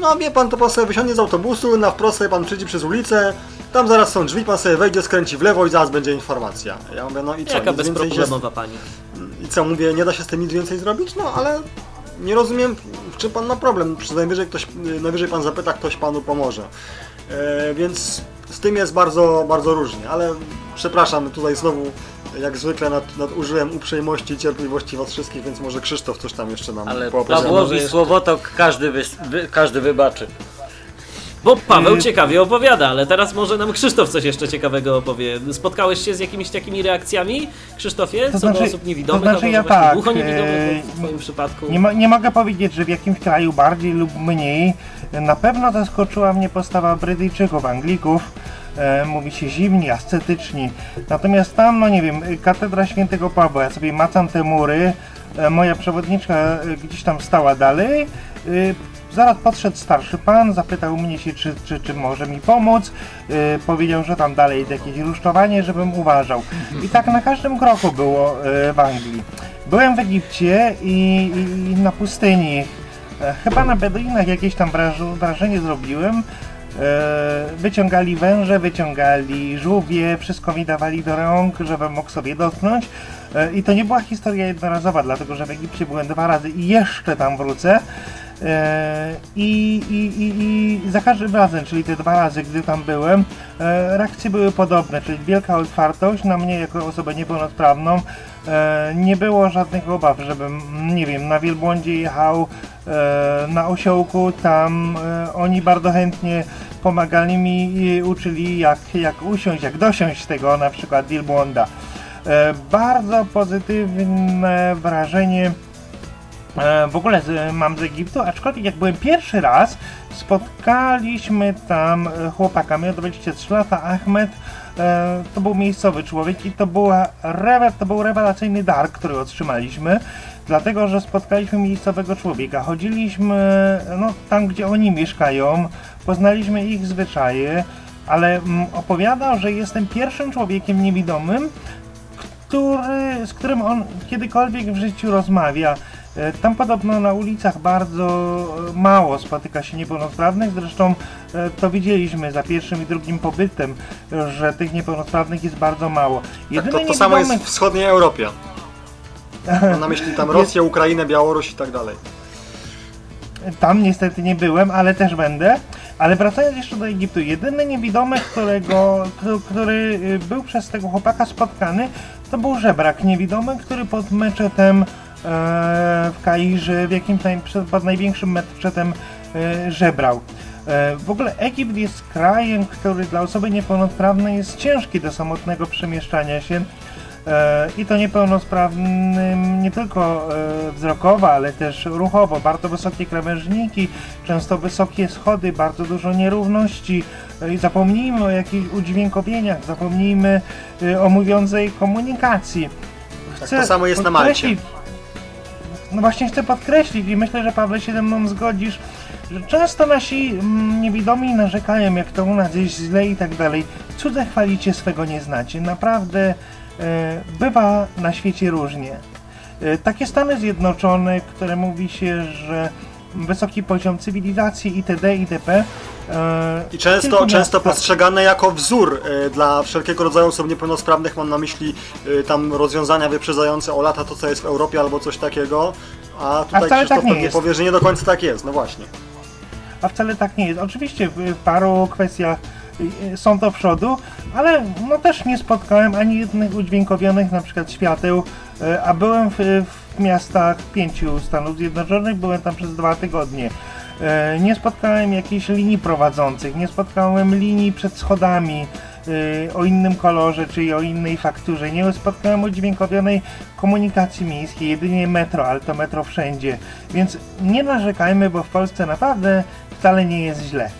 Speaker 2: No wie pan, to pan sobie wysiądzie z autobusu, na wprost sobie pan przyjdzie przez ulicę, tam zaraz są drzwi, pan sobie wejdzie, skręci w lewo i zaraz będzie informacja. Ja mówię, no i co,
Speaker 1: Jaka
Speaker 2: się...
Speaker 1: bezproblemowa pani?
Speaker 2: I co, mówię, nie da się z tym nic więcej zrobić? No ale nie rozumiem, w czym pan ma problem. Przy najwyżej, ktoś, najwyżej pan zapyta, ktoś panu pomoże. E, więc z tym jest bardzo, bardzo różnie, ale przepraszam, tutaj znowu jak zwykle nad, nadużyłem uprzejmości i cierpliwości was wszystkich, więc może Krzysztof coś tam jeszcze nam
Speaker 3: Ale
Speaker 2: poopowiada.
Speaker 3: Pawłowi Słowotok każdy, wys, wy, każdy wybaczy.
Speaker 1: Bo Paweł
Speaker 4: Y-
Speaker 1: ciekawie opowiada, ale teraz może nam Krzysztof coś jeszcze ciekawego opowie. Spotkałeś się z jakimiś takimi reakcjami, Krzysztofie,
Speaker 4: To
Speaker 1: co do
Speaker 4: znaczy-
Speaker 1: osób niewidomych,
Speaker 4: to znaczy
Speaker 1: albo
Speaker 4: ja tak,
Speaker 1: głuchoniewidomych
Speaker 4: e,
Speaker 1: w twoim przypadku?
Speaker 4: Nie, mo- nie mogę powiedzieć, że w jakimś kraju bardziej lub mniej. Na pewno zaskoczyła mnie postawa Brytyjczyków, Anglików. E, mówi się zimni, ascetyczni. Natomiast tam, no nie wiem, katedra świętego Pawła, ja sobie macam te mury, e, moja przewodniczka e, gdzieś tam stała dalej. Zaraz podszedł starszy pan, zapytał mnie się, czy, czy, czy może mi pomóc. Powiedział, że tam dalej jest jakieś rusztowanie, żebym uważał. I tak na każdym kroku było e, w Anglii. Byłem w Egipcie i, i na pustyni. E, chyba na Beduinach jakieś tam wraż- wrażenie zrobiłem. E, wyciągali węże, wyciągali żółwie, wszystko mi dawali do rąk, żebym mógł sobie dotknąć. E, I to nie była historia jednorazowa, dlatego że w Egipcie byłem dwa razy i jeszcze tam wrócę. E, I, i, i, I za każdym razem, czyli te dwa razy, gdy tam byłem, reakcje były podobne, czyli wielka otwartość na mnie jako osobę niepełnosprawną. Nie było żadnych obaw, żebym, nie wiem, na wielbłądzie jechał na osiołku, tam oni bardzo chętnie pomagali mi i uczyli jak, jak usiąść, jak dosiąść tego na przykład wielbłąda. E, Bardzo pozytywne wrażenie e, w ogóle mam z Egiptu, aczkolwiek jak byłem pierwszy raz, spotkaliśmy tam chłopaka, miał 23 lata, Ahmed, e, to był miejscowy człowiek i to, była to był rewelacyjny dar, który otrzymaliśmy, dlatego, że spotkaliśmy miejscowego człowieka, chodziliśmy no, tam, gdzie oni mieszkają, poznaliśmy ich zwyczaje, ale mm, opowiadał, że jestem pierwszym człowiekiem niewidomym, który, z którym on kiedykolwiek w życiu rozmawia. E, Tam podobno na ulicach bardzo e, mało spotyka się niepełnosprawnych, zresztą e, to widzieliśmy za pierwszym i drugim pobytem, że tych niepełnosprawnych jest bardzo mało.
Speaker 2: Tak,
Speaker 4: Jedyny
Speaker 2: to, to samo jest w wschodniej Europie. Mam na myśli tam Rosję, Ukrainę, Białoruś i tak dalej.
Speaker 4: Tam niestety nie byłem, ale też będę. Ale wracając jeszcze do Egiptu, jedyny niewidomy, którego, któ- który y, był przez tego chłopaka spotkany, to był żebrak niewidomy, który pod meczetem e, w Kairze, w jakimś tam, pod największym meczetem e, żebrał. E, w ogóle Egipt jest krajem, który dla osoby niepełnosprawnej jest ciężki do samotnego przemieszczania się. E, I to niepełnosprawnym nie tylko e, wzrokowo, ale też ruchowo. Bardzo wysokie krawężniki, często wysokie schody, bardzo dużo nierówności. E, zapomnijmy o jakichś udźwiękowieniach, zapomnijmy o mówiącej komunikacji.
Speaker 2: Tak to samo jest na Malcie.
Speaker 4: No właśnie chcę podkreślić i myślę, że Pawle się ze mną zgodzisz, że często nasi mm, niewidomi narzekają, jak to u nas jest źle i tak dalej. Cudze chwalicie, swego nie znacie. Naprawdę bywa na świecie różnie. E, takie Stany Zjednoczone, które mówi się, że wysoki poziom cywilizacji itd. itp. E,
Speaker 2: I często, często postrzegane jako wzór e, dla wszelkiego rodzaju osób niepełnosprawnych. Mam na myśli e, tam rozwiązania wyprzedzające o lata to, co jest w Europie albo coś takiego. A tutaj
Speaker 4: wcale
Speaker 2: Krzysztof
Speaker 4: tak nie
Speaker 2: pewnie
Speaker 4: jest.
Speaker 2: powie, że nie do końca tak jest. No właśnie.
Speaker 4: a wcale tak nie jest. Oczywiście w, paru kwestiach są do przodu, ale no też nie spotkałem ani jednych udźwiękowionych na przykład świateł, y, a byłem w, w miastach pięciu Stanów Zjednoczonych, byłem tam przez dwa tygodnie. Y, Nie spotkałem jakichś linii prowadzących, nie spotkałem linii przed schodami y, o innym kolorze czy o innej fakturze, nie spotkałem udźwiękowionej komunikacji miejskiej, jedynie metro, ale to metro wszędzie. Więc nie narzekajmy, bo w Polsce naprawdę wcale nie jest źle.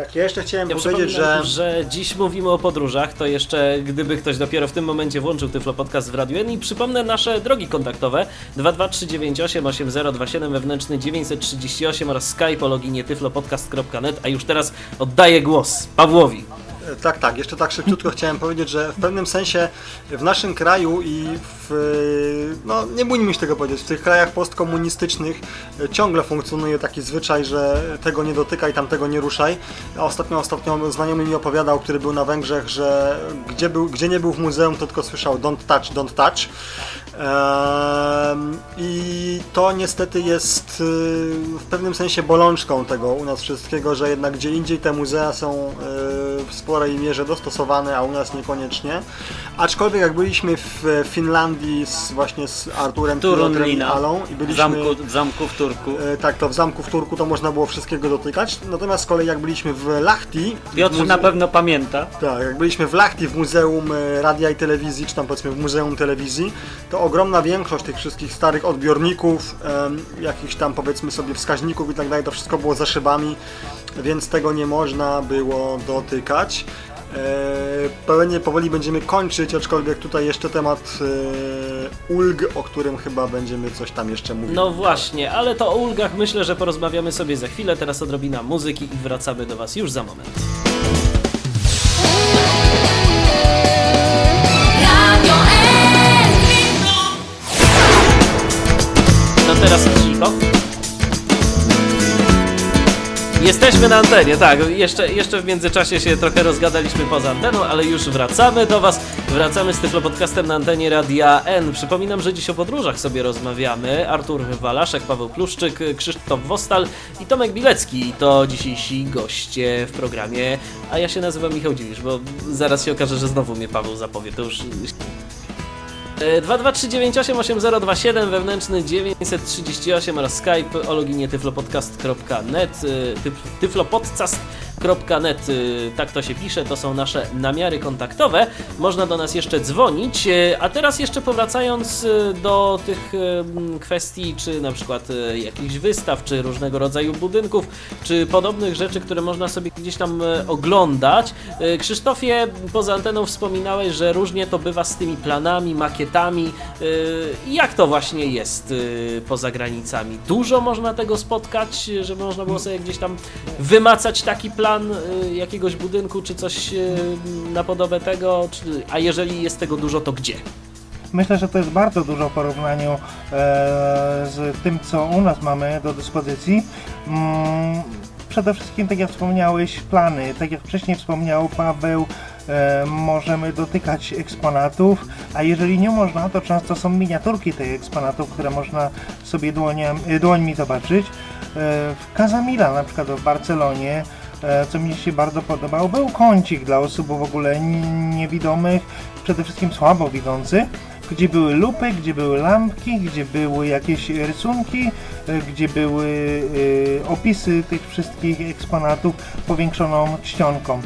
Speaker 2: Tak, ja jeszcze chciałem
Speaker 1: Ja
Speaker 2: powiedzieć, że...
Speaker 1: że dziś mówimy o podróżach, to jeszcze gdyby ktoś dopiero w tym momencie włączył Tyflo Podcast w Radiu N i przypomnę nasze drogi kontaktowe. 22398 8027 wewnętrzny 938 oraz Skype o loginie tyflopodcast.net, a już teraz oddaję głos Pawłowi.
Speaker 2: Tak, tak. Jeszcze tak szybciutko chciałem powiedzieć, że w pewnym sensie w naszym kraju i w, no nie bójmy się tego powiedzieć, w tych krajach postkomunistycznych ciągle funkcjonuje taki zwyczaj, że tego nie dotykaj, tamtego nie ruszaj. A Ostatnio, ostatnio znajomy mi opowiadał, który był na Węgrzech, że gdzie, był, gdzie nie był w muzeum, to tylko słyszał don't touch, don't touch. I to niestety jest y, w pewnym sensie bolączką tego u nas wszystkiego, że jednak gdzie indziej te muzea są y, w sporej mierze dostosowane, a u nas niekoniecznie. Aczkolwiek jak byliśmy w Finlandii z, właśnie z Arturem Pilotrem i. Alą byliśmy...
Speaker 3: zamku, w zamku w Turku.
Speaker 2: e, Tak, to w zamku w Turku to można było wszystkiego dotykać. Natomiast z kolei jak byliśmy w Lahti.
Speaker 3: Piotr
Speaker 2: muze-
Speaker 3: na pewno pamięta.
Speaker 2: tak, jak byliśmy w Lahti w Muzeum Radia i Telewizji, czy tam powiedzmy w Muzeum Telewizji, to ogromna większość tych wszystkich starych odbiorników, jakichś tam powiedzmy sobie wskaźników i tak dalej, to wszystko było za szybami, więc tego nie można było dotykać. E, Pewnie powoli będziemy kończyć, aczkolwiek tutaj jeszcze temat ulg, o którym chyba będziemy coś tam jeszcze mówić.
Speaker 1: No właśnie, ale to o ulgach myślę, że porozmawiamy sobie za chwilę. Teraz odrobina muzyki i wracamy do Was już za moment. Jesteśmy na antenie, tak. Jeszcze, jeszcze w międzyczasie się trochę rozgadaliśmy poza anteną, ale już wracamy do Was. Wracamy z Tyflo Podcastem na antenie Radia N. Przypominam, że dziś o podróżach sobie rozmawiamy. Artur Walaszek, Paweł Pluszczyk, Krzysztof Wostal i Tomek Bilecki to dzisiejsi goście w programie. A ja się nazywam Michał Dziwisz, bo zaraz się okaże, że znowu mnie Paweł zapowie. To już 223988027 wewnętrzny 938 oraz Skype o loginie tyflopodcast.net tyf- tyflopodcast.net tak to się pisze, to są nasze namiary kontaktowe. Można do nas jeszcze dzwonić, a teraz jeszcze powracając do tych kwestii, czy na przykład jakichś wystaw, czy różnego rodzaju budynków, czy podobnych rzeczy, które można sobie gdzieś tam oglądać. Krzysztofie, poza anteną wspominałeś, że różnie to bywa z tymi planami, makietami. Y, Jak to właśnie jest y, poza granicami? Dużo można tego spotkać, żeby można było sobie gdzieś tam wymacać taki plan y, jakiegoś budynku, czy coś y, na podobę tego? Czy, a jeżeli jest tego dużo, to gdzie?
Speaker 4: Myślę, że to jest bardzo dużo w porównaniu e, z tym, co u nas mamy do dyspozycji. Mm, przede wszystkim, tak jak wspomniałeś, plany. Tak jak wcześniej wspomniał Paweł, e, możemy dotykać eksponatów, a jeżeli nie można, to często są miniaturki tych eksponatów, które można sobie dłoniem, e, dłońmi zobaczyć. E, w Casamila, na przykład w Barcelonie, co mi się bardzo podobał, był kącik dla osób w ogóle niewidomych, przede wszystkim słabo widzących, gdzie były lupy, gdzie były lampki, gdzie były jakieś rysunki, e, gdzie były e, opisy tych wszystkich eksponatów powiększoną czcionką.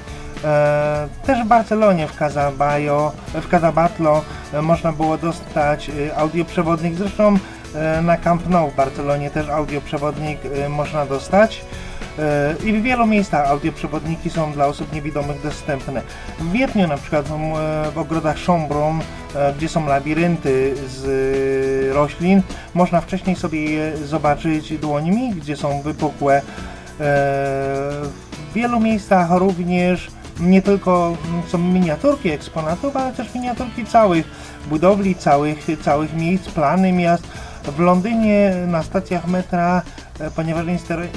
Speaker 4: E, Też w Barcelonie, w Casabayo, w Casabatlo e, można było dostać e, audioprzewodnik, zresztą e, na Camp Nou w Barcelonie też audioprzewodnik e, można dostać. E, I w wielu miejscach audioprzewodniki są dla osób niewidomych dostępne. W Wiedniu na przykład w, e, w ogrodach Schönbrunn, e, gdzie są labirynty z e, roślin, można wcześniej sobie je zobaczyć dłońmi, gdzie są wypukłe. W wielu miejscach również nie tylko są miniaturki eksponatów, ale też miniaturki całych budowli, całych, całych miejsc, plany miast. W Londynie na stacjach metra, e, ponieważ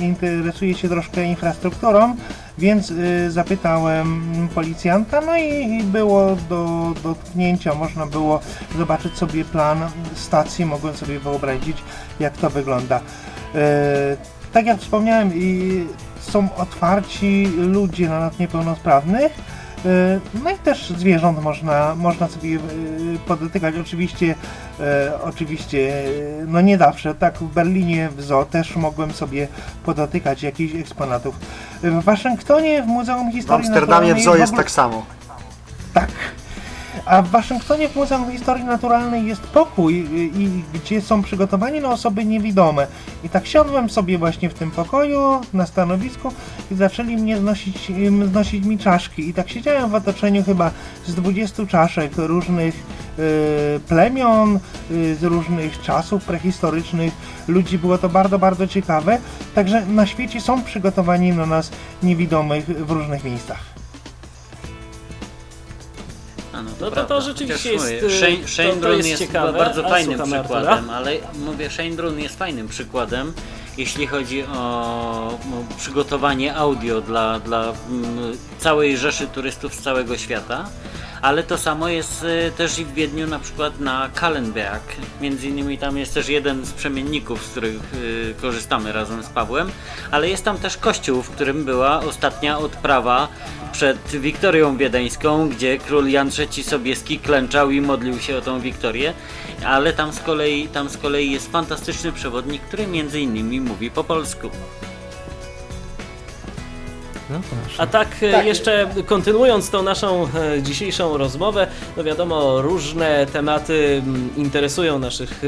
Speaker 4: interesuję się troszkę infrastrukturą, więc y, zapytałem policjanta, no i, było do dotknięcia, można było zobaczyć sobie plan stacji, mogłem sobie wyobrazić jak to wygląda. E, tak jak wspomniałem, są otwarci ludzie na nad niepełnosprawnych, e, no i też zwierząt można, można sobie e, podotykać. Oczywiście, e, oczywiście, e, no nie zawsze. Tak w Berlinie w zoo też mogłem sobie podotykać jakichś eksponatów. W Waszyngtonie w Muzeum
Speaker 2: W
Speaker 4: Historii
Speaker 2: Amsterdamie w zoo jest
Speaker 4: w ogóle-
Speaker 2: tak samo.
Speaker 4: A w Waszyngtonie w Muzeum Historii Naturalnej jest pokój, i, i, gdzie są przygotowani na osoby niewidome. I tak siadłem sobie właśnie w tym pokoju, na stanowisku i zaczęli mnie znosić, znosić mi czaszki. I tak siedziałem w otoczeniu chyba z 20 czaszek różnych e, plemion, e, z różnych czasów prehistorycznych. Ludzi było to bardzo, bardzo ciekawe. Także na świecie są przygotowani na nas niewidomych w różnych miejscach.
Speaker 3: A no,
Speaker 1: No to to rzeczywiście
Speaker 3: Chociaż
Speaker 1: jest,
Speaker 3: mówię,
Speaker 1: y,
Speaker 3: Shane,
Speaker 1: to- to jest
Speaker 3: jest,
Speaker 1: ciekawe,
Speaker 3: bardzo fajnym przykładem, ale mówię, Shane Brun jest fajnym przykładem, jeśli chodzi o, o przygotowanie audio dla, dla mm, całej rzeszy turystów z całego świata. Ale to samo jest y, też i w Wiedniu na przykład na Kallenberg. Między innymi tam jest też jeden z przemienników, z których y, korzystamy razem z Pawłem. Ale jest tam też kościół, w którym była ostatnia odprawa przed Wiktorią Wiedeńską, gdzie król Jan III Sobieski klęczał i modlił się o tą Wiktorię. Ale tam z kolei, tam z kolei jest fantastyczny przewodnik, który między innymi mówi po polsku.
Speaker 5: No.
Speaker 1: A tak, e, jeszcze kontynuując tą naszą e, dzisiejszą rozmowę, no wiadomo, różne tematy interesują naszych e,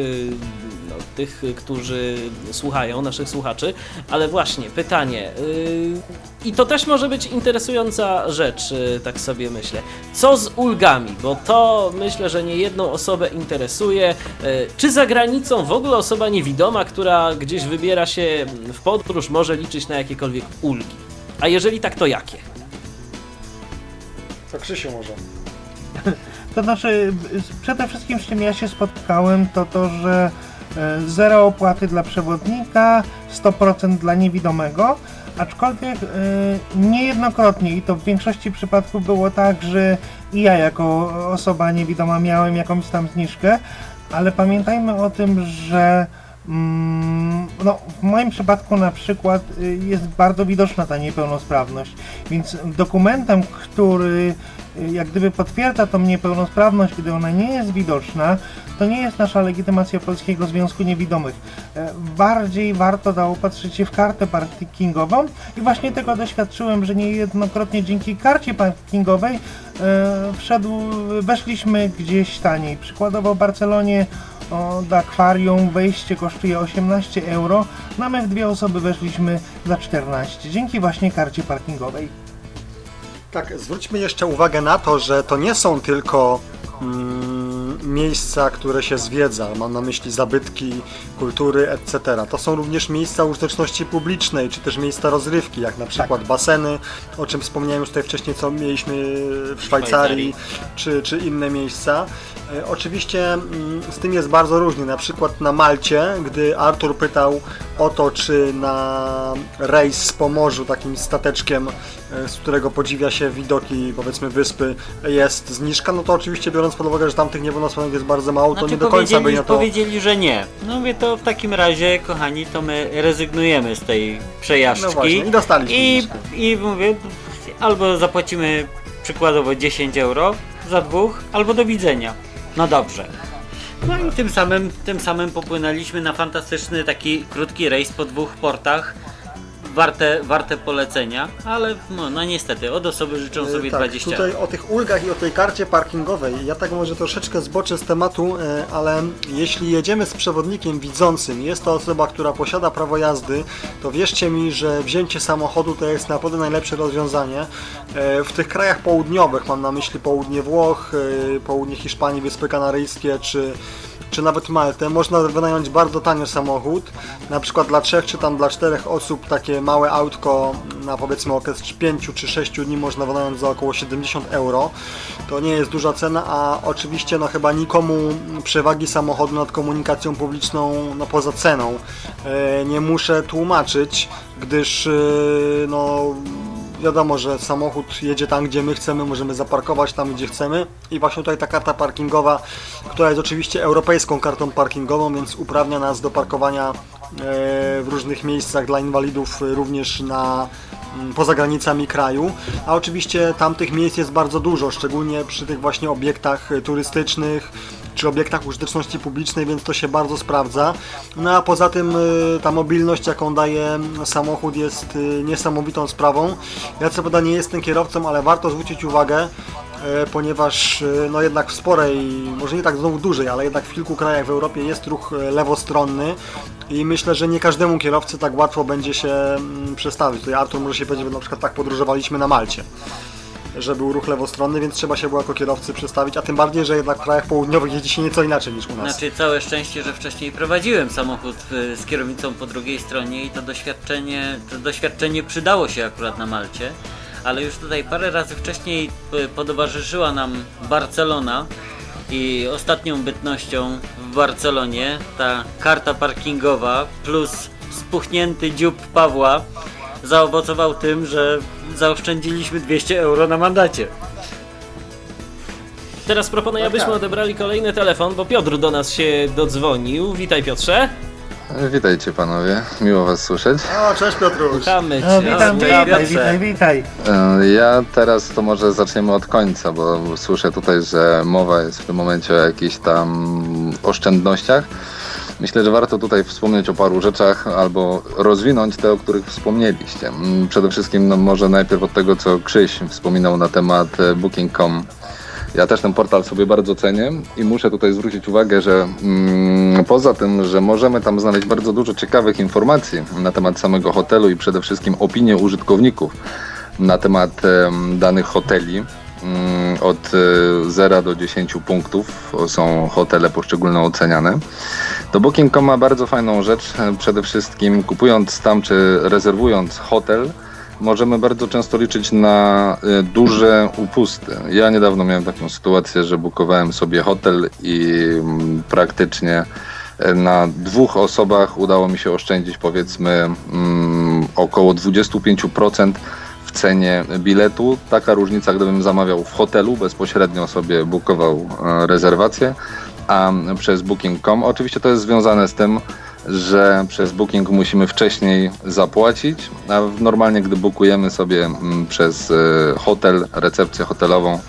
Speaker 1: no, tych, którzy słuchają, naszych słuchaczy. Ale właśnie, pytanie. Yy, I to też może być interesująca rzecz, tak sobie myślę. Co z ulgami? Bo to myślę, że nie jedną osobę interesuje. Yy, czy za granicą w ogóle osoba niewidoma, która gdzieś wybiera się w podróż, może liczyć na jakiekolwiek ulgi? A jeżeli tak, to jakie?
Speaker 2: To Krzysiu może.
Speaker 4: To znaczy, przede wszystkim z czym ja się spotkałem, to to, że e, zero opłaty dla przewodnika, 100% dla niewidomego, aczkolwiek e, niejednokrotnie i to w większości przypadków było tak, że i ja jako osoba niewidoma miałem jakąś tam zniżkę, ale pamiętajmy o tym, że no, w moim przypadku na przykład y, jest bardzo widoczna ta niepełnosprawność, więc dokumentem, który jak gdyby potwierdza tą niepełnosprawność, kiedy ona nie jest widoczna, to nie jest nasza legitymacja Polskiego Związku Niewidomych. E, Bardziej warto zaopatrzyć się w kartę parkingową i właśnie tego doświadczyłem, że niejednokrotnie dzięki karcie parkingowej e, wszedł, weszliśmy gdzieś taniej. Przykładowo w Barcelonie o, do akwarium wejście kosztuje 18 euro, no my w dwie osoby weszliśmy za 14, dzięki właśnie karcie parkingowej.
Speaker 2: Tak, zwróćmy jeszcze uwagę na to, że to nie są tylko mm, miejsca, które się zwiedza, mam na myśli zabytki, kultury, etc. To są również miejsca użyteczności publicznej, czy też miejsca rozrywki, jak na przykład baseny, o czym wspomniałem już tutaj wcześniej, co mieliśmy w Szwajcarii, czy, czy inne miejsca. E, Oczywiście mm, z tym jest bardzo różnie. Na przykład na Malcie, gdy Artur pytał o to, czy na rejs po morzu takim stateczkiem, e, z którego podziwia się widoki powiedzmy wyspy, jest zniżka, no to oczywiście biorąc pod uwagę, że tych niepełnosprawnych jest bardzo mało, to
Speaker 3: Znaczy
Speaker 2: nie do końca by na to...
Speaker 3: powiedzieli, że nie. No mówię, to w takim razie, kochani, to my rezygnujemy z tej przejażdżki.
Speaker 2: No właśnie, i dostaliśmy
Speaker 3: I. I mówię, albo zapłacimy przykładowo 10 euro za dwóch, albo do widzenia. No dobrze. No i tym samym, tym samym popłynęliśmy na fantastyczny taki krótki rejs po dwóch portach. Warte, warte polecenia, ale no, no niestety, od osoby życzą
Speaker 2: E,
Speaker 3: sobie
Speaker 2: tak,
Speaker 3: 20
Speaker 2: tutaj o tych ulgach i o tej karcie parkingowej. Ja tak może troszeczkę zboczę z tematu, e, ale jeśli jedziemy z przewodnikiem widzącym, jest to osoba, która posiada prawo jazdy, to wierzcie mi, że wzięcie samochodu to jest naprawdę najlepsze rozwiązanie. E, W tych krajach południowych, mam na myśli południe Włoch, południe Hiszpanii, Wyspy Kanaryjskie czy czy nawet Maltę, można wynająć bardzo tanio samochód, na przykład dla trzech czy tam dla czterech osób takie małe autko na powiedzmy okres 5 czy 6 dni można wynająć za około 70 euro. To nie jest duża cena, a oczywiście no chyba nikomu przewagi samochodu nad komunikacją publiczną no poza ceną e, nie muszę tłumaczyć, gdyż e, no wiadomo, że samochód jedzie tam, gdzie my chcemy, możemy zaparkować tam, gdzie chcemy. I właśnie tutaj ta karta parkingowa, która jest oczywiście europejską kartą parkingową, więc uprawnia nas do parkowania e, w różnych miejscach dla inwalidów, e, również na mm, poza granicami kraju, a oczywiście tamtych miejsc jest bardzo dużo, szczególnie przy tych właśnie obiektach e, turystycznych, czy obiektach użyteczności publicznej, więc to się bardzo sprawdza. No a poza tym y, ta mobilność, jaką daje samochód jest y, niesamowitą sprawą. Ja co prawda nie jestem kierowcą, ale warto zwrócić uwagę, y, ponieważ no jednak w sporej, może nie tak znowu dużej, ale jednak w kilku krajach w Europie jest ruch lewostronny i myślę, że nie każdemu kierowcy tak łatwo będzie się mm, przestawić. Tutaj Artur może się powiedzieć, że na przykład tak podróżowaliśmy na Malcie że był ruch lewostronny, więc trzeba się było jako kierowcy przestawić, a tym bardziej, że jednak w krajach południowych jeździ się nieco inaczej niż u nas.
Speaker 3: Znaczy całe szczęście, że wcześniej prowadziłem samochód y, z kierownicą po drugiej stronie i to doświadczenie, to doświadczenie przydało się akurat na Malcie. Ale już tutaj parę razy wcześniej y, potowarzyszyła nam Barcelona i ostatnią bytnością w Barcelonie ta karta parkingowa plus spuchnięty dziób Pawła zaowocował tym, że zaoszczędziliśmy 200 euro na mandacie.
Speaker 1: Teraz proponuję, abyśmy odebrali kolejny telefon, bo Piotr do nas się dodzwonił. Witaj Piotrze.
Speaker 10: Witajcie panowie, miło was słyszeć.
Speaker 2: O, cześć Piotruś.
Speaker 1: Witamy
Speaker 4: No,
Speaker 1: cię.
Speaker 4: witam,
Speaker 1: Witamy.
Speaker 4: witaj, witaj, witaj.
Speaker 10: E, Ja teraz to może zaczniemy od końca, bo słyszę tutaj, że mowa jest w tym momencie o jakichś tam oszczędnościach. Myślę, że warto tutaj wspomnieć o paru rzeczach albo rozwinąć te, o których wspomnieliście. Mm, Przede wszystkim no, może najpierw od tego, co Krzyś wspominał na temat e, Booking.com. Ja też ten portal sobie bardzo cenię i muszę tutaj zwrócić uwagę, że mm, poza tym, że możemy tam znaleźć bardzo dużo ciekawych informacji na temat samego hotelu i przede wszystkim opinie użytkowników na temat em, danych hoteli, od e, 0 do 10 punktów są hotele poszczególne oceniane. To Booking.com ma bardzo fajną rzecz. e, Przede wszystkim kupując tam czy rezerwując hotel, możemy bardzo często liczyć na e, duże upusty. Ja niedawno miałem taką sytuację, że bukowałem sobie hotel i mm, praktycznie e, na dwóch osobach udało mi się oszczędzić powiedzmy mm, około 25% w cenie biletu. Taka różnica, gdybym zamawiał w hotelu, bezpośrednio sobie bukował e, rezerwację, a przez Booking.com. Oczywiście to jest związane z tym, że przez Booking musimy wcześniej zapłacić, a normalnie gdy bukujemy sobie przez e, hotel, recepcję hotelową,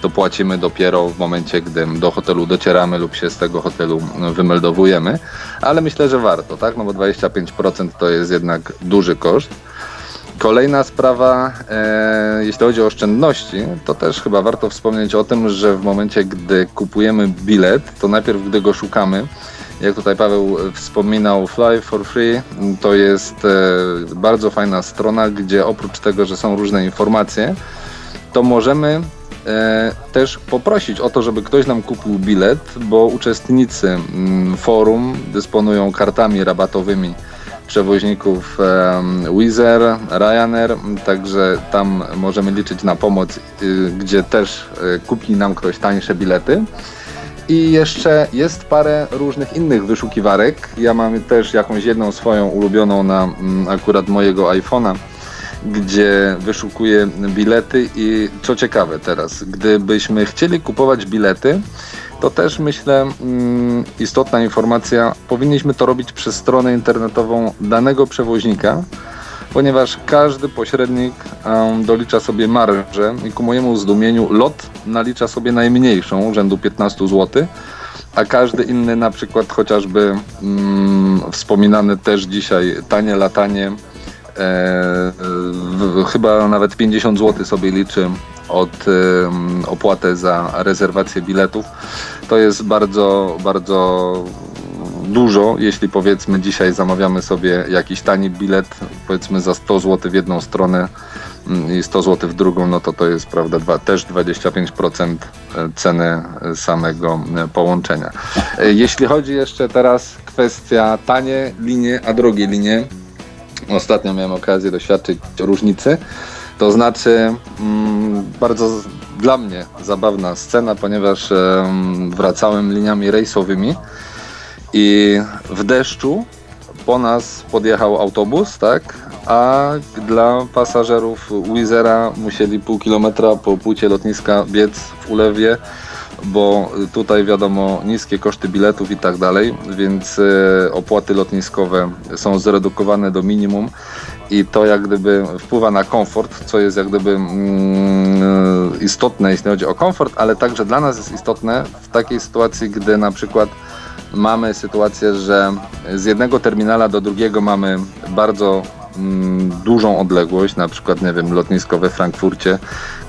Speaker 10: to płacimy dopiero w momencie, gdy do hotelu docieramy lub się z tego hotelu wymeldowujemy, ale myślę, że warto, tak? No bo 25% to jest jednak duży koszt. Kolejna sprawa, e, jeśli chodzi o oszczędności, to też chyba warto wspomnieć o tym, że w momencie, gdy kupujemy bilet, to najpierw, gdy go szukamy, jak tutaj Paweł wspominał, Fly for Free to jest e, bardzo fajna strona, gdzie oprócz tego, że są różne informacje, to możemy e, też poprosić o to, żeby ktoś nam kupił bilet, bo uczestnicy mm, forum dysponują kartami rabatowymi przewoźników Wizz Air, Ryanair, także tam możemy liczyć na pomoc, y, gdzie też y, kupi nam ktoś tańsze bilety. I jeszcze jest parę różnych innych wyszukiwarek. Ja mam też jakąś jedną swoją ulubioną na mm, akurat mojego iPhone'a, gdzie wyszukuję bilety i co ciekawe teraz, gdybyśmy chcieli kupować bilety, to też myślę mm, istotna informacja, powinniśmy to robić przez stronę internetową danego przewoźnika, ponieważ każdy pośrednik dolicza sobie marżę i ku mojemu zdumieniu lot nalicza sobie najmniejszą, rzędu 15 zł, a każdy inny na przykład chociażby mm, wspominany też dzisiaj tanie latanie w, chyba nawet 50 zł sobie liczy od opłatę za rezerwację biletów. To jest bardzo, bardzo dużo, jeśli powiedzmy dzisiaj zamawiamy sobie jakiś tani bilet, powiedzmy za 100 zł w jedną stronę mm, i 100 zł w drugą, no to to jest prawda dwa, też 25% ceny samego e, połączenia. E, Jeśli chodzi jeszcze teraz kwestia tanie linie, a drogie linie, ostatnio miałem okazję doświadczyć różnicy. To znaczy, mm, bardzo dla mnie zabawna scena, ponieważ em, wracałem liniami rejsowymi i w deszczu po nas podjechał autobus, tak? A dla pasażerów Wizera musieli pół kilometra po płycie lotniska biec w ulewie, bo tutaj wiadomo niskie koszty biletów i tak dalej, więc e, opłaty lotniskowe są zredukowane do minimum i to jak gdyby wpływa na komfort, co jest jak gdyby mm, istotne, jeśli chodzi o komfort, ale także dla nas jest istotne w takiej sytuacji, gdy na przykład mamy sytuację, że z jednego terminala do drugiego mamy bardzo mm, dużą odległość, na przykład, nie wiem, lotnisko we Frankfurcie,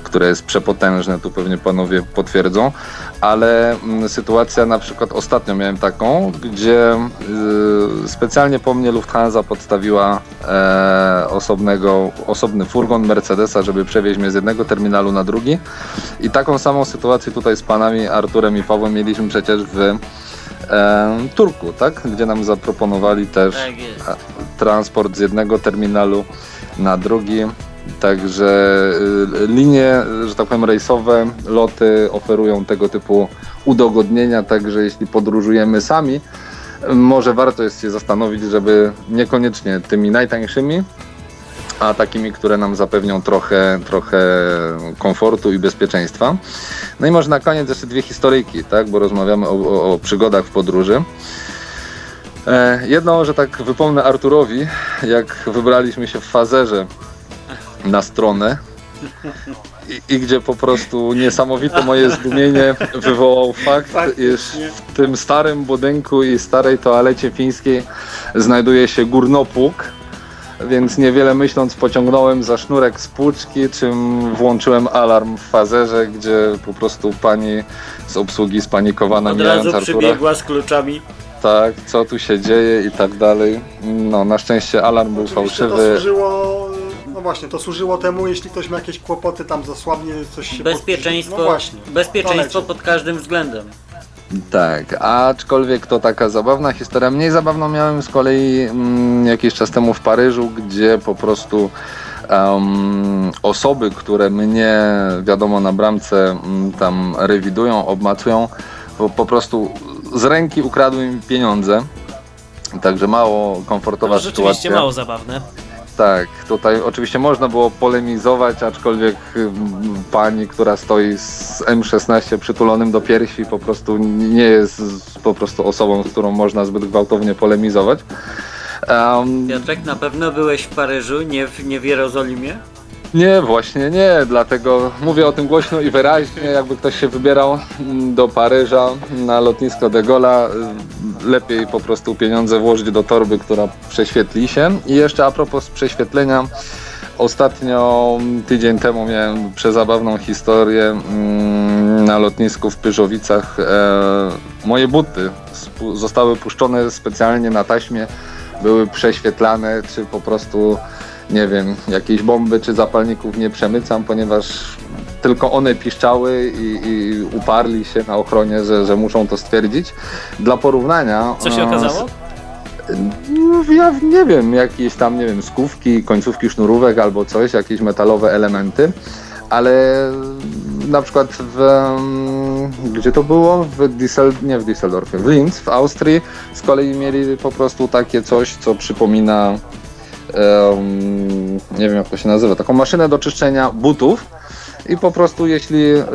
Speaker 10: które jest przepotężne, tu pewnie panowie potwierdzą, ale mm, sytuacja na przykład ostatnio miałem taką, gdzie y, specjalnie po mnie Lufthansa podstawiła e, osobnego, osobny furgon Mercedesa, żeby przewieźć mnie z jednego terminalu na drugi i taką samą sytuację tutaj z panami Arturem i Pawłem mieliśmy przecież w e, Turku, tak? Gdzie nam zaproponowali też
Speaker 3: Tak
Speaker 10: transport z jednego terminalu na drugi. Także y, linie, że tak powiem, rejsowe, loty oferują tego typu udogodnienia, także jeśli podróżujemy sami, może warto jest się zastanowić, żeby niekoniecznie tymi najtańszymi, a takimi, które nam zapewnią trochę, trochę komfortu i bezpieczeństwa. No i może na koniec jeszcze dwie historyjki, tak, bo rozmawiamy o, o, o przygodach w podróży. E, jedno, że tak wypomnę Arturowi, jak wybraliśmy się w fazerze na stronę i, i gdzie po prostu niesamowite moje zdumienie wywołał fakt, iż w tym starym budynku i starej toalecie fińskiej znajduje się górnopług, więc niewiele myśląc pociągnąłem za sznurek z płuczki, czym włączyłem alarm w fazerze, gdzie po prostu pani z obsługi spanikowana
Speaker 3: Od razu
Speaker 10: Artura.
Speaker 3: przybiegła z kluczami.
Speaker 10: Tak, co tu się dzieje i tak dalej. No, na szczęście alarm był
Speaker 2: Oczywiście to
Speaker 10: fałszywy.
Speaker 2: służyło, no właśnie, to służyło temu, jeśli ktoś ma jakieś kłopoty, tam zasłabnie, coś się
Speaker 3: Bezpieczeństwo,
Speaker 2: No właśnie.
Speaker 3: bezpieczeństwo pod każdym względem.
Speaker 10: Tak, aczkolwiek to taka zabawna historia. Mniej zabawną miałem z kolei mm, jakiś czas temu w Paryżu, gdzie po prostu em, osoby, które mnie wiadomo na bramce mm, tam rewidują, obmacują, po, po prostu z ręki ukradły mi pieniądze. Także mało komfortowa
Speaker 1: To rzeczywiście
Speaker 10: sytuacja.
Speaker 1: mało zabawne.
Speaker 10: Tak, tutaj oczywiście można było polemizować, aczkolwiek pani, która stoi z M16 przytulonym do piersi po prostu nie jest po prostu osobą, z którą można zbyt gwałtownie polemizować. Em,
Speaker 3: Piotrek, na pewno byłeś w Paryżu, nie w, nie w Jerozolimie?
Speaker 10: Nie, właśnie nie, dlatego mówię o tym głośno i wyraźnie, jakby ktoś się wybierał do Paryża na lotnisko de Gaulle'a, lepiej po prostu pieniądze włożyć do torby, która prześwietli się. I jeszcze a propos prześwietlenia, ostatnio tydzień temu miałem przezabawną historię mm, na lotnisku w Pyrzowicach. E, moje buty zostały puszczone specjalnie na taśmie, były prześwietlane, czy po prostu nie wiem, jakiejś bomby czy zapalników nie przemycam, ponieważ tylko one piszczały i, i uparli się na ochronie, że, że muszą to stwierdzić. Dla porównania.
Speaker 1: Co się
Speaker 10: e,
Speaker 1: okazało?
Speaker 10: no, Ja nie wiem, jakieś tam, nie wiem, skówki, końcówki sznurówek albo coś, jakieś metalowe elementy, ale na przykład w, gdzie to było? W Düssel, nie w Düsseldorfie, w Linz, w Austrii z kolei mieli po prostu takie coś, co przypomina nie wiem jak to się nazywa, taką maszynę do czyszczenia butów. I po prostu jeśli e,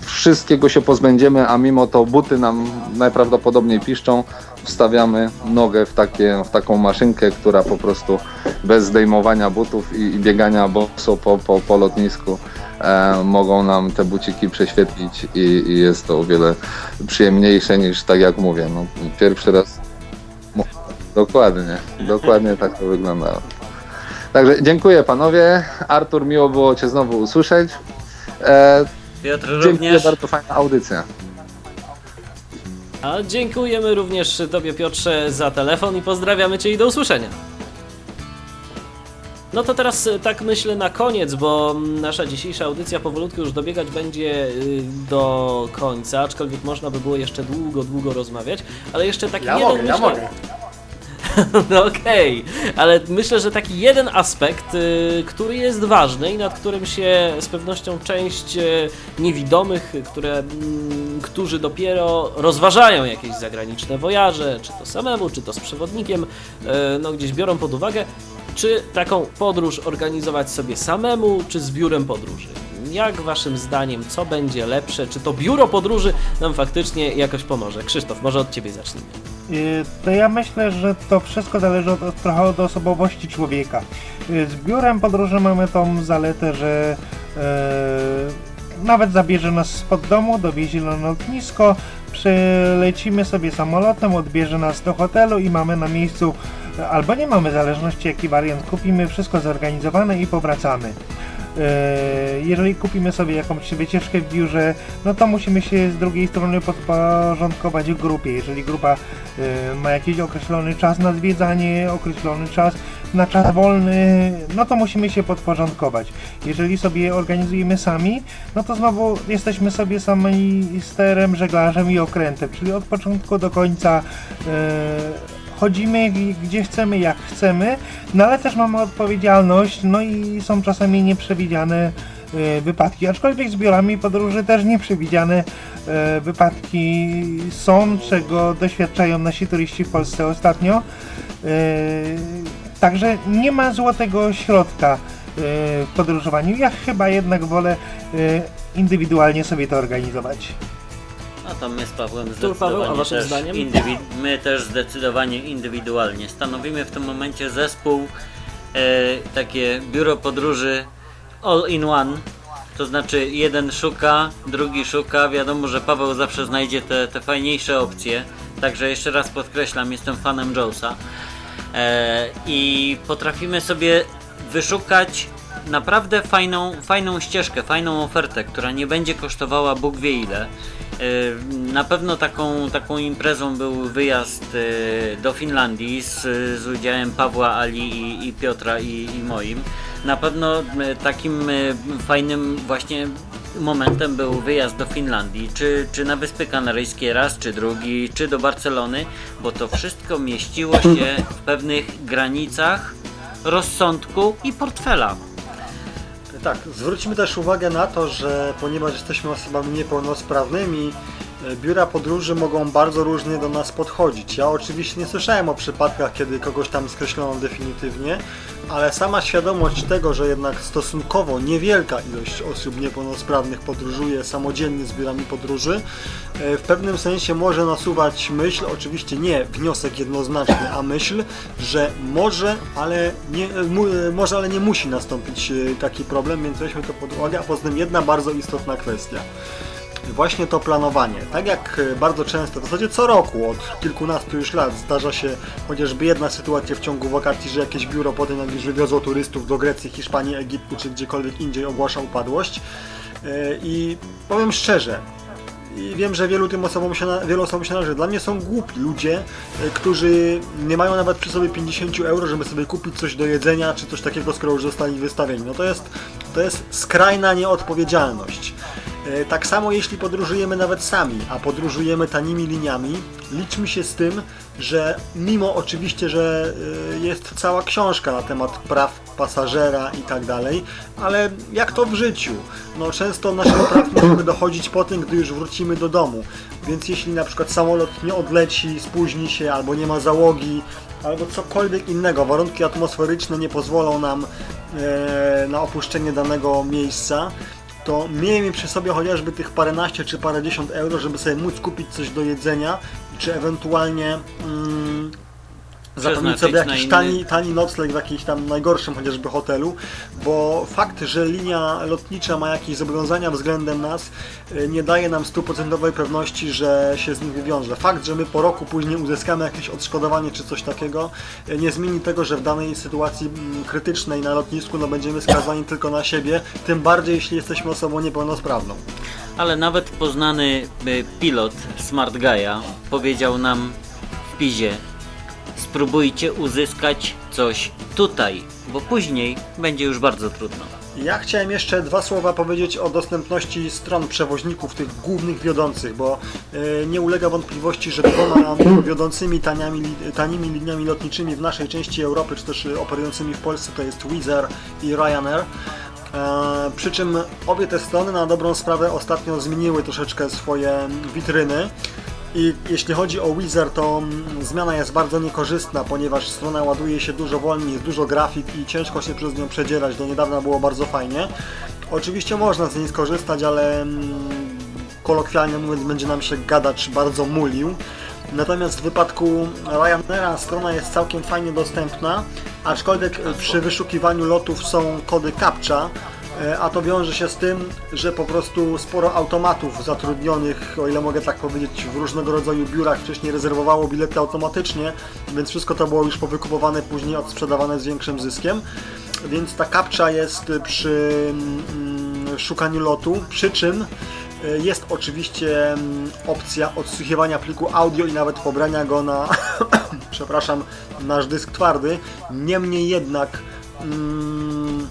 Speaker 10: wszystkiego się pozbędziemy, a mimo to buty nam najprawdopodobniej piszczą, wstawiamy nogę w, takie, w taką maszynkę, która po prostu bez zdejmowania butów i, i biegania boso po, po, po lotnisku e, mogą nam te buciki prześwietlić i, i jest to o wiele przyjemniejsze niż tak jak mówię, no, pierwszy raz Dokładnie, dokładnie tak to wyglądało. Także dziękuję panowie. Artur, miło było Cię znowu usłyszeć. E,
Speaker 3: Piotr
Speaker 10: dziękuję
Speaker 3: również.
Speaker 10: bardzo fajna audycja.
Speaker 1: A dziękujemy również Tobie Piotrze za telefon i pozdrawiamy Cię i do usłyszenia. No to teraz y, tak myślę na koniec, bo nasza dzisiejsza audycja powolutku już dobiegać będzie y, do końca, aczkolwiek można by było jeszcze długo, długo rozmawiać, ale jeszcze taki
Speaker 2: Ja
Speaker 1: jeden
Speaker 2: mogę, ja
Speaker 1: myślę...
Speaker 2: mogę.
Speaker 1: No okej, ale myślę, że taki jeden aspekt, y, który jest ważny i nad którym się z pewnością część y, niewidomych, które, mm, którzy dopiero rozważają jakieś zagraniczne wojaże, czy to samemu, czy to z przewodnikiem, y, no gdzieś biorą pod uwagę, czy taką podróż organizować sobie samemu, czy z biurem podróży. Jak waszym zdaniem, co będzie lepsze? Czy to biuro podróży nam faktycznie jakoś pomoże? Krzysztof, może od ciebie zacznijmy.
Speaker 4: Y, To ja myślę, że to wszystko zależy od, trochę od osobowości człowieka. Y, Z biurem podróży mamy tą zaletę, że e, nawet zabierze nas spod domu, dowiezie na lotnisko, przylecimy sobie samolotem, odbierze nas do hotelu i mamy na miejscu, albo nie mamy, zależności jaki wariant kupimy, wszystko zorganizowane i powracamy. E, Jeżeli kupimy sobie jakąś wycieczkę w biurze, no to musimy się z drugiej strony podporządkować grupie. Jeżeli grupa e, ma jakiś określony czas na zwiedzanie, określony czas na czas wolny, no to musimy się podporządkować. Jeżeli sobie organizujemy sami, no to znowu jesteśmy sobie sami sterem, żeglarzem i okrętem, czyli od początku do końca e, chodzimy gdzie chcemy, jak chcemy, no ale też mamy odpowiedzialność, no i są czasami nieprzewidziane e, wypadki, aczkolwiek z biurami podróży też nieprzewidziane e, wypadki są, czego doświadczają nasi turyści w Polsce ostatnio. E, Także nie ma złotego środka w podróżowaniu. Ja chyba jednak wolę indywidualnie sobie to organizować.
Speaker 3: No to my z Pawłem
Speaker 1: Paweł, a
Speaker 3: zdecydowanie
Speaker 1: waszym
Speaker 3: też,
Speaker 1: zdaniem?
Speaker 3: my też zdecydowanie indywidualnie. Stanowimy w tym momencie zespół, e, takie biuro podróży all in one. To znaczy jeden szuka, drugi szuka. Wiadomo, że Paweł zawsze znajdzie te, te fajniejsze opcje. Także jeszcze raz podkreślam, jestem fanem Jonesa. E, I potrafimy sobie wyszukać naprawdę fajną, fajną ścieżkę, fajną ofertę, która nie będzie kosztowała Bóg wie ile. Na pewno taką, taką imprezą był wyjazd e, do Finlandii z, z udziałem Pawła, Ali i, i Piotra i, i moim. Na pewno e, takim e, fajnym właśnie momentem był wyjazd do Finlandii, czy, czy na Wyspy Kanaryjskie raz, czy drugi, czy do Barcelony, bo to wszystko mieściło się w pewnych granicach rozsądku i portfela.
Speaker 2: Tak, zwróćmy też uwagę na to, że ponieważ jesteśmy osobami niepełnosprawnymi, biura podróży mogą bardzo różnie do nas podchodzić. Ja oczywiście nie słyszałem o przypadkach, kiedy kogoś tam skreślono definitywnie, ale sama świadomość tego, że jednak stosunkowo niewielka ilość osób niepełnosprawnych podróżuje samodzielnie z biurami podróży, e, w pewnym sensie może nasuwać myśl, oczywiście nie wniosek jednoznaczny, a myśl, że może, ale nie, e, e, może, ale nie musi nastąpić e, taki problem, więc weźmy to pod uwagę. A poza tym jedna bardzo istotna kwestia. Właśnie to planowanie. Tak jak e, bardzo często, w zasadzie co roku, od kilkunastu już lat zdarza się chociażby jedna sytuacja w ciągu wakacji, że jakieś biuro potem jak już wywiozło turystów do Grecji, Hiszpanii, Egiptu czy gdziekolwiek indziej ogłasza upadłość. E, I powiem szczerze, i wiem, że wielu tym osobom się, wielu osobom się należy. Dla mnie są głupi ludzie, e, którzy nie mają nawet przy sobie 50 euro, żeby sobie kupić coś do jedzenia, czy coś takiego, skoro już zostali wystawieni. No to jest, to jest skrajna nieodpowiedzialność. E, Tak samo jeśli podróżujemy nawet sami, a podróżujemy tanimi liniami, liczmy się z tym, że mimo oczywiście, że e, jest cała książka na temat praw pasażera i tak dalej, ale jak to w życiu? No często naszych praw możemy dochodzić po tym, gdy już wrócimy do domu. Więc jeśli na przykład samolot nie odleci, spóźni się albo nie ma załogi, albo cokolwiek innego, warunki atmosferyczne nie pozwolą nam e, na opuszczenie danego miejsca, to miejmy przy sobie chociażby tych paręnaście czy parędziesiąt euro, żeby sobie móc kupić coś do jedzenia, czy ewentualnie mm, zapewnić sobie jakiś tani, tani nocleg w jakimś tam najgorszym chociażby hotelu, bo fakt, że linia lotnicza ma jakieś zobowiązania względem nas, y, nie daje nam stuprocentowej pewności, że się z nich wywiąże. Fakt, że my po roku później uzyskamy jakieś odszkodowanie czy coś takiego, y, nie zmieni tego, że w danej sytuacji mm, krytycznej na lotnisku no, będziemy skazani tylko na siebie, tym bardziej jeśli jesteśmy osobą niepełnosprawną.
Speaker 3: Ale nawet poznany y, pilot Smart Guy'a powiedział nam w pizie spróbujcie uzyskać coś tutaj, bo później będzie już bardzo trudno.
Speaker 2: Ja chciałem jeszcze dwa słowa powiedzieć o dostępności stron przewoźników, tych głównych wiodących, bo e, nie ulega wątpliwości, że dwoma wiodącymi taniami, tanimi liniami lotniczymi w naszej części Europy, czy też operującymi w Polsce, to jest Wizz Air i Ryanair. E, przy czym obie te strony na dobrą sprawę ostatnio zmieniły troszeczkę swoje witryny. I jeśli chodzi o Wizard, to mm, zmiana jest bardzo niekorzystna, ponieważ strona ładuje się dużo wolniej, jest dużo grafik i ciężko się przez nią przedzierać. Do niedawna było bardzo fajnie. Oczywiście można z niej skorzystać, ale mm, kolokwialnie mówiąc będzie nam się gadacz bardzo mulił. Natomiast w wypadku Ryanaira strona jest całkiem fajnie dostępna, aczkolwiek przy wyszukiwaniu lotów są kody CAPTCHA, a to wiąże się z tym, że po prostu sporo automatów zatrudnionych, o ile mogę tak powiedzieć, w różnego rodzaju biurach wcześniej rezerwowało bilety automatycznie, więc wszystko to było już powykupowane, później odsprzedawane z większym zyskiem. Więc ta kapcza jest przy mm, szukaniu lotu, przy czym e, jest oczywiście mm, opcja odsłuchiwania pliku audio i nawet pobrania go na, przepraszam, nasz dysk twardy. Niemniej jednak mm,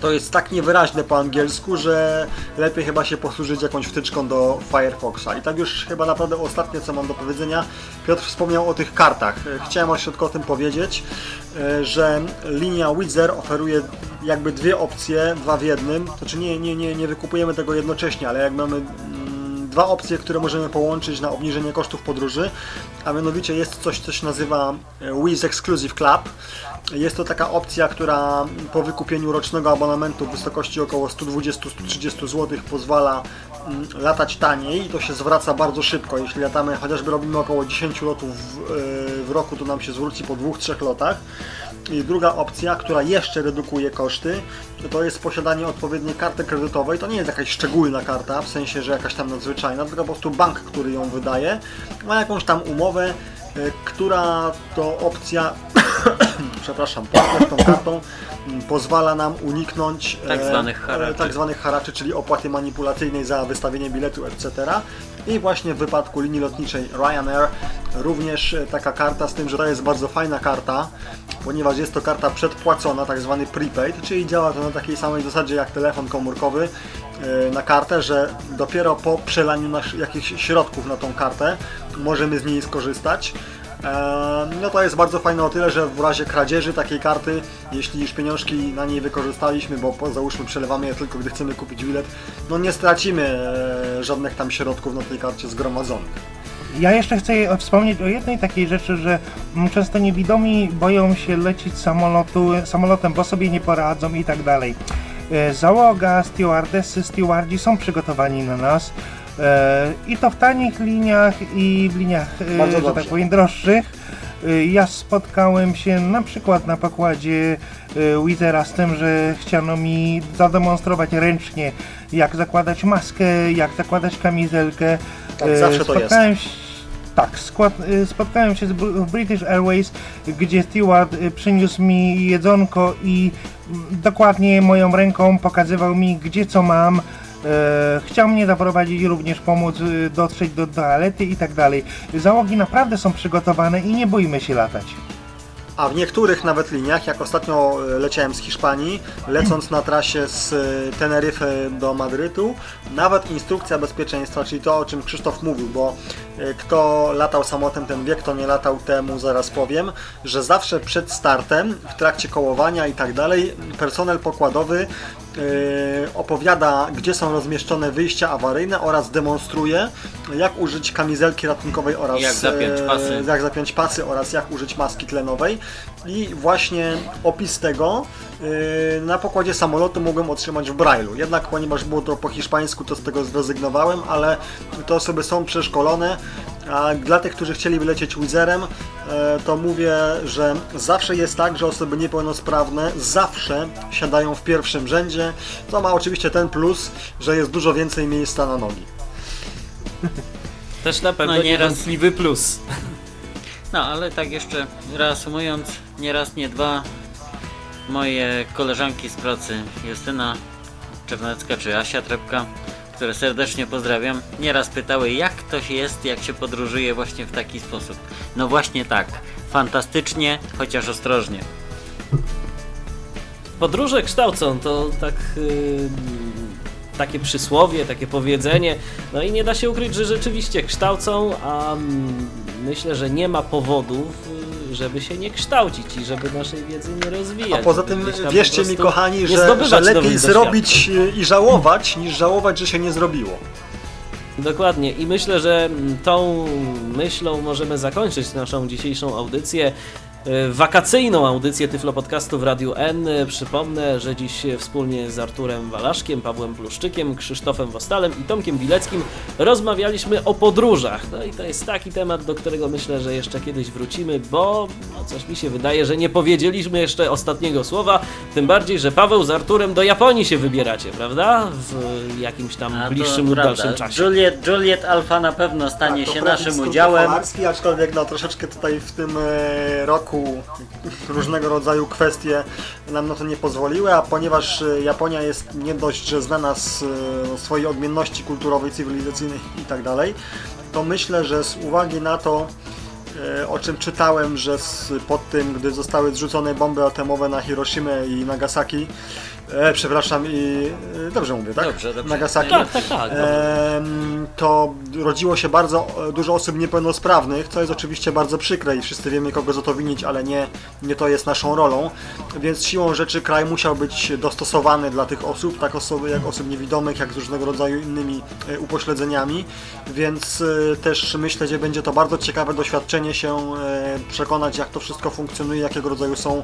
Speaker 2: to jest tak niewyraźne po angielsku, że lepiej chyba się posłużyć jakąś wtyczką do Firefoxa. I tak już chyba naprawdę ostatnie co mam do powiedzenia. Piotr wspomniał o tych kartach. Chciałem tylko o tym powiedzieć, e, że linia Wizzer oferuje jakby dwie opcje, dwa w jednym. To znaczy nie, nie, nie, nie wykupujemy tego jednocześnie, ale jak mamy mm, dwa opcje, które możemy połączyć na obniżenie kosztów podróży, a mianowicie jest coś, co się nazywa e, Wiz Exclusive Club. Jest to taka opcja, która po wykupieniu rocznego abonamentu w wysokości około 120-130 zł pozwala mm, latać taniej i to się zwraca bardzo szybko. Jeśli latamy, chociażby robimy około 10 lotów w, e, w roku, to nam się zwróci po 2-3 lotach. I druga opcja, która jeszcze redukuje koszty, to jest posiadanie odpowiedniej karty kredytowej. To nie jest jakaś szczególna karta, w sensie, że jakaś tam nadzwyczajna, tylko po prostu bank, który ją wydaje, ma jakąś tam umowę która to opcja, przepraszam, płatność tą kartą m, pozwala nam uniknąć
Speaker 3: Tak
Speaker 2: e,
Speaker 3: zwanych
Speaker 2: e,
Speaker 3: haraczy.
Speaker 2: tak zwanych haraczy, czyli opłaty manipulacyjnej za wystawienie biletu, etc. I właśnie w wypadku linii lotniczej Ryanair również e, taka karta, z tym, że to jest bardzo fajna karta, ponieważ jest to karta przedpłacona, tak zwany prepaid, czyli działa to na takiej samej zasadzie jak telefon komórkowy e, na kartę, że dopiero po przelaniu jakichś środków na tą kartę możemy z niej skorzystać. No to jest bardzo fajne o tyle, że w razie kradzieży takiej karty, jeśli już pieniążki na niej wykorzystaliśmy, bo załóżmy przelewamy je tylko gdy chcemy kupić bilet, no nie stracimy e, żadnych tam środków na tej karcie zgromadzonych.
Speaker 4: Ja jeszcze chcę wspomnieć o jednej takiej rzeczy, że mm, często niewidomi boją się lecieć samolotu, samolotem, bo sobie nie poradzą i tak dalej. E, Załoga, stewardessy, stewardzi są przygotowani na nas i to w tanich liniach i w liniach, e,
Speaker 2: Bardzo
Speaker 4: że tak powiem, droższych. E, Ja spotkałem się na przykład na pokładzie e, Wizera z tym, że chciano mi zademonstrować ręcznie, jak zakładać maskę, jak zakładać kamizelkę.
Speaker 2: Tak,
Speaker 4: E,
Speaker 2: zawsze to jest.
Speaker 4: spotkałem się- Tak, skład, spotkałem się w British Airways, gdzie steward przyniósł mi jedzonko i mm, dokładnie moją ręką pokazywał mi, gdzie co mam. E, chciał mnie zaprowadzić również pomóc y, dotrzeć do toalety i tak dalej. Załogi naprawdę są przygotowane i nie bójmy się latać.
Speaker 2: A w niektórych nawet liniach, jak ostatnio e, leciałem z Hiszpanii, lecąc na trasie z e, Teneryfy do Madrytu, nawet instrukcja bezpieczeństwa, czyli to o czym Krzysztof mówił, bo kto latał samolotem, ten wie, kto nie latał, temu zaraz powiem, że zawsze przed startem, w trakcie kołowania i tak dalej, personel pokładowy opowiada, gdzie są rozmieszczone wyjścia awaryjne oraz demonstruje, jak użyć kamizelki ratunkowej oraz
Speaker 3: Jak zapiąć
Speaker 2: e,
Speaker 3: pasy.
Speaker 2: jak zapiąć pasy oraz jak użyć maski tlenowej. I właśnie opis tego yy, na pokładzie samolotu mogłem otrzymać w Braille'u. Jednak ponieważ było to po hiszpańsku, to z tego zrezygnowałem, ale te osoby są przeszkolone. A dla tych, którzy chcieliby lecieć Wizerem, e, to mówię, że zawsze jest tak, że osoby niepełnosprawne zawsze siadają w pierwszym rzędzie. To ma oczywiście ten plus, że jest dużo więcej miejsca na nogi.
Speaker 1: Też na pewno
Speaker 3: No nieraz-
Speaker 1: niewątpliwy plus.
Speaker 3: No, ale tak jeszcze reasumując, nie raz, nie dwa, moje koleżanki z pracy, Justyna Czernecka czy Asia Trepka, które serdecznie pozdrawiam, nieraz pytały, jak to się jest, jak się podróżuje właśnie w taki sposób. No właśnie tak, fantastycznie, chociaż ostrożnie.
Speaker 1: Podróże kształcą, to tak yy, takie przysłowie, takie powiedzenie. No i nie da się ukryć, że rzeczywiście kształcą, a mm, myślę, że nie ma powodów, żeby się nie kształcić i żeby naszej wiedzy nie rozwijać.
Speaker 2: A poza tym wierzcie mi kochani, że, że lepiej zrobić y, i żałować, niż żałować, że się nie zrobiło.
Speaker 1: Dokładnie i myślę, że tą myślą możemy zakończyć naszą dzisiejszą audycję. E, Wakacyjną audycję Tyflo Podcastu w Radiu N. E, Przypomnę, że dziś wspólnie z Arturem Walaszkiem, Pawłem Pluszczykiem, Krzysztofem Wostalem i Tomkiem Bileckim rozmawialiśmy o podróżach. No i to jest taki temat, do którego myślę, że jeszcze kiedyś wrócimy, bo no coś mi się wydaje, że nie powiedzieliśmy jeszcze ostatniego słowa. Tym bardziej, że Paweł z Arturem do Japonii się wybieracie, prawda? W jakimś tam
Speaker 3: A
Speaker 1: bliższym lub dalszym czasie.
Speaker 3: Juliet, Juliet Alfa na pewno stanie
Speaker 2: Tak,
Speaker 3: się naszym udziałem.
Speaker 2: Aczkolwiek no, troszeczkę tutaj w tym e, roku różnego rodzaju kwestie nam na to nie pozwoliły, a ponieważ e, Japonia jest nie dość, że znana z e, swojej odmienności kulturowej, cywilizacyjnej i tak to myślę, że z uwagi na to, e, o czym czytałem, że pod tym, gdy zostały zrzucone bomby atomowe na Hiroshimę i Nagasaki, e, przepraszam, i e, dobrze mówię, tak?
Speaker 3: Dobrze, dobrze.
Speaker 2: Nagasaki.
Speaker 1: Tak, tak, tak.
Speaker 2: Em, to rodziło się bardzo e, dużo osób niepełnosprawnych, co jest oczywiście bardzo przykre i wszyscy wiemy kogo za to winić, ale nie, nie to jest naszą rolą, więc siłą rzeczy kraj musiał być dostosowany dla tych osób, tak osoby jak osób niewidomych, jak z różnego rodzaju innymi e, upośledzeniami, więc e, też myślę, że będzie to bardzo ciekawe doświadczenie się e, przekonać jak to wszystko funkcjonuje, jakiego rodzaju są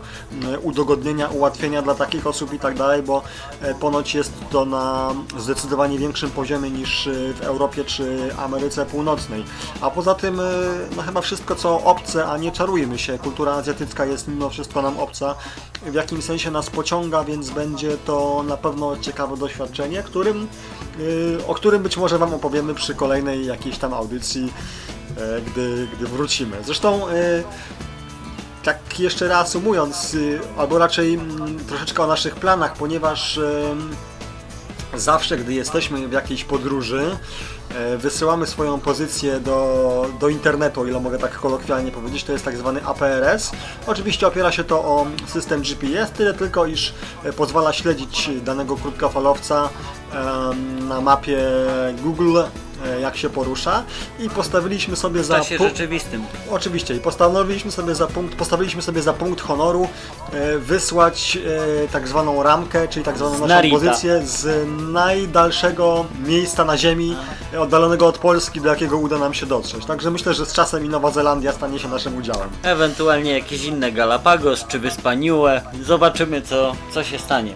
Speaker 2: e, udogodnienia, ułatwienia dla takich osób i tak dalej, bo e, ponoć jest to na zdecydowanie większym poziomie niż e, w Europie czy Ameryce Północnej. A poza tym, e, no chyba wszystko co obce, a nie czarujmy się, kultura azjatycka jest mimo wszystko nam obca, w jakim sensie nas pociąga, więc będzie to na pewno ciekawe doświadczenie, którym, o którym być może Wam opowiemy przy kolejnej jakiejś tam audycji gdy, gdy wrócimy. Zresztą tak jeszcze reasumując, y, albo raczej mm, troszeczkę o naszych planach, ponieważ zawsze, gdy jesteśmy w jakiejś podróży, e, wysyłamy swoją pozycję do, do internetu, o ile mogę tak kolokwialnie powiedzieć, to jest tak zwany APRS. Oczywiście opiera się to o system GPS, tyle tylko, iż e, pozwala śledzić danego krótkofalowca na mapie Google, jak się porusza i postawiliśmy sobie
Speaker 3: W
Speaker 2: za
Speaker 3: czasie
Speaker 2: pu-
Speaker 3: rzeczywistym.
Speaker 2: Oczywiście i postanowiliśmy sobie za punkt, postawiliśmy sobie za punkt honoru e, wysłać e, tak zwaną ramkę, czyli tak zwaną naszą
Speaker 3: Narita.
Speaker 2: pozycję z najdalszego miejsca na ziemi, e, oddalonego od Polski, do jakiego uda nam się dotrzeć. Także myślę, że z czasem i Nowa Zelandia stanie się naszym udziałem.
Speaker 3: Ewentualnie jakieś inne Galapagos czy Wyspa Niue. Zobaczymy co, co się stanie.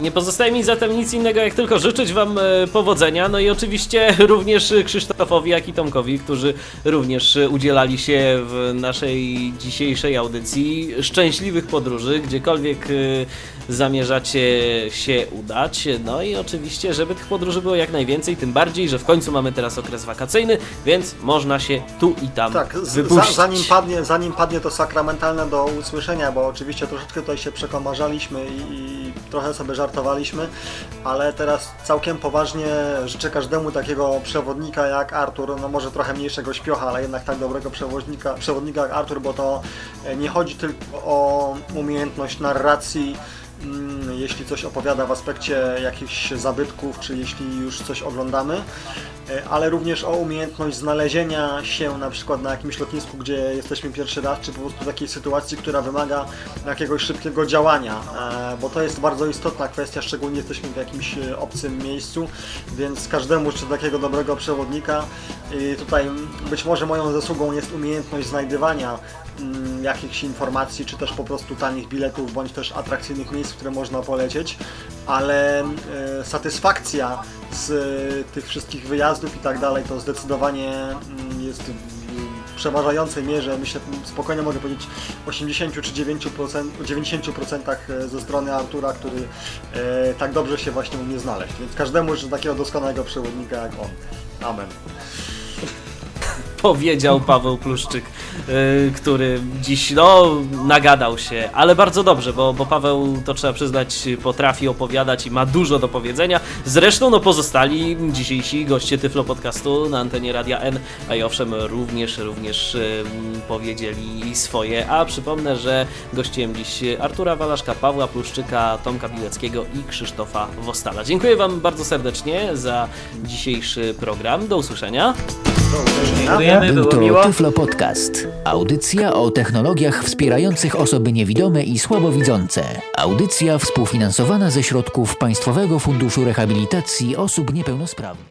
Speaker 1: Nie pozostaje mi zatem nic innego, jak tylko życzyć Wam e, powodzenia. No i oczywiście również Krzysztofowi, jak i Tomkowi, którzy również udzielali się w naszej dzisiejszej audycji. Szczęśliwych podróży, gdziekolwiek e, zamierzacie się udać. No i oczywiście, żeby tych podróży było jak najwięcej, tym bardziej, że w końcu mamy teraz okres wakacyjny, więc można się tu i tam
Speaker 2: Tak, z, za,
Speaker 1: wypuścić.
Speaker 2: zanim, padnie, zanim padnie to sakramentalne do usłyszenia, bo oczywiście troszeczkę tutaj się przekomarzaliśmy i, i trochę sobie żartowaliśmy, ale teraz całkiem poważnie życzę każdemu takiego przewodnika jak Artur, no może trochę mniejszego śpiocha, ale jednak tak dobrego przewodnika, przewodnika jak Artur, bo to e, nie chodzi tylko o umiejętność narracji, jeśli coś opowiada w aspekcie jakichś zabytków, czy jeśli już coś oglądamy, e, ale również o umiejętność znalezienia się na przykład na jakimś lotnisku, gdzie jesteśmy pierwszy raz, czy po prostu takiej sytuacji, która wymaga jakiegoś szybkiego działania, e, bo to jest bardzo istotna kwestia, szczególnie jesteśmy w jakimś e, obcym miejscu, więc każdemu czy takiego dobrego przewodnika tutaj mm, być może moją zasługą jest umiejętność znajdywania mm, jakichś informacji, czy też po prostu tanich biletów, bądź też atrakcyjnych miejsc, w które można polecieć, ale e, satysfakcja z e, tych wszystkich wyjazdów i tak dalej, to zdecydowanie mm, jest w przeważającej mierze, myślę, spokojnie mogę powiedzieć 80 czy 9%, 90% ze strony Artura, który e, tak dobrze się właśnie umie znaleźć. Więc każdemu życzę takiego doskonałego przewodnika jak on. Amen.
Speaker 1: Powiedział Paweł Pluszczyk, y, który dziś no nagadał się, ale bardzo dobrze, bo, bo Paweł to trzeba przyznać potrafi opowiadać i ma dużo do powiedzenia. Zresztą no pozostali dzisiejsi goście Tyflo Podcastu na antenie Radia N, a i owszem również, również y, powiedzieli swoje, a przypomnę, że gościem dziś Artura Walaszka, Pawła Pluszczyka, Tomka Bileckiego i Krzysztofa Wostala. Dziękuję Wam bardzo serdecznie za dzisiejszy program. Do usłyszenia.
Speaker 3: Dziękujemy, było
Speaker 11: to
Speaker 3: miło.
Speaker 11: Tyflo Podcast. Audycja o technologiach wspierających osoby niewidome i słabowidzące. Audycja współfinansowana ze środków Państwowego Funduszu Rehabilitacji Osób Niepełnosprawnych.